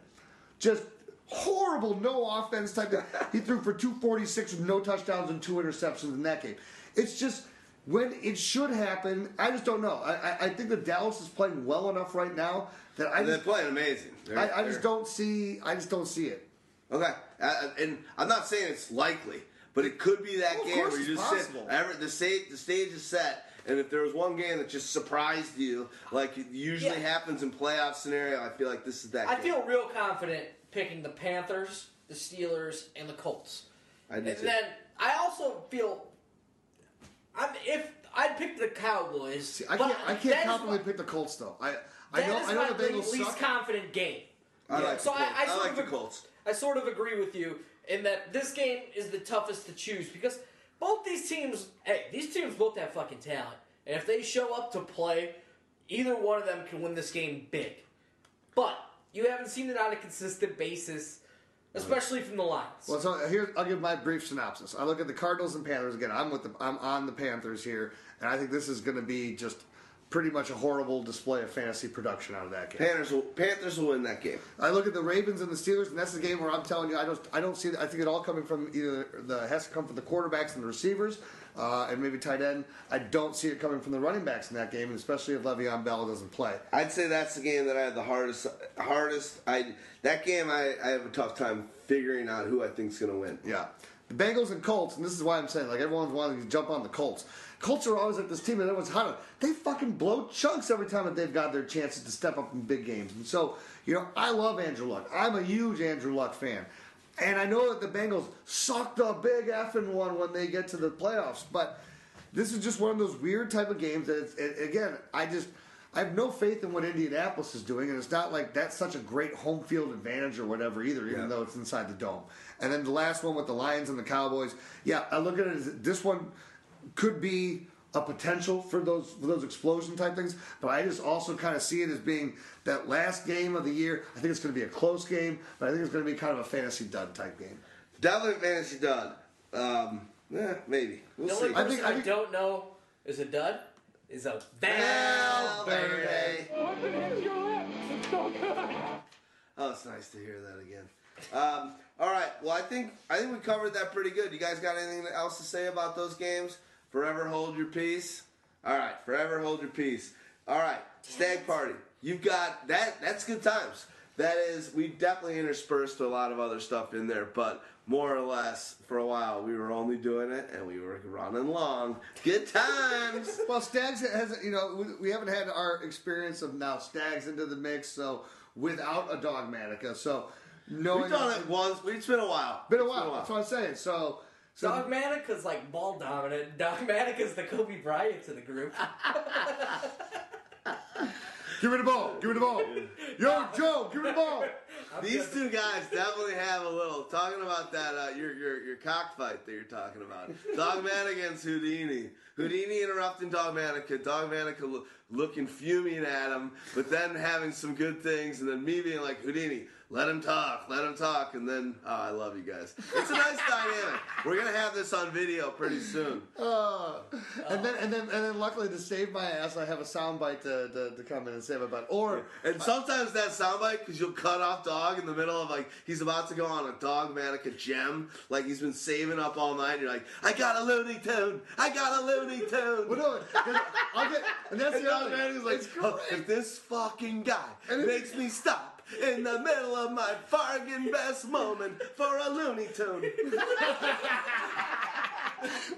Just horrible, no offense type. Of, he threw for two forty six with no touchdowns and two interceptions in that game. It's just when it should happen. I just don't know. I, I, I think that Dallas is playing well enough right now that I and they're just playing amazing. They're- I, I just they're- don't see. I just don't see it. Okay, uh, and I'm not saying it's likely, but it could be that Well, of game course where you it's just possible. sit. Every, the stage, the stage is set, and if there was one game that just surprised you, like it usually Yeah. happens in playoff scenario, I feel like this is that. I game. feel real confident picking the Panthers, the Steelers, and the Colts. I do and too. then I also feel I'm if I'd pick the Cowboys. See, I can't. I can't confidently pick the Colts though. I I know. I know the Bengals least suck. confident game. I like So the I- Colts. I I, sort like of the ag- Colts. I sort of agree with you in that this game is the toughest to choose because both these teams, hey, these teams both have fucking talent. And if they show up to play, either one of them can win this game big. But you haven't seen it on a consistent basis, especially from the Lions. Well, so uh, here I'll give my brief synopsis. I look at the Cardinals and Panthers again. I'm with the I'm on the Panthers here, and I think this is going to be just pretty much a horrible display of fantasy production out of that game. Panthers will, Panthers will win that game. I look at the Ravens and the Steelers, and that's the game where I'm telling you I don't I don't see I think it all coming from either the has to come from the quarterbacks and the receivers, uh, and maybe tight end. I don't see it coming from the running backs in that game, and especially if Le'Veon Bell doesn't play. I'd say that's the game that I have the hardest. Hardest. I that game I, I have a tough time figuring out who I think's going to win. Yeah. The Bengals and Colts, and this is why I'm saying, like, everyone's wanting to jump on the Colts. Colts are always like this team that everyone's hot on. They fucking blow chunks every time that they've got their chances to step up in big games. And so, you know, I love Andrew Luck. I'm a huge Andrew Luck fan. And I know that the Bengals sucked a big f effing one when they get to the playoffs, but this is just one of those weird type of games that, it's, it, again, I just. I have no faith in what Indianapolis is doing, and it's not like that's such a great home field advantage or whatever either, even Yeah. though it's inside the dome. And then the last one with the Lions and the Cowboys, yeah, I look at it as this one could be a potential for those for those explosion type things, but I just also kind of see it as being that last game of the year. I think it's going to be a close game, but I think it's going to be kind of a fantasy dud type game. Definitely fantasy dud. Um, yeah, maybe. We'll the see. I think- I, I don't know is a dud is a Valverde. What is your lips? It's so good. Oh, it's nice to hear that again. Um, all right. Well, I think I think we covered that pretty good. You guys got anything else to say about those games? Forever hold your peace. All right. Forever hold your peace. All right. Stagg Party. You've got that. That's good times. That is. We definitely interspersed a lot of other stuff in there, but more or less for a while we were only doing it and we were running long. Good times. (laughs) Well, Stags has you know we, we haven't had our experience of now Stags into the mix, so without a Dogmatica, so No, We've done it once. It's been a while. Been a It's while. That's what I'm saying. So, so Dogmatica's like ball dominant. Dogmatica's the Kobe Bryant to the group. (laughs) give me the ball. Give me the ball. (laughs) Yo, Joe, give me the ball. These two guys definitely have a little talking about that uh, your your your cockfight that you're talking about. Dogman against Houdini. Houdini interrupting Dogmatica. Dogmatica lo- looking fuming at him, but then having some good things, and then me being like Houdini. Let him talk. Let him talk, and then oh, I love you guys. It's a nice (laughs) dynamic. We're gonna have this on video pretty soon. Uh, (laughs) and then and then and then luckily to save my ass, I have a soundbite to, to, to come in and save my butt. Or And sometimes that soundbite, because you'll cut off dog in the middle of like he's about to go on a dogmatica gem, like he's been saving up all night. You're like, I got a Looney Tune, I got a Looney Tune. well, no, I'll get and that's (laughs) And the other thing. like, "Oh, if this fucking guy And makes me stop in the middle of my bargain best moment for a Looney Tune. (laughs)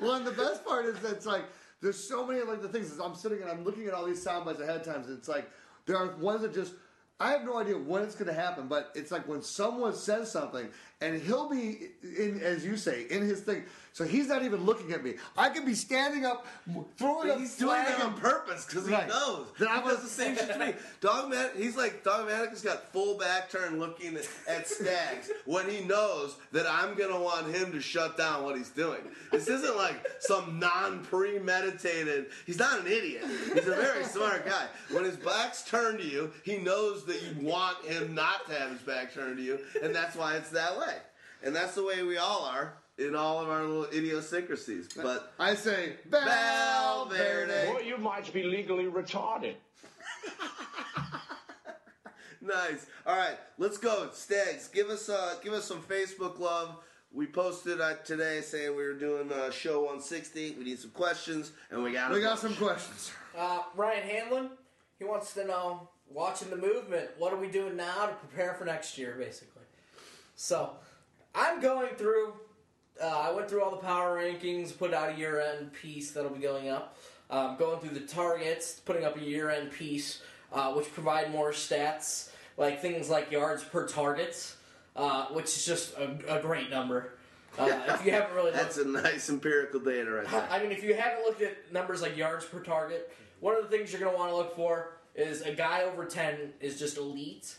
Well, and the best part is that it's like there's so many like the things. is I'm sitting and I'm looking at all these sound bites ahead of times. And it's like there are ones that just I have no idea when it's going to happen, but it's like when someone says something and he'll be in, as you say, in his thing. So he's not even looking at me. I could be standing up, throwing a He's doing that on purpose because he knows. Then I was- the same shit to me. Dogmatic, he's like Dogmatic's got full back turn looking at Stags when he knows that I'm gonna want him to shut down what he's doing. This isn't like some non-premeditated. He's not an idiot. He's a very smart guy. When his back's turned to you, he knows that you want him not to have his back turned to you, and that's why it's that way. And that's the way we all are in all of our little idiosyncrasies. But I say Valverde. Valverde. Or you might be legally retarded. (laughs) Nice. All right, let's go, Stags. Give us uh, give us some Facebook love. We posted uh, today saying we were doing uh, show 160. We need some questions, and we got a We got bunch. some questions. Uh, Ryan Hanlon, he wants to know, watching the movement, what are we doing now to prepare for next year, basically? So, I'm going through, uh, I went through all the power rankings, put out a year end piece that'll be going up. Um, going through the targets, putting up a year end piece, uh, which provide more stats, like things like yards per target, uh, which is just a, a great number. Uh, if you (laughs) haven't really looked That's a nice empirical data right there. I mean, if you haven't looked at numbers like yards per target, one of the things you're going to want to look for is a guy over 10 is just elite.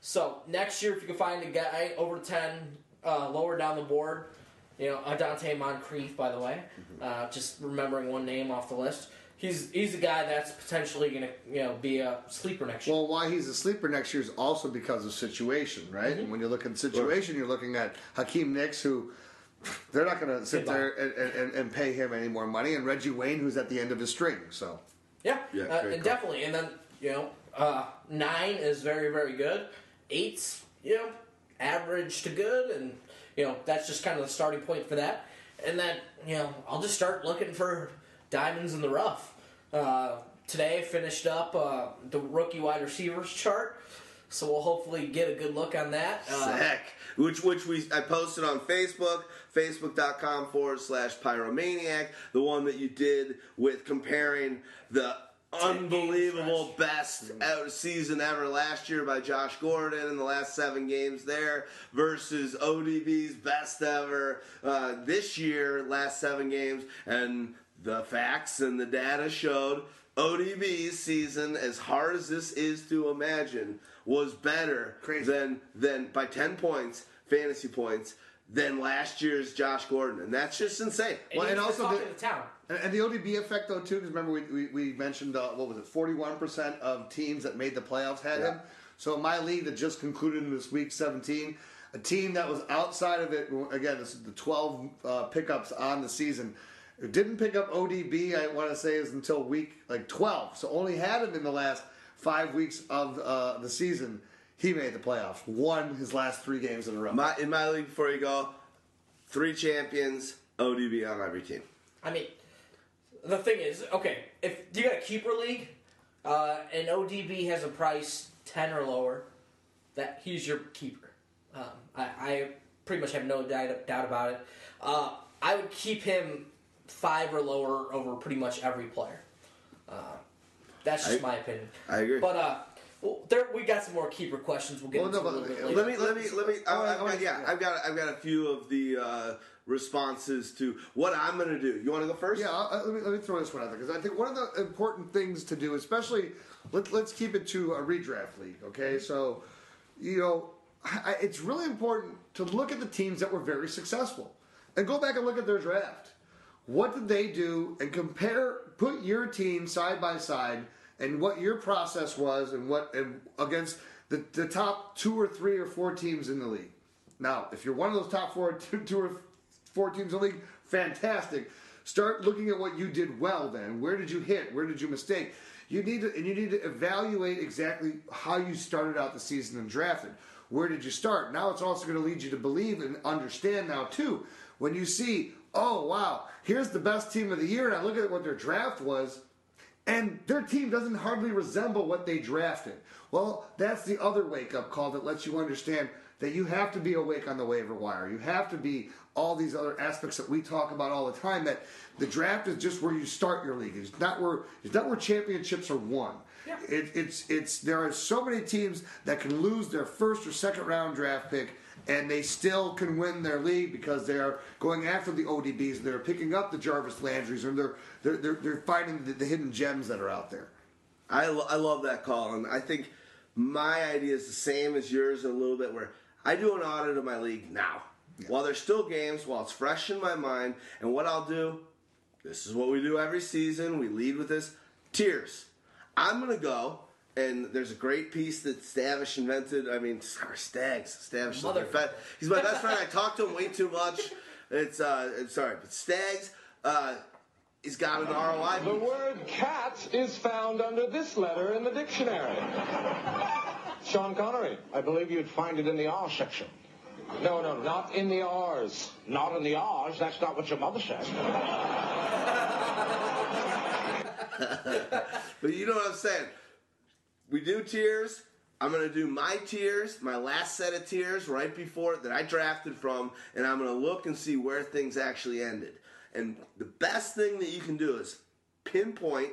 So next year, if you can find a guy over 10 uh, lower down the board, you know, Adante Moncrief, by the way, uh, just remembering one name off the list. He's he's a guy that's potentially going to you know be a sleeper next year. Well, why he's a sleeper next year is also because of situation, right? Mm-hmm. And when you look at situation, you're looking at Hakeem Nicks, who (laughs) they're not going to sit Goodbye. there and, and, and pay him any more money, and Reggie Wayne, who's at the end of his string. So Yeah, Yeah, uh, and definitely. And then you know, uh, nine is very very good. Eight's you know average to good, and you know that's just kind of the starting point for that. And then you know I'll just start looking for diamonds in the rough. Uh, today finished up uh, the rookie wide receivers chart, so we'll hopefully get a good look on that. Uh. Which which we I posted on Facebook, facebook.com forward slash pyromaniac, the one that you did with comparing the unbelievable best out season ever last year by Josh Gordon in the last seven games there versus ODB's best ever uh, this year, last seven games, and the facts and the data showed ODB's season, as hard as this is to imagine, was better Crazy. than than by ten points, fantasy points, than last year's Josh Gordon, and that's just insane. and Well, and the also the- of the town. And, and the ODB effect, though, too, because remember we, we, we mentioned uh, what was it, forty one percent of teams that made the playoffs had Yeah. him. So in my league that just concluded in this week seventeen, a team that was outside of it again, this is the twelve uh, pickups on the season. It didn't pick up ODB. I want to say is until week like twelve. So only had him in the last five weeks of uh, the season. He made the playoffs. Won his last three games in a row. My in my league before you go, three champions, ODB on every team. I mean, the thing is, okay, if you got a keeper league, uh, and ODB has a price ten or lower, that he's your keeper. Um, I, I pretty much have no doubt, doubt about it. Uh, I would keep him five or lower over pretty much every player. Uh, that's just I- my opinion. I agree. But uh, well, there we got some more keeper questions. We'll get Well, into no, a little but- bit let later. Let me let me let me. I, I've got, yeah, yeah. I've got I've got a few of the uh, responses to what I'm gonna do. You want to go first? Yeah, uh, let me let me throw this one out there because I think one of the important things to do, especially let, let's keep it to a redraft league. Okay, so you know I, it's really important to look at the teams that were very successful and go back and look at their draft. What did they do and compare? Put your team side by side and what your process was and what and against the, the top two or three or four teams in the league. Now, if you're one of those top four, (laughs) two, two or four teams in the league, fantastic. Start looking at what you did well. Then, where did you hit? Where did you mistake? You need to and you need to evaluate exactly how you started out the season and drafted. Where did you start? Now it's also going to lead you to believe and understand now too. When you see, oh wow, here's the best team of the year, and I look at what their draft was, and their team doesn't hardly resemble what they drafted. Well, that's the other wake up call that lets you understand that you have to be awake on the waiver wire. You have to be all these other aspects that we talk about all the time. That the draft is just where you start your league. It's not where it's not where championships are won. Yeah. It, it's it's there are so many teams that can lose their first or second round draft pick and they still can win their league because they are going after the ODBs. They're picking up the Jarvis Landrys and they're they're they're, they're finding the, the hidden gems that are out there. I, lo- I love that call, and I think my idea is the same as yours a little bit. Where I do an audit of my league now, while there's still games, while it's fresh in my mind, and what I'll do. This is what we do every season. We lead with this tiers. I'm gonna go, and there's a great piece that Stavish invented. I mean, sorry, Stags. Stavish, is my Mother- fe- he's my best friend. I talk to him way too much. It's uh, it's sorry, but Stags. Uh, He's got an ROI. The word cat is found under this letter in the dictionary. Sean Connery. I believe you'd find it in the R section. No, no, not in the R's. Not in the R's. That's not what your mother said. (laughs) But you know what I'm saying? We do tiers. I'm gonna do my tiers, my last set of tiers right before that I drafted from, and I'm gonna look and see where things actually ended. And the best thing that you can do is pinpoint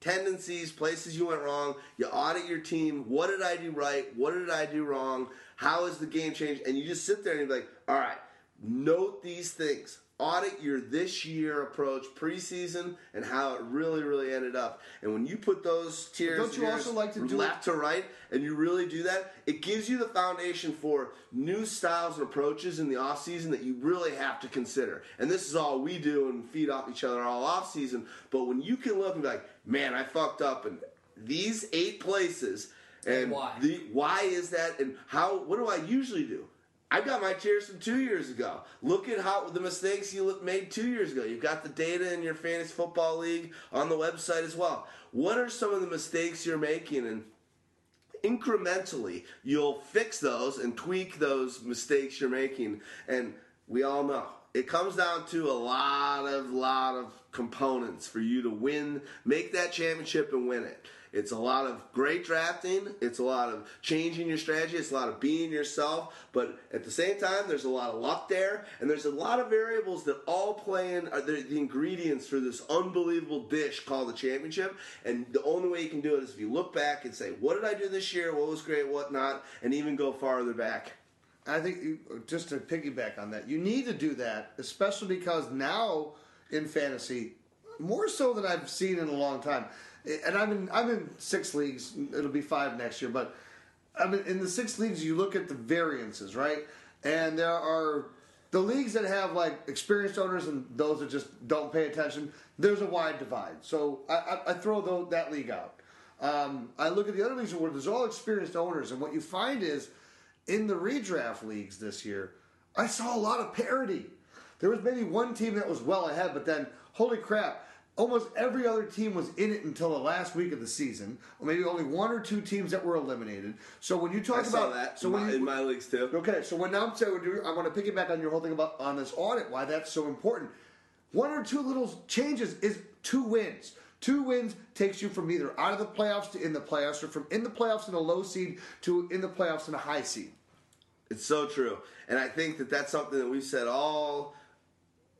tendencies, places you went wrong. You audit your team. What did I do right? What did I do wrong? How has the game changed? And you just sit there and you be like, all right, note these things. Audit your this year approach preseason and how it really, really ended up. And when you put those tiers, don't you tiers also like to do left to right, and you really do that, it gives you the foundation for new styles and approaches in the off season that you really have to consider. And this is all we do and feed off each other all off season. But when you can look and be like, man, I fucked up in these eight places, and why? the why is that, and how? What do I usually do? I got my tiers from two years ago. Look at how the mistakes you made two years ago. You've got the data in your fantasy football league on the website as well. What are some of the mistakes you're making, and incrementally you'll fix those and tweak those mistakes you're making and we all know it comes down to a lot of lot of components for you to win make that championship and win it it's a lot of great drafting. It's a lot of changing your strategy. It's a lot of being yourself. But at the same time there's a lot of luck there. And there's a lot of variables that all play in are the, the ingredients for this unbelievable dish called the championship. And the only way you can do it is if you look back and say what did i do this year? What was great? What not? And even go farther back. I think you, just to piggyback on that, you need to do that, especially because now in fantasy, more so than I've seen in a long time. And I'm in I'm in six leagues. It'll be five next year, but I mean in the six leagues, you look at the variances, right? And there are the leagues that have like experienced owners and those that just don't pay attention. There's a wide divide. So I, I, I throw tho- that league out. Um, I look at the other leagues where there's all experienced owners, and what you find is in the redraft leagues this year, I saw a lot of parity. There was maybe one team that was well ahead, but then, holy crap, almost every other team was in it until the last week of the season, or maybe only one or two teams that were eliminated. So when you talk i about saw that so in, my, you, in my leagues too Okay, so when now I'm saying I want to piggyback on your whole thing about on this audit, why that's so important. One or two little changes is two wins. Two wins takes you from either out of the playoffs to in the playoffs, or from in the playoffs in a low seed to in the playoffs in a high seed. It's so true. And I think that that's something that we've said all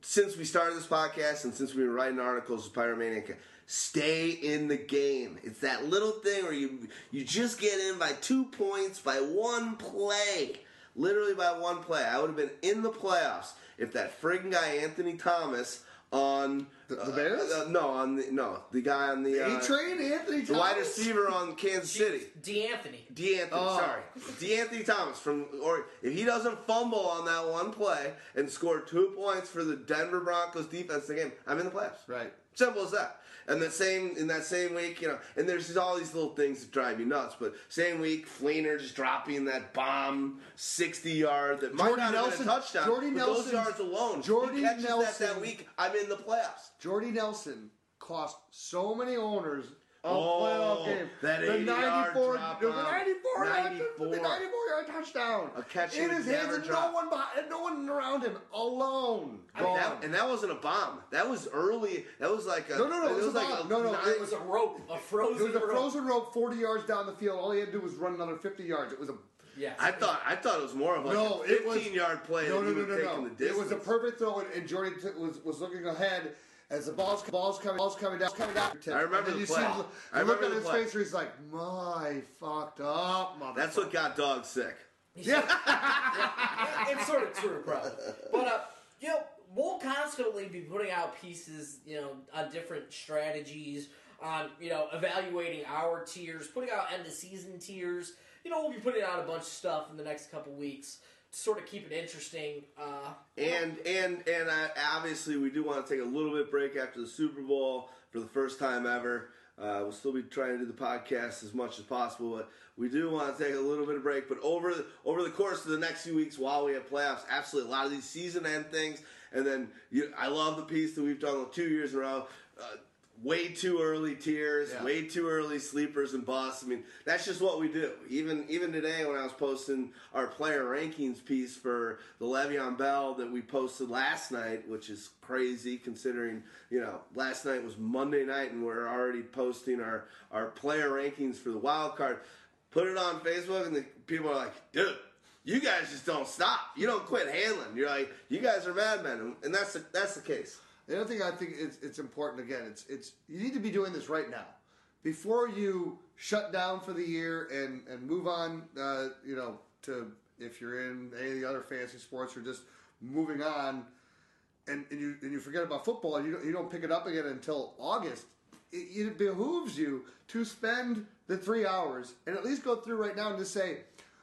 since we started this podcast and since we were writing articles with Pyromaniac. Stay in the game. It's that little thing where you you just get in by two points by one play. Literally by one play. I would have been in the playoffs if that friggin' guy Anthony Thomas on The- the Bears? uh, no, on the no, the guy on the uh, A train, Anthony the wide receiver on Kansas City. D'Anthony. D'Anthony, Oh. sorry, (laughs) D'Anthony Thomas from or if he doesn't fumble on that one play and score two points for the Denver Broncos defense in the game, I'm in the playoffs. Right. Simple as that. And the same in that same week, you know, and there's just all these little things that drive you nuts. But same week, Fleener just dropping that bomb, sixty yard that might Jordy not Nelson- have been a touchdown. Jordy but those yards alone, Jordy catches that Nelson- that week. I'm in the playoffs. Jordy Nelson cost so many owners a Oh, playoff oh, game. that the 94, drop it was 94 yard, 94. the 94 yard touchdown. A catch in his hands and drop. no one behind, no one around him, alone. And Gone. that, and that wasn't a bomb. That was early. That was like a No, no, no, it was a like bomb. No, no, nine- It was a rope, a it frozen was a rope. frozen rope 40 yards down the field. All he had to do was run another 50 yards. It was a yeah, I thought I thought it was more of like no, a it was 15 yard play No, no, no, no, no. It was a perfect throw, and, and Jordy t- was was looking ahead as the ball's balls coming, balls coming down, coming down. I remember and the you play. See, the- I look remember at his play. face where he's like, "My fucked up mother." That's what got dogs sick. (laughs) Yeah. it's sort of true, probably. But uh, you know, we'll constantly be putting out pieces, you know, on different strategies, on you know, evaluating our tiers, putting out end of season tiers. You know, we'll be putting out a bunch of stuff in the next couple weeks to sort of keep it interesting. Uh, And and and I, obviously we do want to take a little bit break after the Super Bowl for the first time ever. Uh, we'll still be trying to do the podcast as much as possible, but we do want to take a little bit of break. But over the, over the course of the next few weeks, while we have playoffs, absolutely a lot of these season end things, and then you, I love the piece that we've done two years in a row. Uh, way too early tiers, Yeah. way too early sleepers and busts. I mean, that's just what we do. Even even today, when I was posting our player rankings piece for the Le'Veon Bell that we posted last night, which is crazy considering you know last night was Monday night and we're already posting our our player rankings for the wild card. Put it on Facebook, and the people are like, "Dude." You guys just don't stop. You don't quit handling. You're like, you guys are madmen, and that's the, that's the case. The other thing I think it's, it's important again. It's it's you need to be doing this right now, before you shut down for the year and and move on. Uh, you know to if you're in any of the other fantasy sports or just moving on, and, and you and you forget about football, and you don't, you don't pick it up again until August. It, it behooves you to spend the three hours and at least go through right now and just say,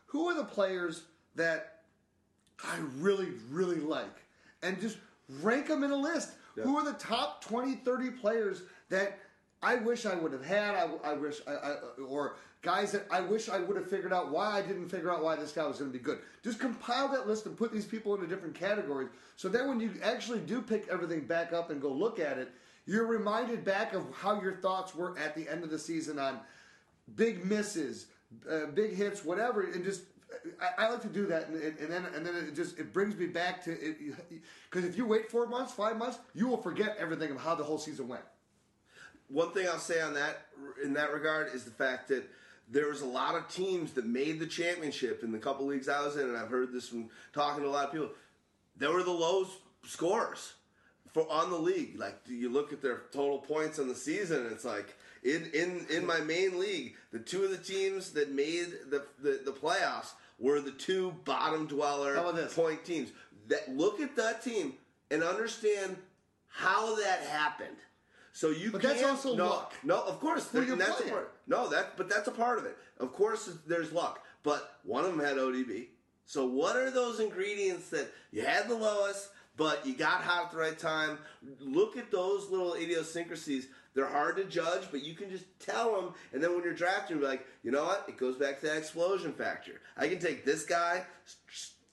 who are the players that I really, really like. And just rank them in a list. Who are the top 20, 30 players that I wish I would have had, I, I wish, I, I, or guys that I wish I would have figured out why I didn't figure out why this guy was going to be good. Just compile that list and put these people into different categories so that when you actually do pick everything back up and go look at it, you're reminded back of how your thoughts were at the end of the season on big misses, uh, big hits, whatever, and just I, I like to do that, and, and then and then it just it brings me back to it because if you wait four months, five months, you will forget everything of how the whole season went. One thing I'll say on that in that regard is the fact that there was a lot of teams that made the championship in the couple leagues I was in, and I've heard this from talking to a lot of people. There were the low scores for on the league. Like you look at their total points on the season, and it's like in in in my main league, the two of the teams that made the the, the playoffs were the two bottom dweller How about this? point teams. That look at that team and understand how that happened. So you But can't that's also no, luck. No, of course, Who you're that's a playing. part. No, that but that's a part of it. Of course, there's luck, but one of them had ODB. So what are those ingredients that you had the lowest, but you got hot at the right time? Look at those little idiosyncrasies. They're hard to judge, but you can just tell them. And then when you're drafting, you're like, you know what? It goes back to that explosion factor. I can take this guy,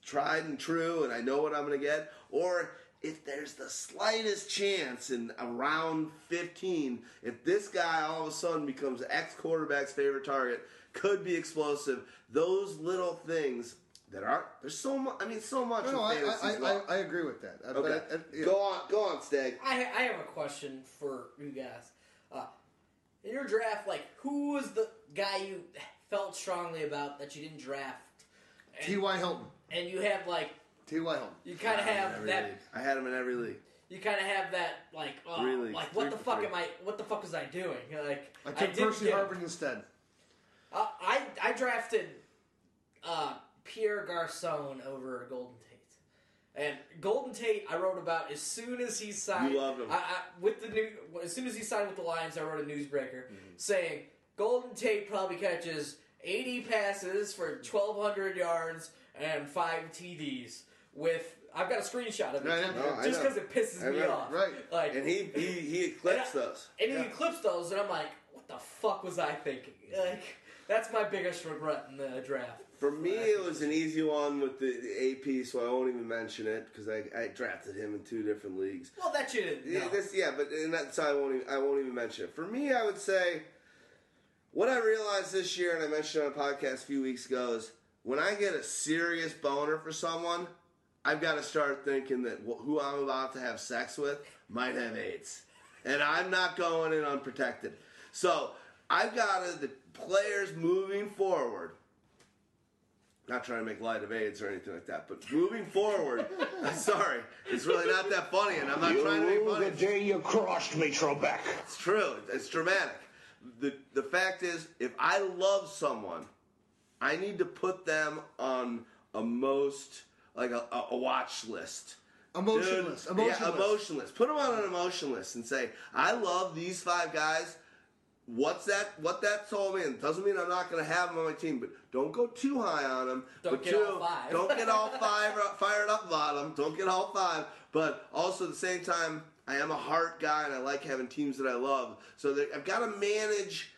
tried and true, and I know what I'm going to get. Or if there's the slightest chance in around 15, if this guy all of a sudden becomes X quarterback's favorite target, could be explosive. Those little things that are there's so much. I mean, so much. No, no, I, I. I, I agree with that. Okay, but, uh, yeah. go on, go on, Stagg. I, I have a question for you guys. Uh, in your draft, like, who was the guy you felt strongly about that you didn't draft? And, T.Y. Hilton. and you have like T.Y. Hilton. you kind of have that league. I had him in every league. you kind of have that like oh, Three leagues. like what Three the fuck three. am I what the fuck was I doing like I took didn't Percy Harvin instead. Uh, I I drafted uh, Pierre Garcon over Golden Tate. And Golden Tate, I wrote about as soon as he signed. You loved him. I, I, with the new, as soon as he signed with the Lions, I wrote a newsbreaker Mm-hmm. saying Golden Tate probably catches 80 passes for 1,200 yards and five TDs. With I've got a screenshot of it Right, No, just because it pisses I me remember. off. Right. Like And he he he eclipsed and us. And he Yeah. eclipsed those, and I'm like, what the fuck was I thinking? Like, that's my biggest regret in the draft. For me, it was an easy one with the, the AP, so I won't even mention it because I, I drafted him in two different leagues. Well, that you didn't Yeah, this, yeah, but and that's so I won't even, I won't even mention it. For me, I would say what I realized this year, and I mentioned on a podcast a few weeks ago, is when I get a serious boner for someone, I've got to start thinking that who I'm about to have sex with might have AIDS, and I'm not going in unprotected. So I've got to, the players moving forward. Not trying to make light of AIDS or anything like that, but moving forward, (laughs) I'm sorry, it's really not that funny, and I'm not trying to make You, funny. the day you crossed me, Trebek. It's true. It's dramatic. The the fact is, if I love someone, I need to put them on a most like a, a, a watch list. Emotionless. Dude, Emotionless. Yeah, emotionless. Put them on an emotion list and say, I love these five guys. What's that? What that told me, and doesn't mean I'm not going to have them on my team, but don't go too high on them. Don't but get two, all five. Don't get all (laughs) five uh, fired up about them. Don't get all five. But also at the same time, I am a heart guy, and I like having teams that I love. So that I've got to manage.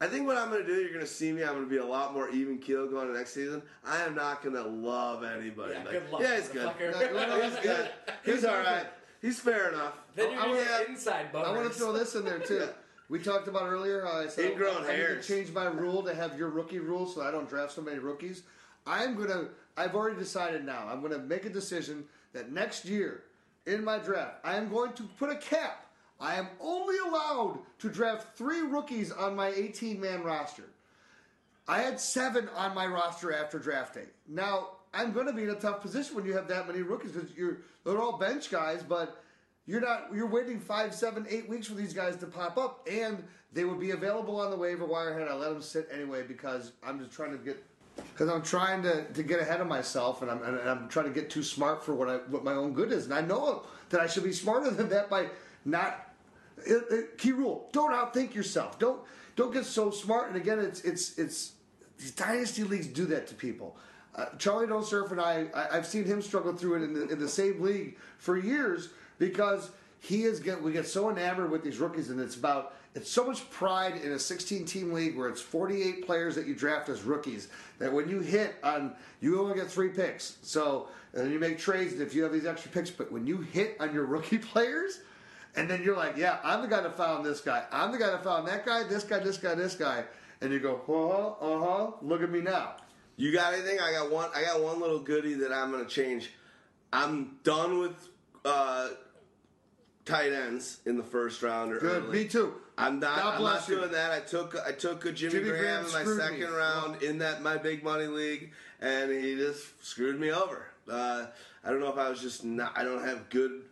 I think what I'm going to do, you're going to see me. I'm going to be a lot more even keel going to next season. I am not going to love anybody. yeah, Like, good luck. yeah, he's good. motherfucker. No, no, no, He's good. He's all right. He's fair enough. then you're I gonna wanna- inside boners. I want to throw this in there too. (laughs) We talked about earlier. Uh, I said Ingrown I, I need to hairs. change my rule to have your rookie rule, so I don't draft so many rookies. I'm gonna. I've already decided now. I'm gonna make a decision that next year in my draft, I am going to put a cap. I am only allowed to draft three rookies on my 18 man roster. I had seven on my roster after draft day. Now I'm going to be in a tough position when you have that many rookies because you're they're all bench guys, but you're not you're waiting five, seven, eight weeks for these guys to pop up, and they would be available on the waiver wire. And I let them sit anyway because I'm just trying to get because I'm trying to, to get ahead of myself, and I'm and I'm trying to get too smart for what I what my own good is, and I know that I should be smarter than that by not. It, it, key rule: don't outthink yourself. Don't don't get so smart. And again, it's it's it's these dynasty leagues do that to people. Uh, Charlie Don't Surf and I, I, I've seen him struggle through it in the, in the same league for years because he is get we get so enamored with these rookies, and it's about it's so much pride in a 16 team league where it's 48 players that you draft as rookies that when you hit on you only get three picks. So and you make trades if you have these extra picks, but when you hit on your (laughs) rookie players. And then you're like, yeah, I'm the guy that found this guy. I'm the guy that found that guy, this guy, this guy, this guy. And you go, uh huh, uh huh. Look at me now. You got anything? I got one. I got one little goodie that I'm gonna change. I'm done with uh, tight ends in the first round or Good. early. Me too. I'm not. God I'm not you. doing that. I took. I took a Jimmy, Jimmy Graham, Graham in my second me. round in that my big money league, and he just screwed me over. Uh, I don't know if I was just not. I don't have good.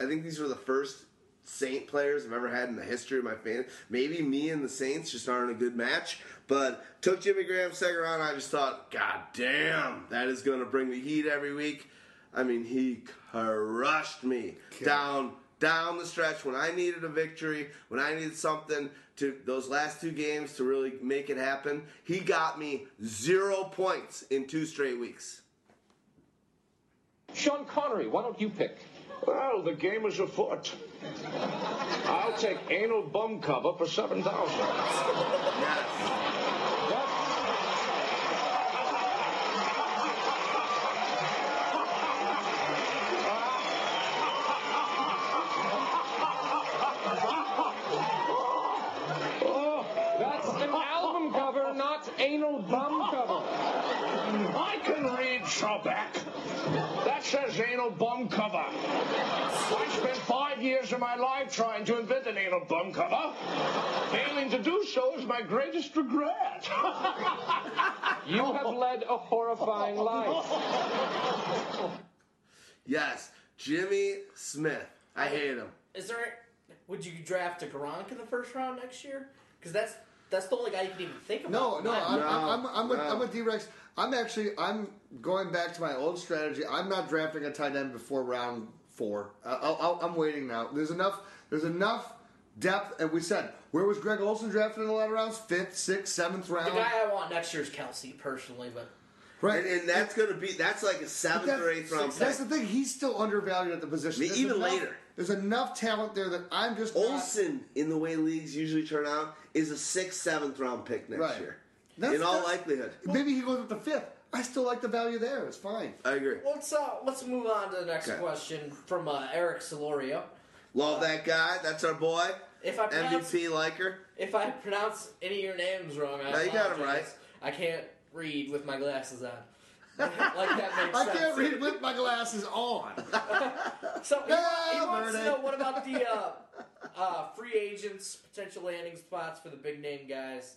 I think these were the first Saint players I've ever had in the history of my fan. Maybe me and the Saints just aren't a good match. But took Jimmy Graham second round. I just thought, God damn, that is going to bring the heat every week. I mean, he crushed me down down the stretch when I needed a victory, when I needed something to those last two games to really make it happen. He got me zero points in two straight weeks. Sean Connery, why don't you pick? Well, the game is afoot. I'll take anal bum cover for 7000 Yes. Oh, that's an album cover, not anal bum cover. I can read Trebek. That says anal bum cover. I spent five years of my life trying to invent an anal bum cover. Failing to do so is my greatest regret. (laughs) You have led a horrifying life. Yes. Jimmy Smith. I hate him. Is there? Would you draft a Gronk in the first round next year? Because that's that's the only guy you can even think about. No, no, I'm, No, I'm, I'm, I'm, with, no. I'm with D-Rex. I'm actually, I'm going back to my old strategy. I'm not drafting a tight end before round four. Uh, I'll, I'll, I'm waiting now. There's enough, there's enough depth, and we said, where was Greg Olsen drafted in a lot of rounds? Fifth, sixth, seventh round. The guy I want next year is Kelce, personally, but right. And, and that's going to be, that's like a seventh That's- or eighth round That's pick. the thing. He's still undervalued at the position. Me- There's even enough- later. There's enough talent there that I'm just not- Olsen, in the way leagues usually turn out, is a sixth, seventh round pick next Right. year. That's- in all that's- likelihood. Maybe he goes up to fifth. I still like the value there. It's fine. I agree. let's uh let's move on to the next Okay. question from uh, Eric Solorio. Love that guy. That's our boy. If I pronounce MVP liker. if I pronounce any of your names wrong, I No, you got 'em apologize. right. I can't read with my glasses on. (laughs) like that makes I sense. can't read with my glasses on. (laughs) So he, Ah, he wants to Vernon. know what about the (laughs) uh, uh, free agents, potential landing spots for the big name guys.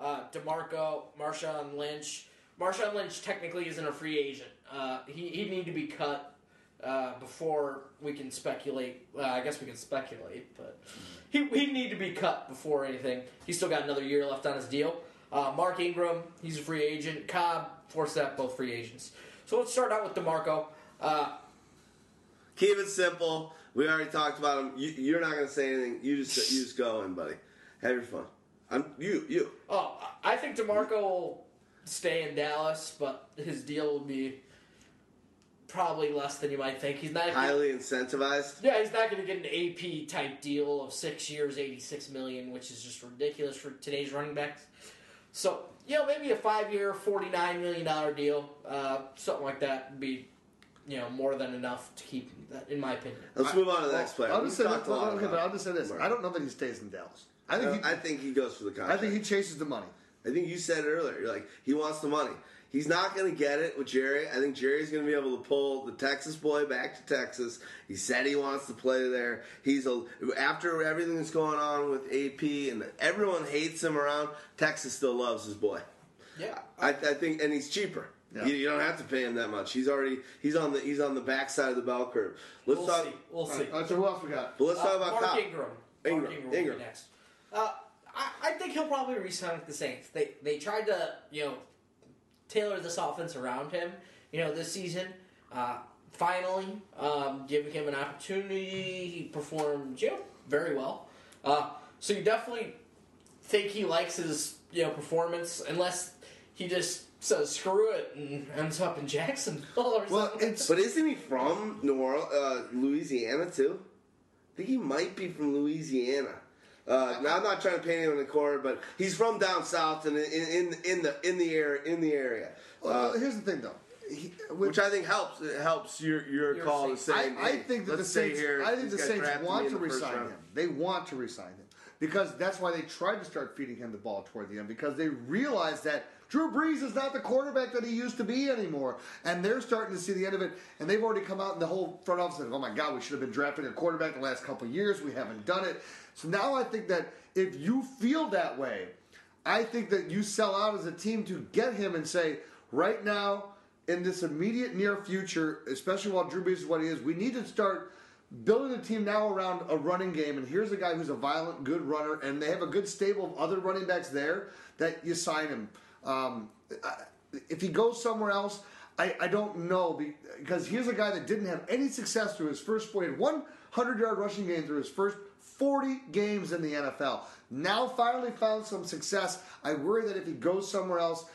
Uh, Demarco, Marshawn Lynch. Marshawn Lynch technically isn't a free agent. Uh, he he'd need to be cut uh, before we can speculate. Well, I guess we can speculate, but he he'd need to be cut before anything. He's still got another year left on his deal. Uh, Mark Ingram, he's a free agent. Cobb, Forsett, both free agents. So let's start out with Demarco. Uh, Keep it simple. We already talked about him. You, you're not going to say anything. You just you just go in, buddy. Have your fun. I'm you you. Oh, I think Demarco will stay in Dallas, but his deal will be probably less than you might think. He's not Highly incentivized. Yeah, he's not going to get an AP type deal of six years, eighty-six million, which is just ridiculous for today's running backs. So, you know, maybe a five-year, forty-nine million dollar deal, uh, something like that would be, you know, more than enough to keep that, in my opinion. Let's move on to the next player. I'll We've just say this. talked a lot Okay, but about I'll just say this. Mark. I don't know that he stays in Dallas. I think he, I think he goes for the I think he chases the money. I think you said it earlier. You're like, he wants the money. He's not going to get it with Jerry. I think Jerry's going to be able to pull the Texas boy back to Texas. He said he wants to play there. He's a after everything that's going on with AP and everyone hates him around. Texas still loves his boy. Yeah. I, I think, and he's cheaper. Yeah. You, you don't have to pay him that much. He's already he's on the he's on the backside of the bell curve. Let's We'll talk. see. We'll see. Right, so who else we got? But let's talk Uh, about Mark Cobb. Ingram. Ingram. Ingram, Ingram. next. Uh, I, I think he'll probably resign with the Saints. They they tried to you know tailor this offense around him. You know, this season, uh, finally um, giving him an opportunity, he performed you know, very well. Uh, so you definitely think he likes his you know performance, unless he just says screw it and ends up in Jacksonville or Well, something. it's But isn't he from New Orleans, uh, Louisiana too? I think he might be from Louisiana. Uh, now I'm not trying to paint him in the corner, but he's from down south and in in, in the in the area in the area, well, uh, here's the thing though. He, with- which I think helps. It helps your your Your call to say. I, I think that the Saints. here. I think These the Saints want to the resign round. him. They want to resign him because that's why they tried to start feeding him the ball toward the end because they realized that Drew Brees is not the quarterback that he used to be anymore, and they're starting to see the end of it. And they've already come out in the whole front office and, oh my God, we should have been drafting a quarterback the last couple of years. We haven't done it. So now I think that if you feel that way, I think that you sell out as a team to get him and say, right now, in this immediate near future, especially while Drew Brees is what he is, we need to start building a team now around a running game. And here's a guy who's a violent, good runner, and they have a good stable of other running backs there that you sign him. Um, if he goes somewhere else, I, I don't know because here's a guy that didn't have any success through his first four. He had one hundred yard rushing game through his first 40 games in the NFL. Now finally found some success. I worry that if he goes somewhere else,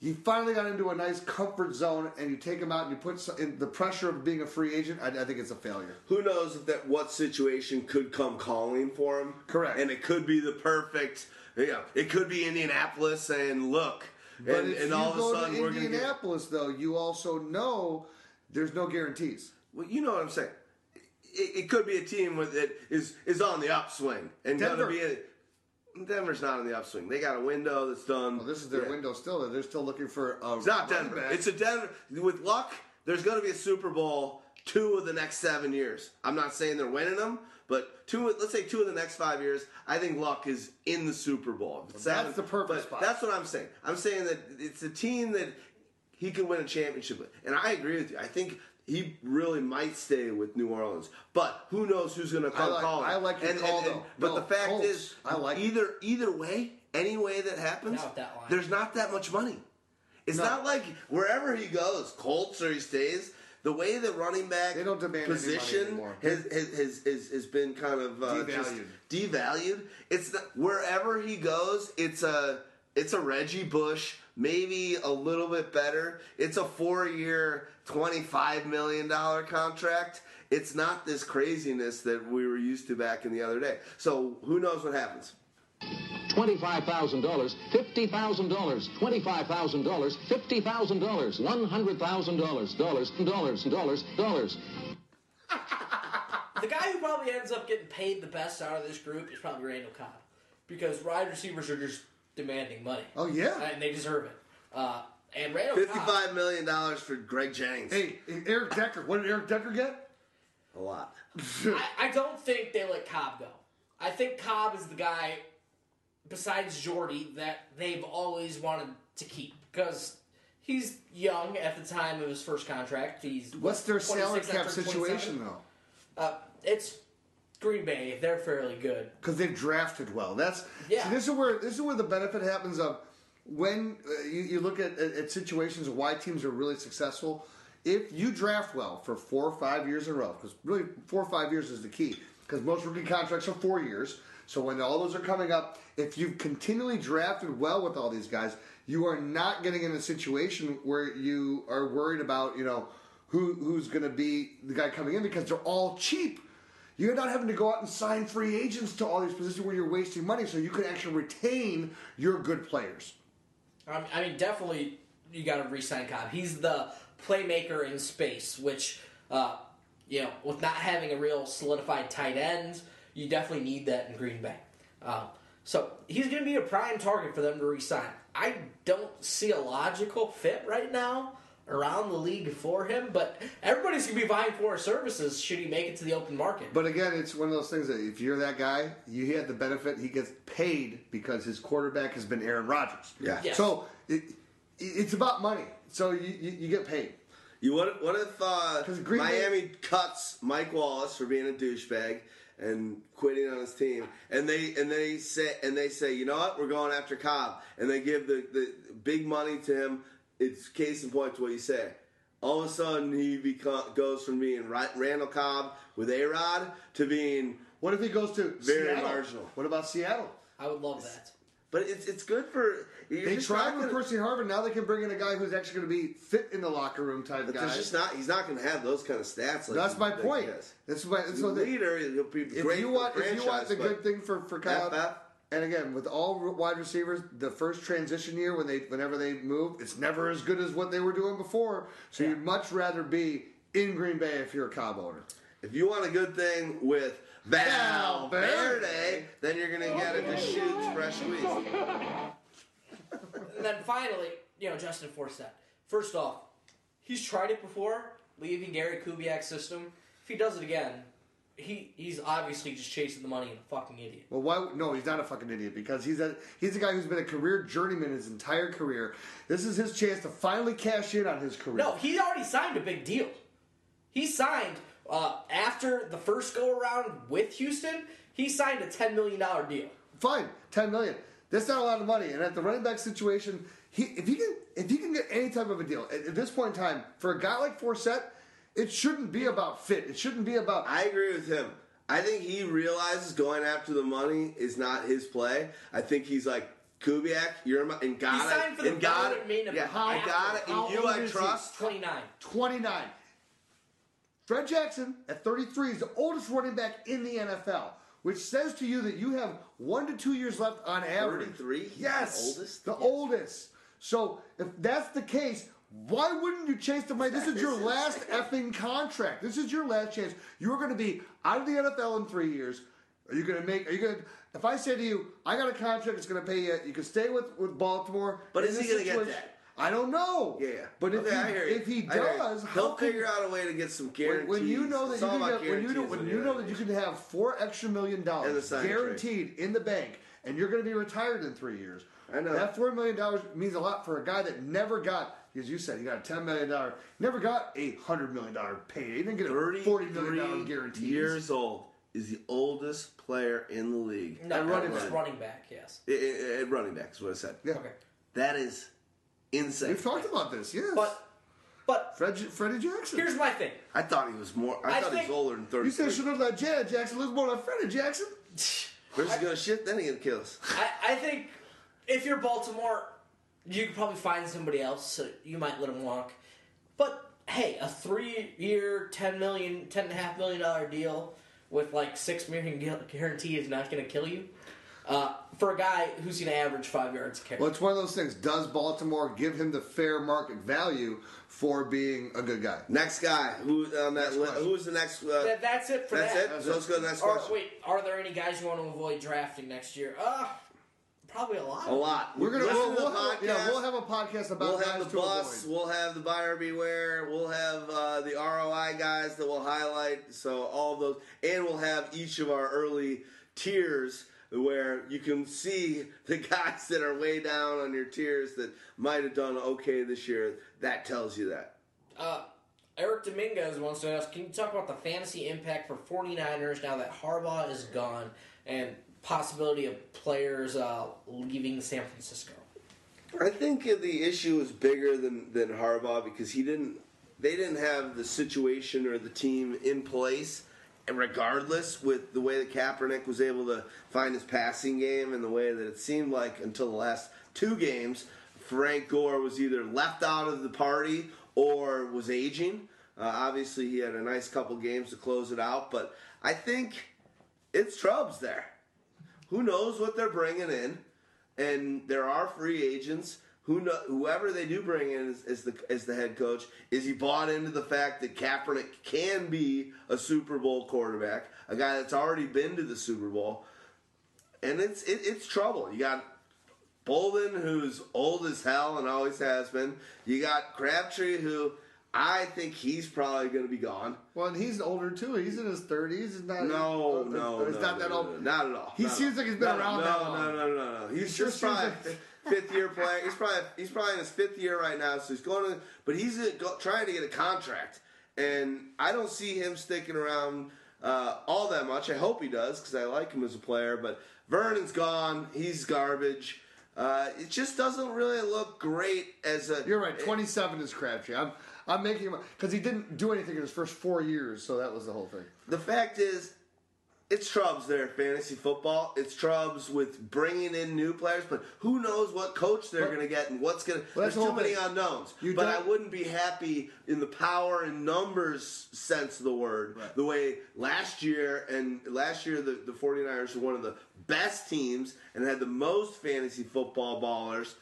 he finally got into a nice comfort zone, and you take him out and you put some, in the pressure of being a free agent. I, I think it's a failure. Who knows if that what situation could come calling for him? Correct. And it could be the perfect. Yeah, it could be Indianapolis saying, "Look," But and, if and you all of go a sudden to we're going to get. Indianapolis, though, you also know there's no guarantees. Well, you know what I'm saying. It, it could be a team with that is is on the upswing and going to Denver. be. A, Denver's not on the upswing. They got a window that's done. Well, this is their Yeah. window still. They're still looking for a It's not Denver. back. It's a Denver. With luck, there's going to be a Super Bowl two of the next seven years. I'm not saying they're winning them, but two. Let's say two of the next five years. I think luck is in the Super Bowl. Well, seven- that's the perfect but. That's what I'm saying. I'm saying that it's a team that he can win a championship with, and I agree with you. I think. He really might stay with New Orleans, but who knows who's going to come like- calling? I like your call, though. But No, the fact Colts. is, I like it. either either way, any way that happens, Not that there's not that much money. It's No. not like wherever he goes, Colts or he stays. The way the running back They don't demand position has, has, has, has, has been kind of uh, just Devalued. devalued. It's the, wherever he goes, it's a it's a Reggie Bush, maybe a little bit better. It's a four year, twenty five million dollar contract. It's not this craziness that we were used to back in the other day. So who knows what happens? $25,000, $50,000, $25,000, $50,000, $100,000, dollars, dollars, dollars, dollars. (laughs) The guy who probably ends up getting paid the best out of this group is probably Randall Cobb. Because wide receivers are just demanding money. Oh, yeah. And they deserve it. Uh, and Randall Fifty Cobb, five million dollars for Greg Jennings. Hey, Eric Decker. What did Eric Decker get? A lot. (laughs) I, I don't think they let Cobb go. I think Cobb is the guy, besides Jordy, that they've always wanted to keep. Because he's young at the time of his first contract. He's What's their salary cap situation though? Uh, it's Green Bay. They're fairly good. Because they've drafted well. That's Yeah. See, this is where this is where the benefit happens of when uh, you, you look at, at, at situations why teams are really successful. If you draft well for four or five years in a row, because really four or five years is the key. Because most rookie contracts are four years. So when all those are coming up, if you've continually drafted well with all these guys, you are not getting in a situation where you are worried about you know who who's going to be the guy coming in because they're all cheap. You're not having to go out and sign free agents to all these positions where you're wasting money, so you can actually retain your good players. I mean, I mean definitely you got to re-sign Cobb. He's the playmaker in space, which uh, you know, with not having a real solidified tight end, you definitely need that in Green Bay. Uh, so he's going to be a prime target for them to re-sign. I don't see a logical fit right now around the league for him, but everybody's going to be vying for his services should he make it to the open market. But again, it's one of those things that if you're that guy, you had the benefit. He gets paid because his quarterback has been Aaron Rodgers. Yeah. Yes. So it, it's about money. So you, you, you get paid. You what? What if uh, 'Cause Green Bay- Miami cuts Mike Wallace for being a douchebag and quitting on his team, and they and they say and they say, you know what, we're going after Cobb, and they give the, the big money to him, it's case in point to what you say. All of a sudden, he become, goes from being Ra- Randall Cobb with A Rod to being. What if he goes to Very Seattle? marginal. What about Seattle? I would love that. But it's it's good for. They tried with gonna- Percy Harvin. Now they can bring in a guy who's actually going to be fit in the locker room type But guy. just not. He's not going to have those kind of stats. Like That's he- my like point. That's my. So the, leader. He'll be if you want, if you want the good thing for for Cobb, FF? And again with all wide receivers, the first transition year when they whenever they move, it's never as good as what they were doing before. So Yeah. you'd much rather be in Green Bay if you're a Cobb owner. If you want a good thing with Valverde. Valverde, then you're going to get it to shoots fresh squeeze. And then finally, you know, Justin Forsett. First off, he's tried it before, leaving Gary Kubiak's system. If he does it again, he he's obviously just chasing the money and a fucking idiot. Well, why? No, he's not a fucking idiot because he's a he's a guy who's been a career journeyman his entire career. This is his chance to finally cash in on his career. No, he already signed a big deal. He signed uh, after the first go around with Houston. He signed a ten million dollar deal. fine, ten million. That's not a lot of money. And at the running back situation, he if he can if he can get any type of a deal at, at this point in time for a guy like Forsett, it shouldn't be about fit. It shouldn't be about. I agree with him. I think he realizes going after the money is not his play. I think he's like Kubiak, you're my, and got He signed it, for the and got Government it. Main of Yeah, I Apple. got it, How and you old I is he? trust. Twenty nine. 29. Fred Jackson at 33 is the oldest running back in the NFL, which says to you that you have one to two years left on average. 33? He's the Yes, oldest? the Yes. oldest. So if that's the case, why wouldn't you chase the money? This is your last (laughs) effing contract. This is your last chance. You are going to be out of the NFL in three years. Are you going to make? Are you going to? If I say to you, I got a contract, that's going to pay you. You can stay with with Baltimore. But is he gonna get situation- that? I don't know. Yeah, yeah. But if Okay, I he, if he I hear you. does, he'll figure out a way to get some guarantees. when you know that It's you can get, when you know when you know that that you can have four extra million dollars sign trade. guaranteed in the bank, and you're going to be retired in three years. I know. that four million dollars means a lot for a guy that never got, as you said, he got a ten million dollar, never got a hundred million dollar pay. He didn't get a forty million dollar 33 guarantee. years old is the oldest player in the league. No, At running it's back. running back. Yes. I- I- At running back is what I said. Yeah. Okay. That is insane. We've talked about this. Yes, But but Fred, Freddie Jackson. here's my thing. I thought he was more. I, I thought he was older than thirty. you thirty. said should have let Janet Jackson live more like Freddie Jackson. First he's gonna shit, then he gonna kill us. I, I think if you're Baltimore, you could probably find somebody else. So you might let him walk. But hey, a three-year, ten million, ten and a half million dollar deal with like six million guarantee is not going to kill you. Uh, for a guy who's going to average five yards a carry. Well, it's one of those things. Does Baltimore give him the fair market value for being a good guy? Next guy who on that Next list? Who's the next? Uh, That- that's it for that's that. it. So let's go to the next Or, question. wait, are there any guys you want to avoid drafting next year? Uh, probably a lot. A lot. We're gonna Listen we'll, to the we'll have, yeah, we'll have a podcast about We'll have the to bus. avoid. We'll have the buyer beware. We'll have uh, the ROI guys that we'll highlight. So all of those, and we'll have each of our early tiers where you can see (laughs) the guys that are way down on your tiers that might have done okay this year. That tells you that. Uh, Eric Dominguez wants to ask, can you talk about the fantasy impact for 49ers now that Harbaugh is gone and possibility of players uh, leaving San Francisco? I think the issue is bigger than than Harbaugh because he didn't. They didn't have the situation or the team in place, and regardless with the way that Kaepernick was able to find his passing game and the way that it seemed like until the last two games, Frank Gore was either left out of the party or was aging. Uh, obviously, he had a nice couple games to close it out, but I think it's Trubs there. Who knows what they're bringing in? and there are free agents. Who know, whoever they do bring in as, as the as the head coach is he bought into the fact that Kaepernick can be a Super Bowl quarterback, a guy that's already been to the Super Bowl, and it's it, it's trouble. You got Boldin, who's old as hell and always has been. You got Crabtree, who I think he's probably going to be gone. Well, and he's older too. He's in his thirties. He's not. No, no, he's no, not no, that old. no, not at all. He Not seems all. like he's been No, around no, that no, long. No, no, no, no. He's just probably like- fifth year player. He's probably he's probably in his fifth year right now, so he's going to. But he's go, trying to get a contract, and I don't see him sticking around uh, all that much. I hope he does because I like him as a player. But Vernon's gone. He's garbage. Uh, it just doesn't really look great as a. You're right. 27 is Crabtree. I'm I'm making him because he didn't do anything in his first four years, so that was the whole thing. The fact is, it's Trubs there, fantasy football. It's Trubs with bringing in new players, but who knows what coach they're going to get and what's going to. Well, There's the too many thing. unknowns. You but I wouldn't be happy in the power and numbers sense of the word. Right. The way last year, and last year the, the 49ers were one of the best teams and had the most fantasy football ballers.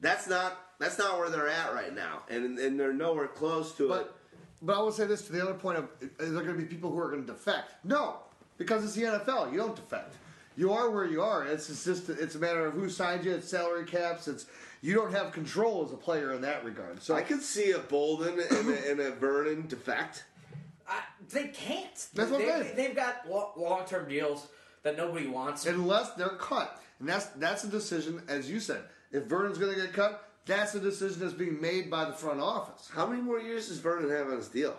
That's not that's not where they're at right now, and and they're nowhere close to it. But but I will say this to the other point of is there going to be people who are going to defect? No, because it's the NFL. You don't defect. You are where you are. It's it's just it's a matter of who signed you. It's salary caps. It's you don't have control as a player in that regard. So I could see a Boldin and a, and a Vernon defect. I, they can't. That's what they, they, have got long term deals that nobody wants. unless they're cut, and that's that's a decision, as you said. If Vernon's going to get cut, that's a decision that's being made by the front office. How many more years does Vernon have on his deal?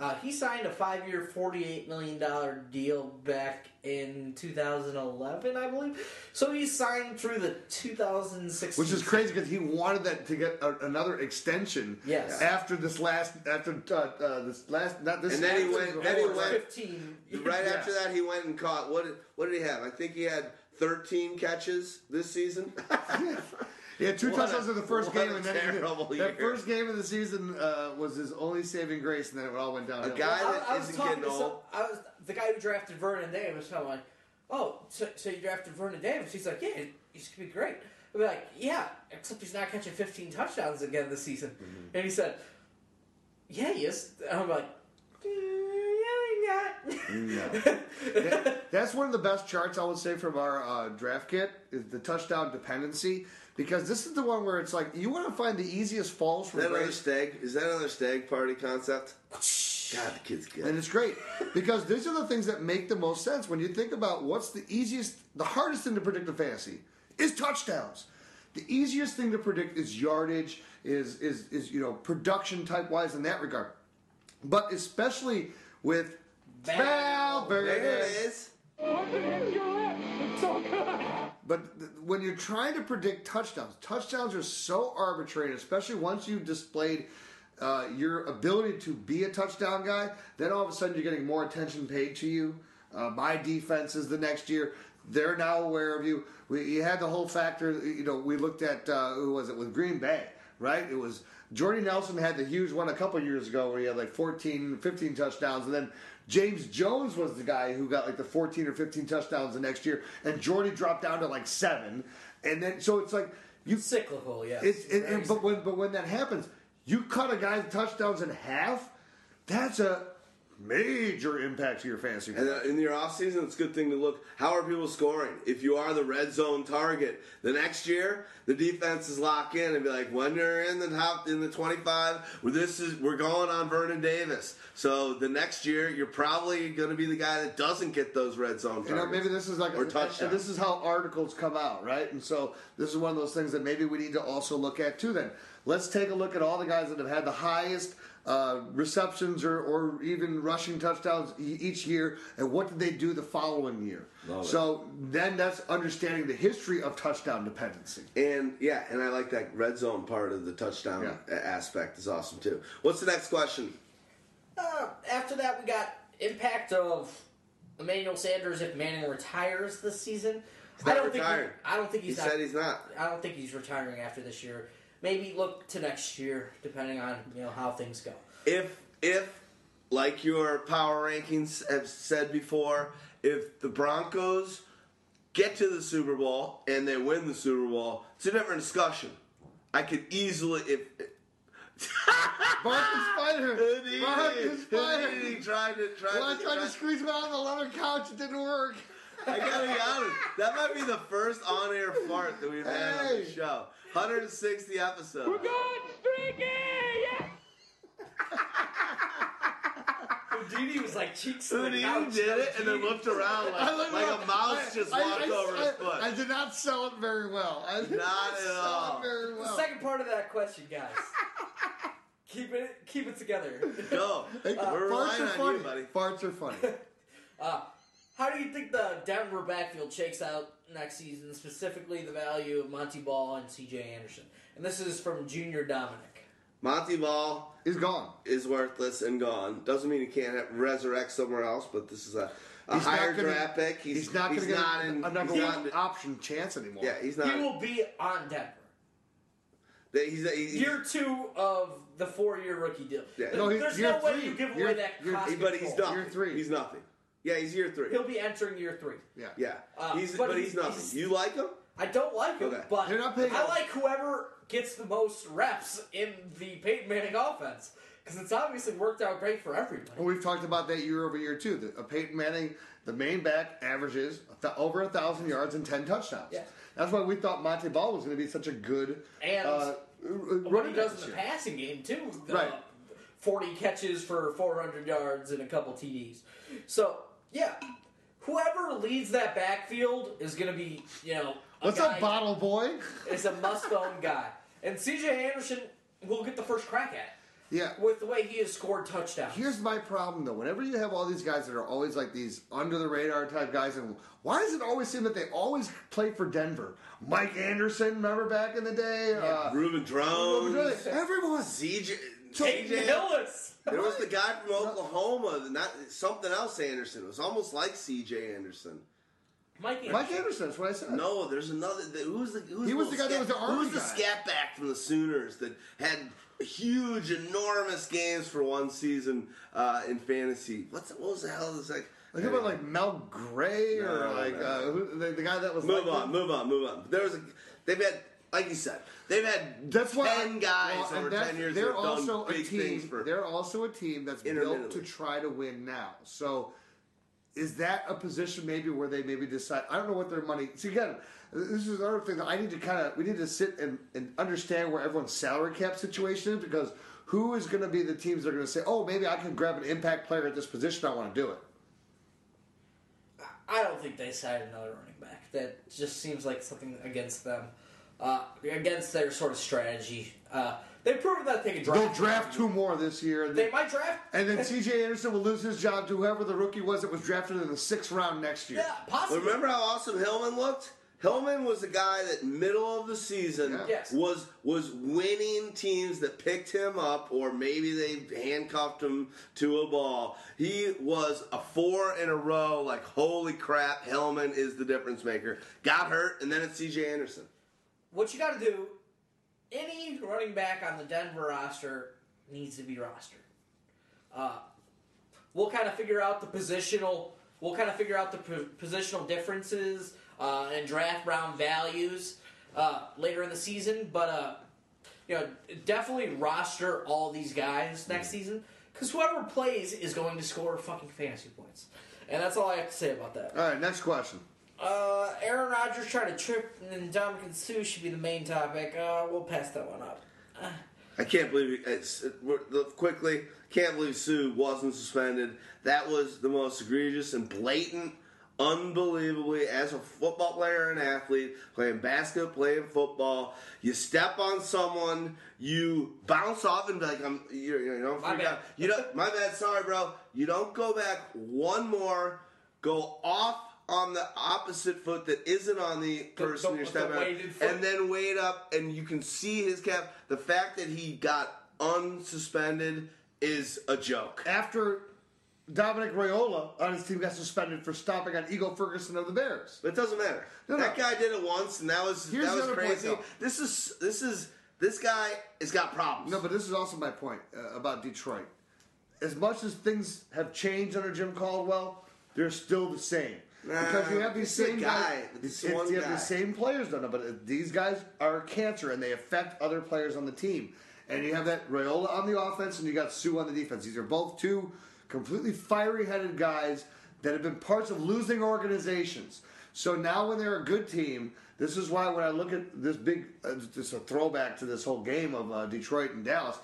Uh, he signed a five-year, forty-eight million dollar deal back in 2011, I believe. So he signed through the 2016. Which is crazy because he wanted that to get a, another extension. Yes. After this last, after uh, uh, this last, not this. And then he went- the then he went- 15. Right Yes. after that, he went and caught what? Did, what did he have? I think he had 13 catches this season. (laughs) (laughs) He had two What a- touchdowns in the first what game, a and then terrible that year. first game of the season uh, was his only saving grace, and then it all went downhill. A guy- I, that I was isn't talking getting to some, old. I was the guy who drafted Vernon Davis. I'm like, oh, so, so you drafted Vernon Davis? He's like, yeah, he's gonna be great. I'd be like, yeah, except he's not catching 15 touchdowns again this season. Mm-hmm. And he said, yeah, he is. And I'm like, "Mm, yeah, he. (laughs) That- that's one of the best charts I would say from our uh, draft kit is the touchdown dependency because this is the one where it's like you want to find the easiest falls Is that another stag? Is that another Stagg Party concept? God, the kid's good. and it's great because these are the things that make the most sense when you think about what's the easiest, the hardest thing to predict in fantasy is touchdowns. The easiest thing to predict is yardage, is is is you know production type wise in that regard, but especially with Val Val there it is. What the heck your lip? It's so good. But when you're trying to predict touchdowns, touchdowns are so arbitrary, especially once you've displayed uh, your ability to be a touchdown guy, then all of a sudden you're getting more attention paid to you. Uh, my defenses the next year, they're now aware of you. We, you had the whole factor, you know, we looked at, uh, who was it, with Green Bay, right? It was Jordy Nelson had the huge one a couple years ago where he had like 14, 15 touchdowns, and then James Jones was the guy who got like the 14 or 15 touchdowns the next year, and Jordy dropped down to like seven. And then, so it's like, you Cyclical, yes. it's, it, it, but when but when that happens, you cut a guy's touchdowns in half. That's a major impact to your fantasy. And uh, in your off season, it's a good thing to look. How are people scoring? If you are the red zone target, the next year the defenses lock in and be like, when you're in the top in the 25, well, this is we're going on Vernon Davis. So the next year you're probably going to be the guy that doesn't get those red zone targets. You know, maybe this is like or and this is how articles come out, right? And so this is one of those things that maybe we need to also look at too. Then let's take a look at all the guys that have had the highest uh, receptions or, or even rushing touchdowns e- each year, and what did they do the following year? Love it. so then that's understanding the history of touchdown dependency. And yeah, and I like that red zone part of the touchdown Yeah. aspect is awesome too. What's the next question? Uh, after that, we got impact of Emmanuel Sanders if Manning retires this season. He's not I don't retired. think he, I don't think He he's not, said he's not. I don't think he's retiring after this year. Maybe look to next year, depending on you know how things go. if if like your power rankings have said before, if the Broncos get to the Super Bowl and they win the Super Bowl, it's a different discussion. I could easily if Marcus Spider, Houdini, Marcus Spider. Houdini tried to try Well, I tried try- to squeeze him out on the leather couch. It didn't work. I gotta be honest. That might be the first on-air fart that we've had on the show. 160 episodes. We're going streaky! Yes! (laughs) Houdini was like cheeks. Houdini did it and then looked around like, (laughs) looked like up- a mouse I- just I- walked I- over I, his foot. I did not sell it very well. I did Not not, at sell all. it very well. The Second part of that question, guys. (laughs) keep it, keep it together. Go. Hey, We're farts relying are on funny. you, buddy. Farts are funny. Uh, How do do you think the Denver backfield shakes out next season? Specifically, the value of Montee Ball and C.J. Anderson. And this is from Junior Dominic. Montee Ball He's gone. is worthless and gone. Doesn't mean he can't resurrect somewhere else, but this is a, a He's higher gonna- draft pick. He's, He's, not going to he's get not in, a number one not- option chance anymore. Yeah, he's not. He will be on Denver. He's, he's, Year two of the four-year rookie deal. Yeah. No, he's There's year no way three. you give Year- away that year- cost but he's control. nothing. Year three. He's nothing. Yeah, he's year three. He'll be entering year three. yeah. yeah, Uh, he's but but, he's- he's, nothing. he's- you like him? I don't like him, Okay. but They're not paying I him. like whoever gets the most reps in the Peyton Manning offense because it's obviously worked out great for everybody. And we've talked about that year over year too. The, uh, Peyton Manning, the main back, averages th- over a thousand yards and ten touchdowns. Yeah. That's why we thought Montee Ball was going to be such a good And uh, what running he does in the year. passing game too. the Right. 40 catches for 400 yards and a couple TDs. So, yeah, whoever leads that backfield is going to be, you know, a What's guy, up, bottle boy? It's a must-own guy. And CJ Anderson will get the first crack at it Yeah. with the way he has scored touchdowns. Here's my problem though. Whenever you have all these guys that are always like these under the radar type guys, and why does it always seem that they always play for Denver? Mike Anderson, remember back in the day? Uh, Reuben Droughns, everyone. CJ, Peyton CJ. Hillis. There was the guy from Oklahoma, not something else. Anderson. It was almost like C.J. Anderson. Mike Anderson. Mike Anderson. That's what I said. No, there's another. the- Who's the? Who's He was the guy that was the Who Army was the guy. scat back from the Sooners that had huge, enormous games for one season uh, in fantasy? What's what was the hell? Is like. Like about like Mel Gray or No, like no. uh, who, the, the guy that was Move like on, move on, move on. There was a. They've had, like you said, they've had That's why ten I- guys well, over ten years They're that have also done a team. for. They're also a team that's built to try to win now. So, is that a position maybe where they maybe decide? I don't know what their money. See again, this is another thing that I need to kind of we need to sit and, and understand where everyone's salary cap situation is because who is going to be the teams that are going to say, oh, maybe I can grab an impact player at this position. I want to do it. I don't think they signed another running back. That just seems like something against them, uh, against their sort of strategy. Uh, they've proven that they can draft. They'll draft two more this year. And They then, might draft. and then C.J. Anderson will lose his job to whoever the rookie was that was drafted in the sixth round next year. yeah, possibly. Remember how awesome Hillman looked? Hillman was the guy that middle of the season Yeah. Yes. was was winning teams that picked him up or maybe they handcuffed him to a ball. He was a four in a row, like holy crap, Hillman is the difference maker. Got hurt and then it's CJ Anderson. What you got to do? Any running back on the Denver roster needs to be rostered. Uh, we'll kind of figure out the positional. We'll kind of figure out the po- positional differences uh, and draft round values uh, later in the season. But uh, you know, definitely roster all these guys next season because whoever plays is going to score fucking fantasy points. And that's all I have to say about that. All right, next question. Uh, Aaron Rodgers trying to trip, and then Ndamukong Suh should be the main topic. Uh, we'll pass that one up. I can't believe it's it, quickly. Can't believe Suh wasn't suspended. That was the most egregious and blatant, unbelievably. As a football player and athlete, playing basketball, playing football, you step on someone, you bounce off and be like, "I'm," you, you don't freak out. You don't. My bad. Sorry, bro. You don't go back one more. Go off on the opposite foot that isn't on the person the- you're the stepping on, and then wait up and you can see his cap. The fact that he got unsuspended is a joke. After Dominic Raiola on his team got suspended for stomping on Ego Ferguson of the Bears. But it doesn't matter. No, that no. guy did it once, and that was Here's that was other point, crazy. this is this is this guy has got problems. No, but this is also my point uh, about Detroit. As much as things have changed under Jim Caldwell, they're still the same. Because you have these same guy. guys, you have guy. the same players done but these guys are cancer and they affect other players on the team. And you have that Raiola on the offense and you got Suh on the defense. These are both two completely fiery headed guys that have been parts of losing organizations. So now when they're a good team, this is why when I look at this big, uh, just a throwback to this whole game of uh, Detroit and Dallas,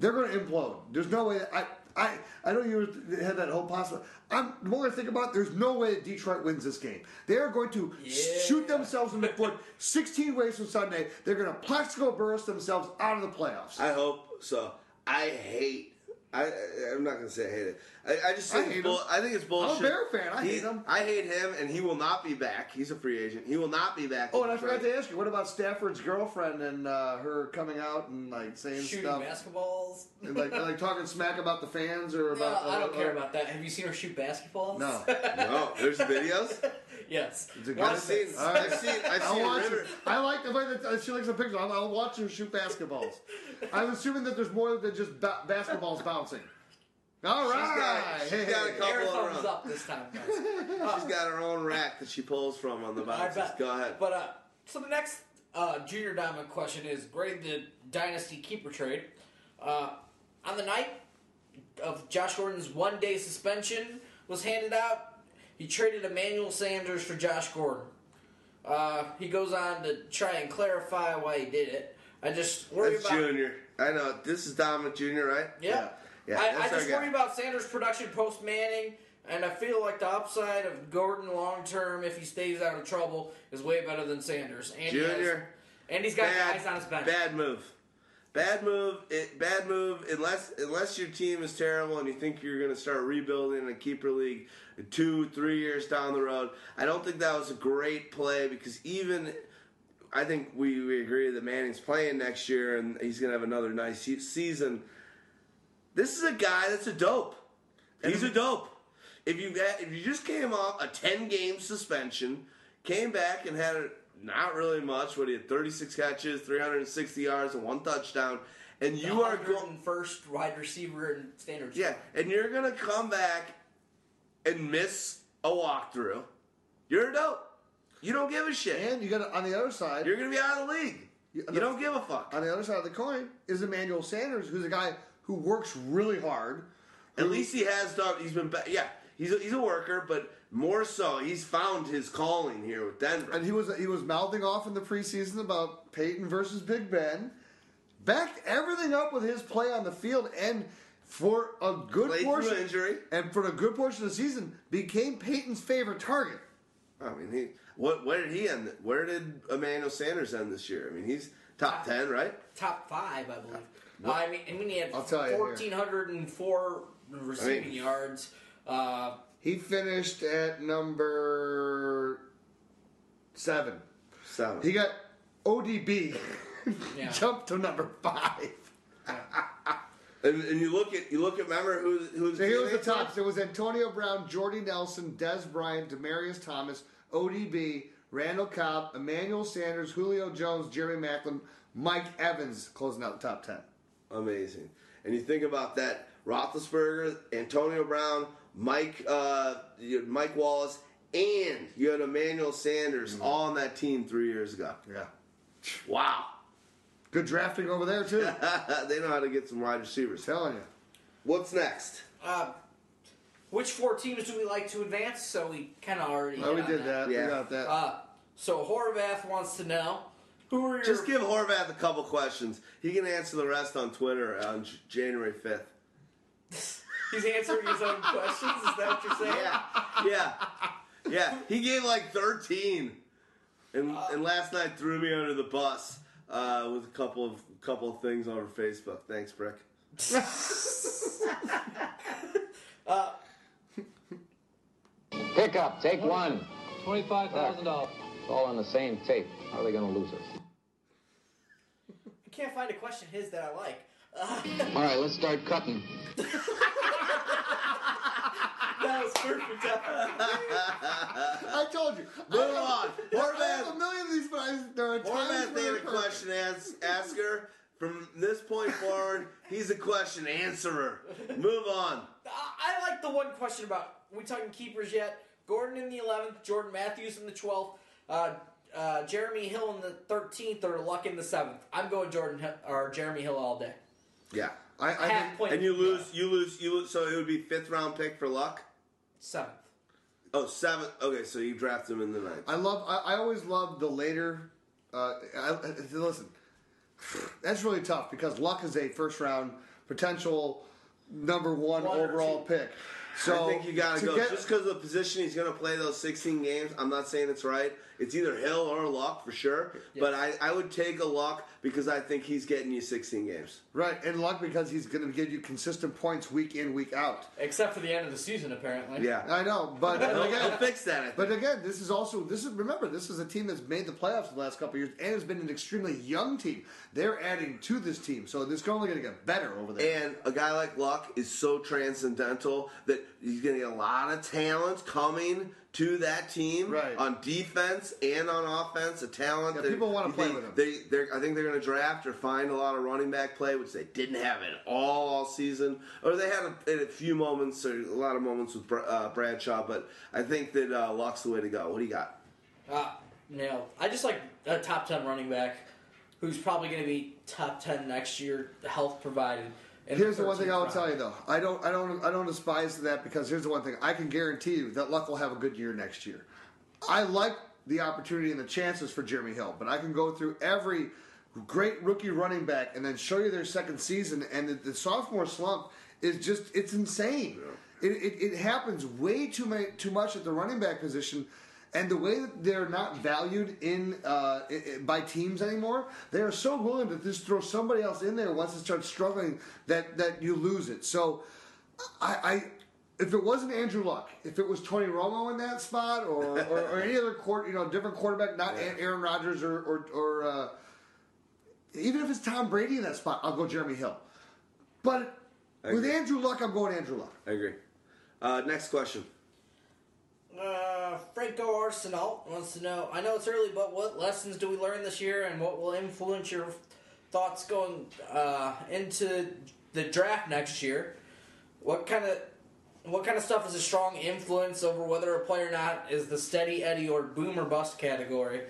they're going to implode. There's no way. That I I I know you had that whole possible. I'm the more I think about, it, there's no way that Detroit wins this game. They are going to shoot themselves in the foot 16 ways from Sunday. They're going to Plaxico Burress themselves out of the playoffs. I hope so. I hate I, I I'm not gonna say I hate it. I, I just I think hate it's bull, him. I think it's bullshit. I'm a Bear fan. I He- hate him. I hate him, and he will not be back. He's a free agent. He will not be back. Oh, in and I forgot to ask you, what about Stafford's girlfriend and uh, her coming out and like saying Shooting stuff, basketballs. and, like like talking smack about the fans or No, about? I don't uh, care uh, about that. Have you seen her shoot basketballs? No. No, there's videos. (laughs) (laughs) yes. Is it good? I've seen. this. All right. I've seen. I've I'll seen watch River. I like the way that uh, she likes the picture. I'll, I'll watch her shoot basketballs. (laughs) I'm assuming that there's more than just ba- basketballs bouncing. All right. got- she's Hey, got a hey. couple Air of thumbs runs. up this time, guys. (laughs) She's got her own rack that she pulls from on the I bounces. bet. Go ahead. But uh, so the next uh, junior diamond question is grade the dynasty keeper trade. Uh, on the night of Josh Gordon's one day suspension was handed out, he traded Emmanuel Sanders for Josh Gordon. Uh, he goes on to try and clarify why he did it. I just worry That's about Junior. I know. This is Dominic Junior, right? Yeah. Yeah, I, I just guy. worry about Sanders' production post Manning, and I feel like the upside of Gordon long term, if he stays out of trouble, is way better than Sanders. And he has- Junior. and he's got Bad, guys on his bench. bad move. Bad move. It, bad move. Unless unless your team is terrible and you think you're going to start rebuilding in a keeper league two, three years down the road, I don't think that was a great play because even I think we, we agree that Manning's playing next year and he's going to have another nice season. This is a guy that's a dope. He's a dope. If you if you just came off a ten game suspension, came back and had not really much, what he had thirty six catches, three hundred and sixty yards, and one touchdown, and you are going, first wide receiver in standards. yeah, and you're gonna come back and miss a walkthrough. You're a dope. You don't give a shit. And you got to, on the other side. You're gonna be out of the league. You- You don't give a fuck. on the other side of the coin is Emmanuel Sanders, who's a guy who works really hard. At least he has done. He's been. ba- Yeah, he's a, he's a worker, but more so, he's found his calling here with Denver. And he was he was mouthing off in the preseason about Peyton versus Big Ben. Backed everything up with his play on the field, and for a good Played portion injury. and for a good portion of the season, became Peyton's favorite target. I mean, he what? Where did he end? Where did Emmanuel Sanders end this year? I mean, he's top ten, right? top five, I believe. I mean, I mean, he had I'll tell you here. fourteen hundred and four receiving yards. Uh, He finished at number seven. Seven. He got ODB, (laughs) yeah. (laughs) jumped to number five. and, and you look at you look at remember who's who's So here was the tops. There was Antonio Brown, Jordy Nelson, Dez Bryant, Demaryius Thomas, ODB, Randall Cobb, Emmanuel Sanders, Julio Jones, Jerry Maclin, Mike Evans closing out the top ten. amazing. And you think about that: Roethlisberger, Antonio Brown, Mike uh, Mike Wallace, and you had Emmanuel Sanders all on that team three years ago. Yeah. Wow, Good drafting over there too. (laughs) they know how to get some wide receivers. telling you. What's next? Uh, which four teams do we like to advance? So we kind of already. Well, we hit on did that. Yeah. We got that. Uh, so Horvath wants to know who are your Just give Horvath a couple questions. He can answer the rest on Twitter on J- January fifth. (laughs) He's answering his own questions. Is that what you're saying? Yeah, yeah, yeah. He gave like thirteen, and and last night threw me under the bus uh, with a couple of couple of things over Facebook. Thanks, Brick. (laughs) Pick up, take one. Twenty-five thousand dollars. It's all on the same tape. How are they going to lose us? I can't find a question his that I like. All right, let's start cutting. That was perfect. I told you. Move I, on. I have Horvath. a million of these, but I, there are times Horvath where ain't a it question ans- asker. From this point forward, he's a question answerer. Move on. I I like the one question about we talking keepers yet? Gordon in the eleventh, Jordan Matthews in the twelfth, uh, uh, Jeremy Hill in the thirteenth, or Luck in the seventh. I'm going Jordan Hill, or Jeremy Hill all day. Yeah. I, I Half think, point. And you lose, you lose, you lose. So it would be fifth round pick for Luck. seventh. Oh, seventh. Okay, so you draft him in the ninth. I love. I, I always love the later. Uh, I, I- listen, that's really tough because Luck is a first round potential number one One or overall pick. So I think you got to to go get- just because of the position he's going to play those 16 games. I'm not saying it's right. It's either Hill or Luck for sure. But I, I would take a Luck because I think he's getting you 16 games. Right, and luck because he's going to give you consistent points week in, week out. Except for the end of the season, apparently. Yeah, I know, but again, he'll fix that. I think. But again, this is also this is remember this is a team that's made the playoffs the last couple of years and has been an extremely young team. They're adding to this team, so this is only going to get better over there. And a guy like Luck is so transcendental that he's going to get a lot of talent coming to that team Right. on defense and on offense. A talent Yeah, that people wanna play with them. They, I think they're going to draft or find a lot of running back play, which they didn't have at all all season. Or they had a, a few moments or a lot of moments with uh, Bradshaw, but I think that uh, Luck's the way to go. What do you got? Uh, no, I just like a top ten running back who's probably going to be top ten next year, health provided. In Here's the one thing I will tell you though. I don't I don't I don't despise that because here's the one thing I can guarantee you that Luck will have a good year next year. I like the opportunity and the chances for Jeremy Hill, but I can go through every great rookie running back and then show you their second season and the, the sophomore slump is just it's insane. It, it, it happens way too many, too much at the running back position. And the way that they're not valued in uh, by teams anymore, they are so willing to just throw somebody else in there once it starts struggling that that you lose it. So, I, I if it wasn't Andrew Luck, if it was Tony Romo in that spot, or, or, or (laughs) any other court, you know, different quarterback, not Aaron Rodgers or or, or uh, even if it's Tom Brady in that spot, I'll go Jeremy Hill. But with. Andrew Luck, I'm going Andrew Luck. I agree. Uh, next question. Uh, Franco Arsenal wants to know. I know it's early, but what lessons do we learn this year, and what will influence your thoughts going uh, into the draft next year? What kind of what kind of stuff is a strong influence over whether a player or not is the steady Eddie or boom or bust category?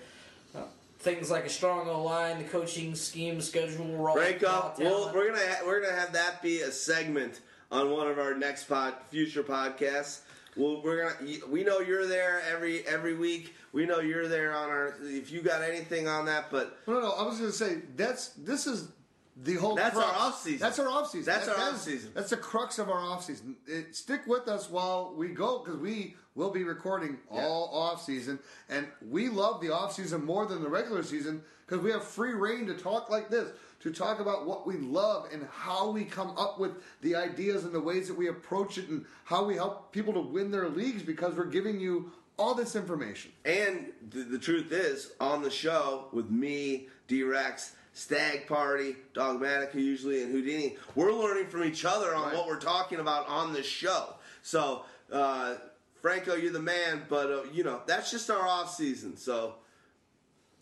Uh, things like a strong O line, the coaching scheme, schedule, role, up. Well, we're gonna ha- we're gonna have that be a segment on one of our next pod future podcasts. Well, we're gonna. We know you're there every every week. We know you're there on our. If you got anything on that, but No, no, I was going to say that's this is the whole. That's crux. our off-season. That's our off season. That's our that is- off-season. That's the crux of our off season. It, stick with us while we go because we will be recording all off season, and we love the off season more than the regular season because we have free reign to talk like this, to talk about what we love and how we come up with the ideas and the ways that we approach it and how we help people to win their leagues because we're giving you all this information. and the, the truth is, on the show with me, D Rex, Stagg Party, Dogmatica usually, and Houdini, we're learning from each other on Right. what we're talking about on this show. So, uh, Franco, you're the man, but uh, you know that's just our off season. So.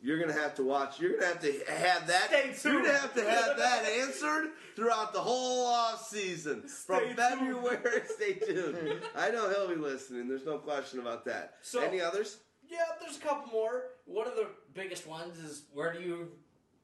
You're gonna have to watch. You're gonna have to have that. Stay You're gonna have to have that answered throughout the whole off season from tuned. February. (laughs) Stay tuned. Mm-hmm. I know he'll be listening. There's no question about that. So- Any others? Yeah, there's a couple more. One of the biggest ones is where do you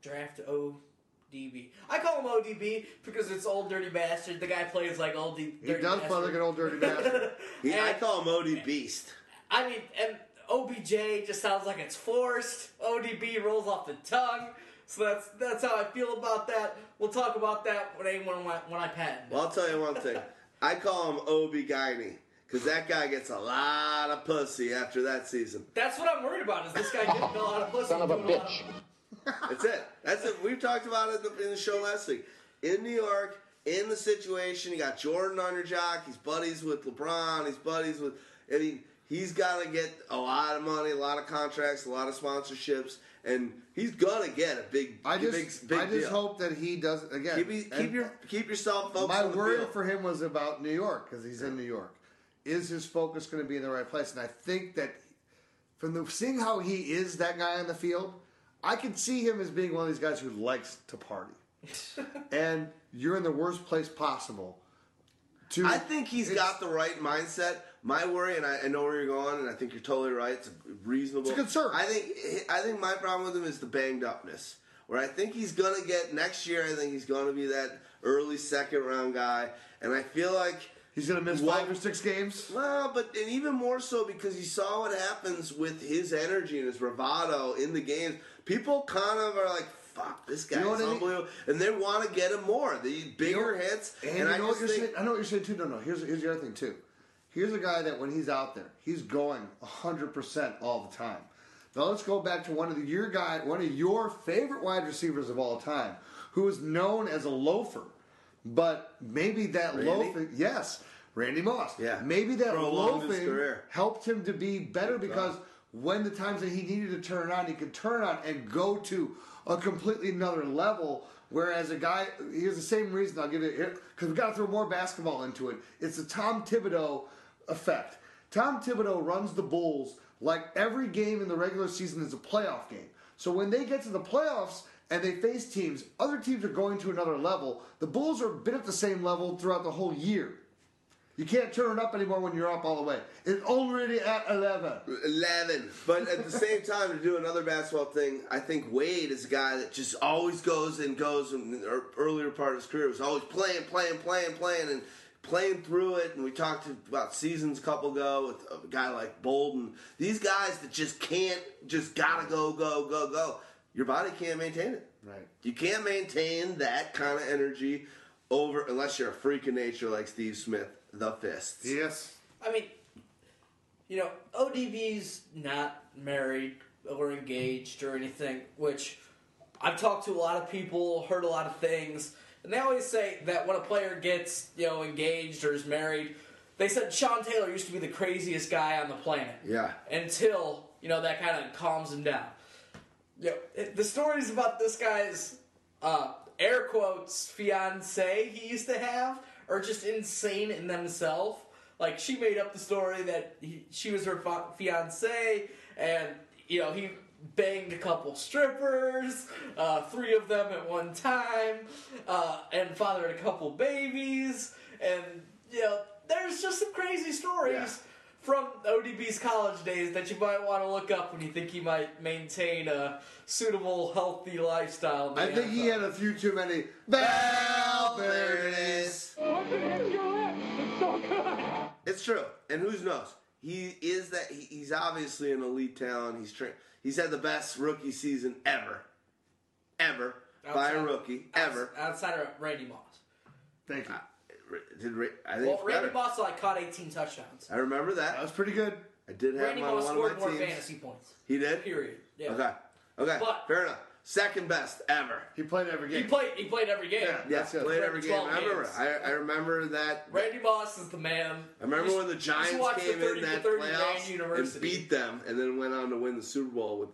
draft ODB? I call him ODB because it's old dirty bastard. The guy plays like old D- He dirty does bastard. play like an old dirty (laughs) bastard. He, I call him OD Beast. I mean, and OBJ just sounds like it's forced. ODB rolls off the tongue. So that's that's how I feel about that. We'll talk about that when I when I, when I patent. Well, I'll tell you one thing. (laughs) I call him Obi Guiney because that guy gets a lot of pussy after that season. That's what I'm worried about. Is this guy getting a lot of pussy? Son of a doing lot bitch. (laughs) That's it. That's it. We've talked about it in the, in the show last week. In New York, in the situation, you got Jordan on your jock. He's buddies with LeBron. He's buddies with. I mean, he's got to get a lot of money, a lot of contracts, a lot of sponsorships, and he's gonna get a big, I just, big, big I just deal. hope that he does again. keep, keep your keep yourself focused my worry for him was about New York because he's in New York. Is his focus going to be in the right place? And I think that from the seeing how he is that guy on the field, I can see him as being one of these guys who likes to party. (laughs) and you're in the worst place possible. To I think he's got the right mindset. My worry, and I, I know where you're going, and I think you're totally right. It's a reasonable. It's a concern. I think I think my problem with him is the banged upness. Where I think he's gonna get next year. I think he's gonna be that early second round guy, and I feel like He's going to miss Well- five or six games. well, but and even more so because you saw what happens with his energy and his bravado in the games. People kind of are like, "Fuck, this guy's You know what I mean? and they want to get him more. The bigger You know- hits, And, and, I know what you're think saying? I know what you're saying too. No, no. Here's here's the other thing too. Here's a guy that when he's out there, he's going 100% all the time. Now let's go back to one of the, your guy, one of your favorite wide receivers of all time, who is known as a loafer, but maybe that Randy? loafing, yes, Randy Moss. Yeah. maybe that Prolonged loafing helped him to be better because when the times that he needed to turn on, he could turn on and go to a completely another level. Whereas a guy, here's the same reason I'll give it here because we got to throw more basketball into it. It's the Tom Thibodeau effect. Tom Thibodeau runs the Bulls like every game in the regular season is a playoff game. So when they get to the playoffs and they face teams, other teams are going to another level. The Bulls are been at the same level throughout the whole year. You can't turn it up anymore when you're up all the way. It's already at 11. 11. But at the same time, to do another basketball thing, I think Wade is a guy that just always goes and goes. In the earlier part of his career, was always playing, playing, playing, playing, and playing through it. And we talked about seasons a couple ago with a guy like Boldin. These guys that just can't, just gotta go, go, go, go. Your body can't maintain it. Right. You can't maintain that kind of energy over unless you're a freak of nature like Steve Smith, the fists. Yes. I mean, you know, ODB's not married or engaged or anything, which I've talked to a lot of people, heard a lot of things, and they always say that when a player gets, you know, engaged or is married, they said Sean Taylor used to be the craziest guy on the planet. Yeah. Until, you know, that kind of calms him down. You know, the stories about this guy's uh, air quotes fiance he used to have are just insane in themselves. Like she made up the story that he, she was her fiance, and you know he banged a couple strippers, uh, three of them at one time, uh, and fathered a couple babies, and you know there's just some crazy stories Yeah. from ODB's college days that you might want to look up when you think he might maintain a suitable, healthy lifestyle. I think he had a few too many. Well, there it is. What the hell's your lip? It's so good. It's true, and who knows? He is that. He, he's obviously an elite talent. He's tra- He's had the best rookie season ever, ever by a rookie ever. outside of Randy Moss. Thank you. Uh, did Ra- I think Well, Randy better. Moss like caught 18 touchdowns. I remember That that. was pretty good. I did have Randy him on Moss one scored of more my teams. fantasy points. He did. Period. Yeah. Okay. Okay. But- Fair enough. Second best ever. He played every game. He game. played. He played every game. Yeah. Yeah, That's it. played every game. 12 I remember. games. I, I remember that. (laughs) Randy Moss is the man. I remember You when the should- you should Giants watch the came 30 in that 30 man playoffs and beat them, and then went on to win the Super Bowl with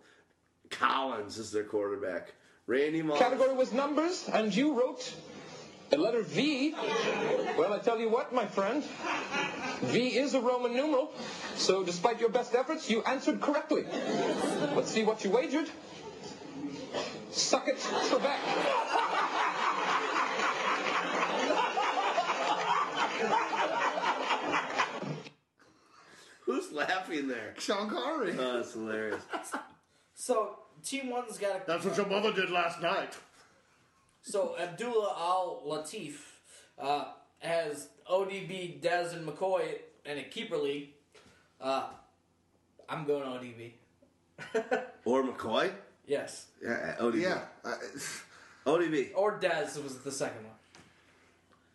Collins as their quarterback. Randy Moss. Category was numbers, and you wrote the letter V. Well, I tell you what, my friend, V is a Roman numeral, so despite your best efforts, you answered correctly. Let's see what you wagered. Suck it, Trebek. Who's laughing there? Sean Connery. Oh, that's hilarious. So Team One's got a That's what your mother did last night. So Abdullah Al Latif uh, has ODB, Dez, and McCoy in a keeper league. Uh, I'm going ODB. Or McCoy? Yes, Yeah, ODB. Yeah. I, (sighs) ODB. or Dez was the second one.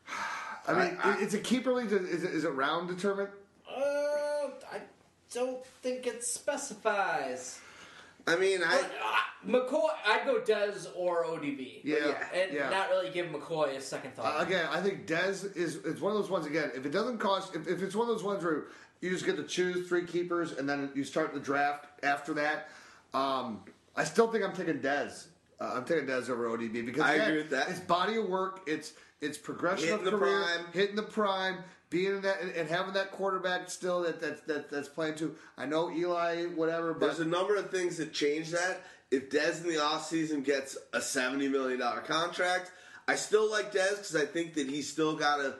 (sighs) I mean, it's a keeper league. Is it, is it round determined? Uh, I don't think it specifies. I mean, I. Uh, McCoy, I'd go Dez or ODB. Yeah. and yeah. not really give McCoy a second thought. Uh, again, I think Dez is it's one of those ones. Again, if it doesn't cost, if, if it's one of those ones where you just get to choose three keepers and then you start the draft after that, um, I still think I'm taking Dez. Uh, I'm taking Dez over ODB because I again, agree with that. It's body of work. It's it's progression Hitting of the career, prime. hitting the prime, being in that and, and having that quarterback still that that, that that's playing too. I know Eli, whatever, but There's a number of things that change that. If Dez in the offseason gets a $70 million contract, I still like Dez because I think that he's still got to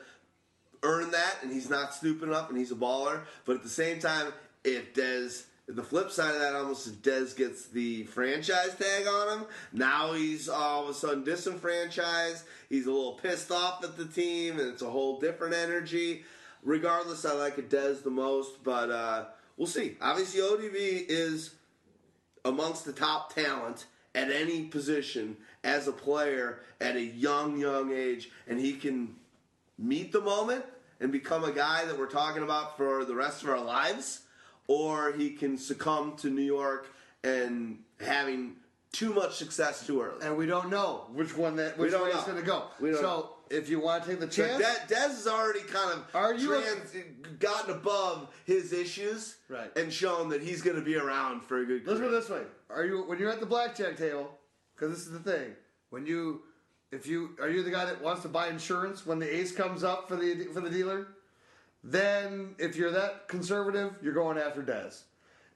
earn that and he's not stupid enough and he's a baller. But at the same time, if Dez, the flip side of that almost is Dez gets the franchise tag on him, now he's all of a sudden disenfranchised. He's a little pissed off at the team and it's a whole different energy. Regardless, I like it Dez the most, but uh, we'll see. Obviously, ODB is amongst the top talent at any position as a player at a young, young age, and he can meet the moment and become a guy that we're talking about for the rest of our lives, or he can succumb to New York and having too much success too early. and we don't know which one that which way it's going to go. We don't so know. if you want to take the chance, De- Dez has already kind of Are you a- gotten above his issues Right. and shown that he's going to be around for a good let's career. put it this way: Are you when you're at the blackjack table? Because this is the thing. When you, if you are you the guy that wants to buy insurance when the ace comes up for the for the dealer? Then if you're that conservative, you're going after Dez.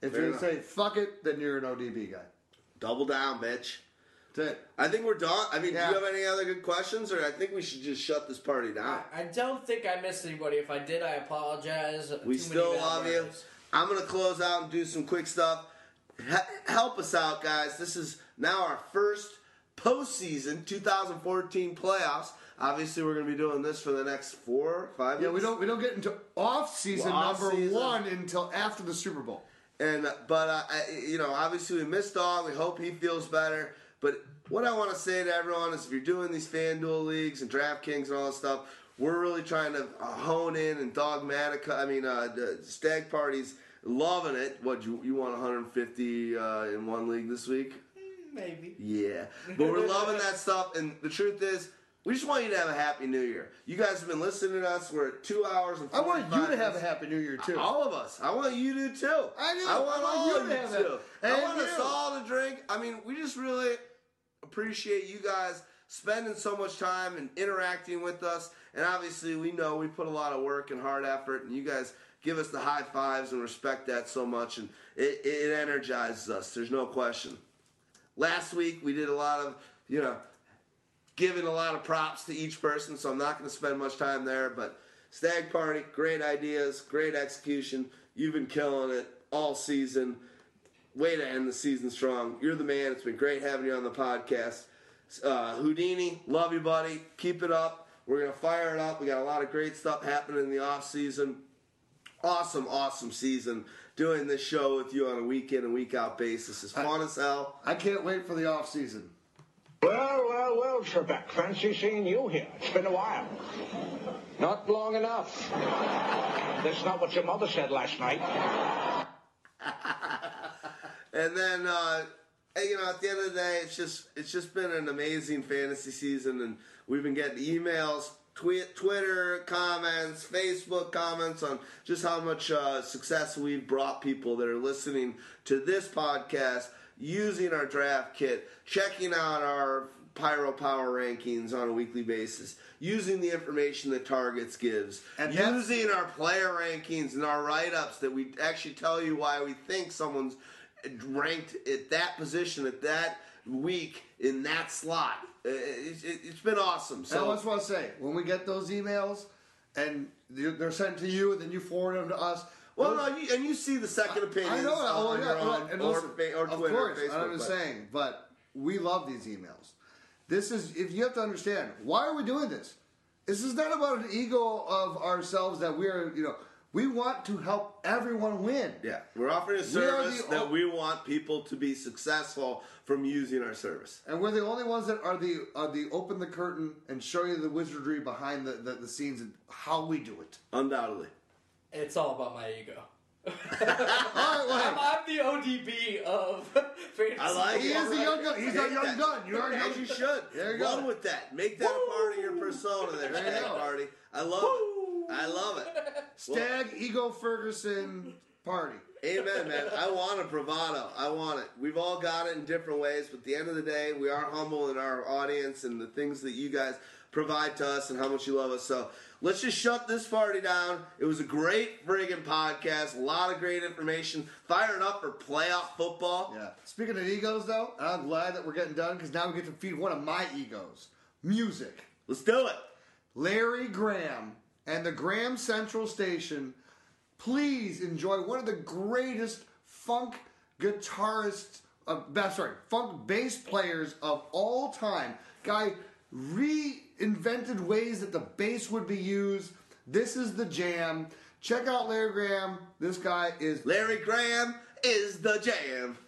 If Fair you enough. say fuck it, then you're an ODB guy. Double down, bitch. That's it. I think we're done. I mean, Yeah. do you have any other good questions, or I think we should just shut this party down? I, I don't think I missed anybody. If I did, I apologize. We Too still love you. I'm gonna close out and do some quick stuff. H- help us out, guys. This is now our first postseason 2014 playoffs. Obviously, we're gonna be doing this for the next four, five. Yeah, we don't we don't get into off season Well, off number season. one until after the Super Bowl. And but uh, I, you know, obviously we missed Dog. We hope he feels better. But what I want to say to everyone is, if you're doing these FanDuel leagues and DraftKings and all that stuff, we're really trying to uh, hone in and Dogmatica. I mean, uh, the stag parties, loving it. What you you want 150 uh, in one league this week? Maybe. Yeah, (laughs) but we're loving that stuff. And the truth is. We just want you to have a happy new year. You guys have been listening to us. We're at two hours and I want you to have a happy New Year too. All of us. I want you to too. I do. I want I want all you of to you have to. that. I And want us all to drink. I mean, we just really appreciate you guys spending so much time and interacting with us. And obviously, we know we put a lot of work and hard effort, and you guys give us the high fives and respect that so much, and it, it energizes us. There's no question. Last week we did a lot of, you know, giving a lot of props to each person, so I'm not going to spend much time there. But Stagg Party, great ideas, great execution. You've been killing it all season. Way to end the season strong. You're the man. It's been great having you on the podcast. Uh, Houdini, love you, buddy. Keep it up. We're going to fire it up. We got a lot of great stuff happening in the off season. Awesome, awesome season. Doing this show with you on a week in and week out basis is fun as hell. I can't wait for the off season. Well, well, well, Trebek. Fancy seeing you here. It's been a while. Not long enough. That's not what your mother said last night. (laughs) And then, uh, you know, at the end of the day, it's just it's just been an amazing fantasy season, and we've been getting emails, tweet, Twitter comments, Facebook comments on just how much uh, success we've brought people that are listening to this podcast, using our draft kit, checking out our Pyro Power rankings on a weekly basis, using the information that Targets gives, And using our player rankings and our write ups that we actually tell you why we think someone's ranked at that position at that week in that slot. Uh, It's, it, it's been awesome. So I So just want to say, when we get those emails and they're they're sent to you, and then you forward them to us. Well, no, you, and you see the second opinion. I know. Oh, yeah, right. And or, listen, fa- or of course, Facebook. I'm just but- saying, but we love these emails. This is if you have to understand why are we doing this. This is not about an ego of ourselves that we're you know we want to help everyone win. Yeah, we're offering a We are service the that o- we want people to be successful from using our service. And we're the only ones that are the are the open the curtain and show you the wizardry behind the, the, the scenes and how we do it. Undoubtedly. It's all about my ego. All right, well, I'm, I'm the ODB of (laughs) fantasy. I like he is a young gun. He's our Take young that. gun. You are young. As you should. There you Run go. with that. Make that a part of your persona there, There Stagg. Party. I love it. I love it. Stagg Ego Ferguson party. Amen, man. I want a bravado. I want it. We've all got it in different ways, but at the end of the day, we are humble in our audience and the things that you guys provide to us and how much you love us. So let's just shut this party down. It was a great friggin' podcast. A lot of great information. Firing up for playoff football. Yeah. Speaking of egos, though, I'm glad that we're getting done because now we get to feed one of my egos music. Let's do it. Larry Graham and the Graham Central Station. Please enjoy one of the greatest funk guitarists, best sorry, funk bass players of all time. Guy reinvented ways that the bass would be used. This is the jam. Check out Larry Graham. This guy is Larry Graham is the jam.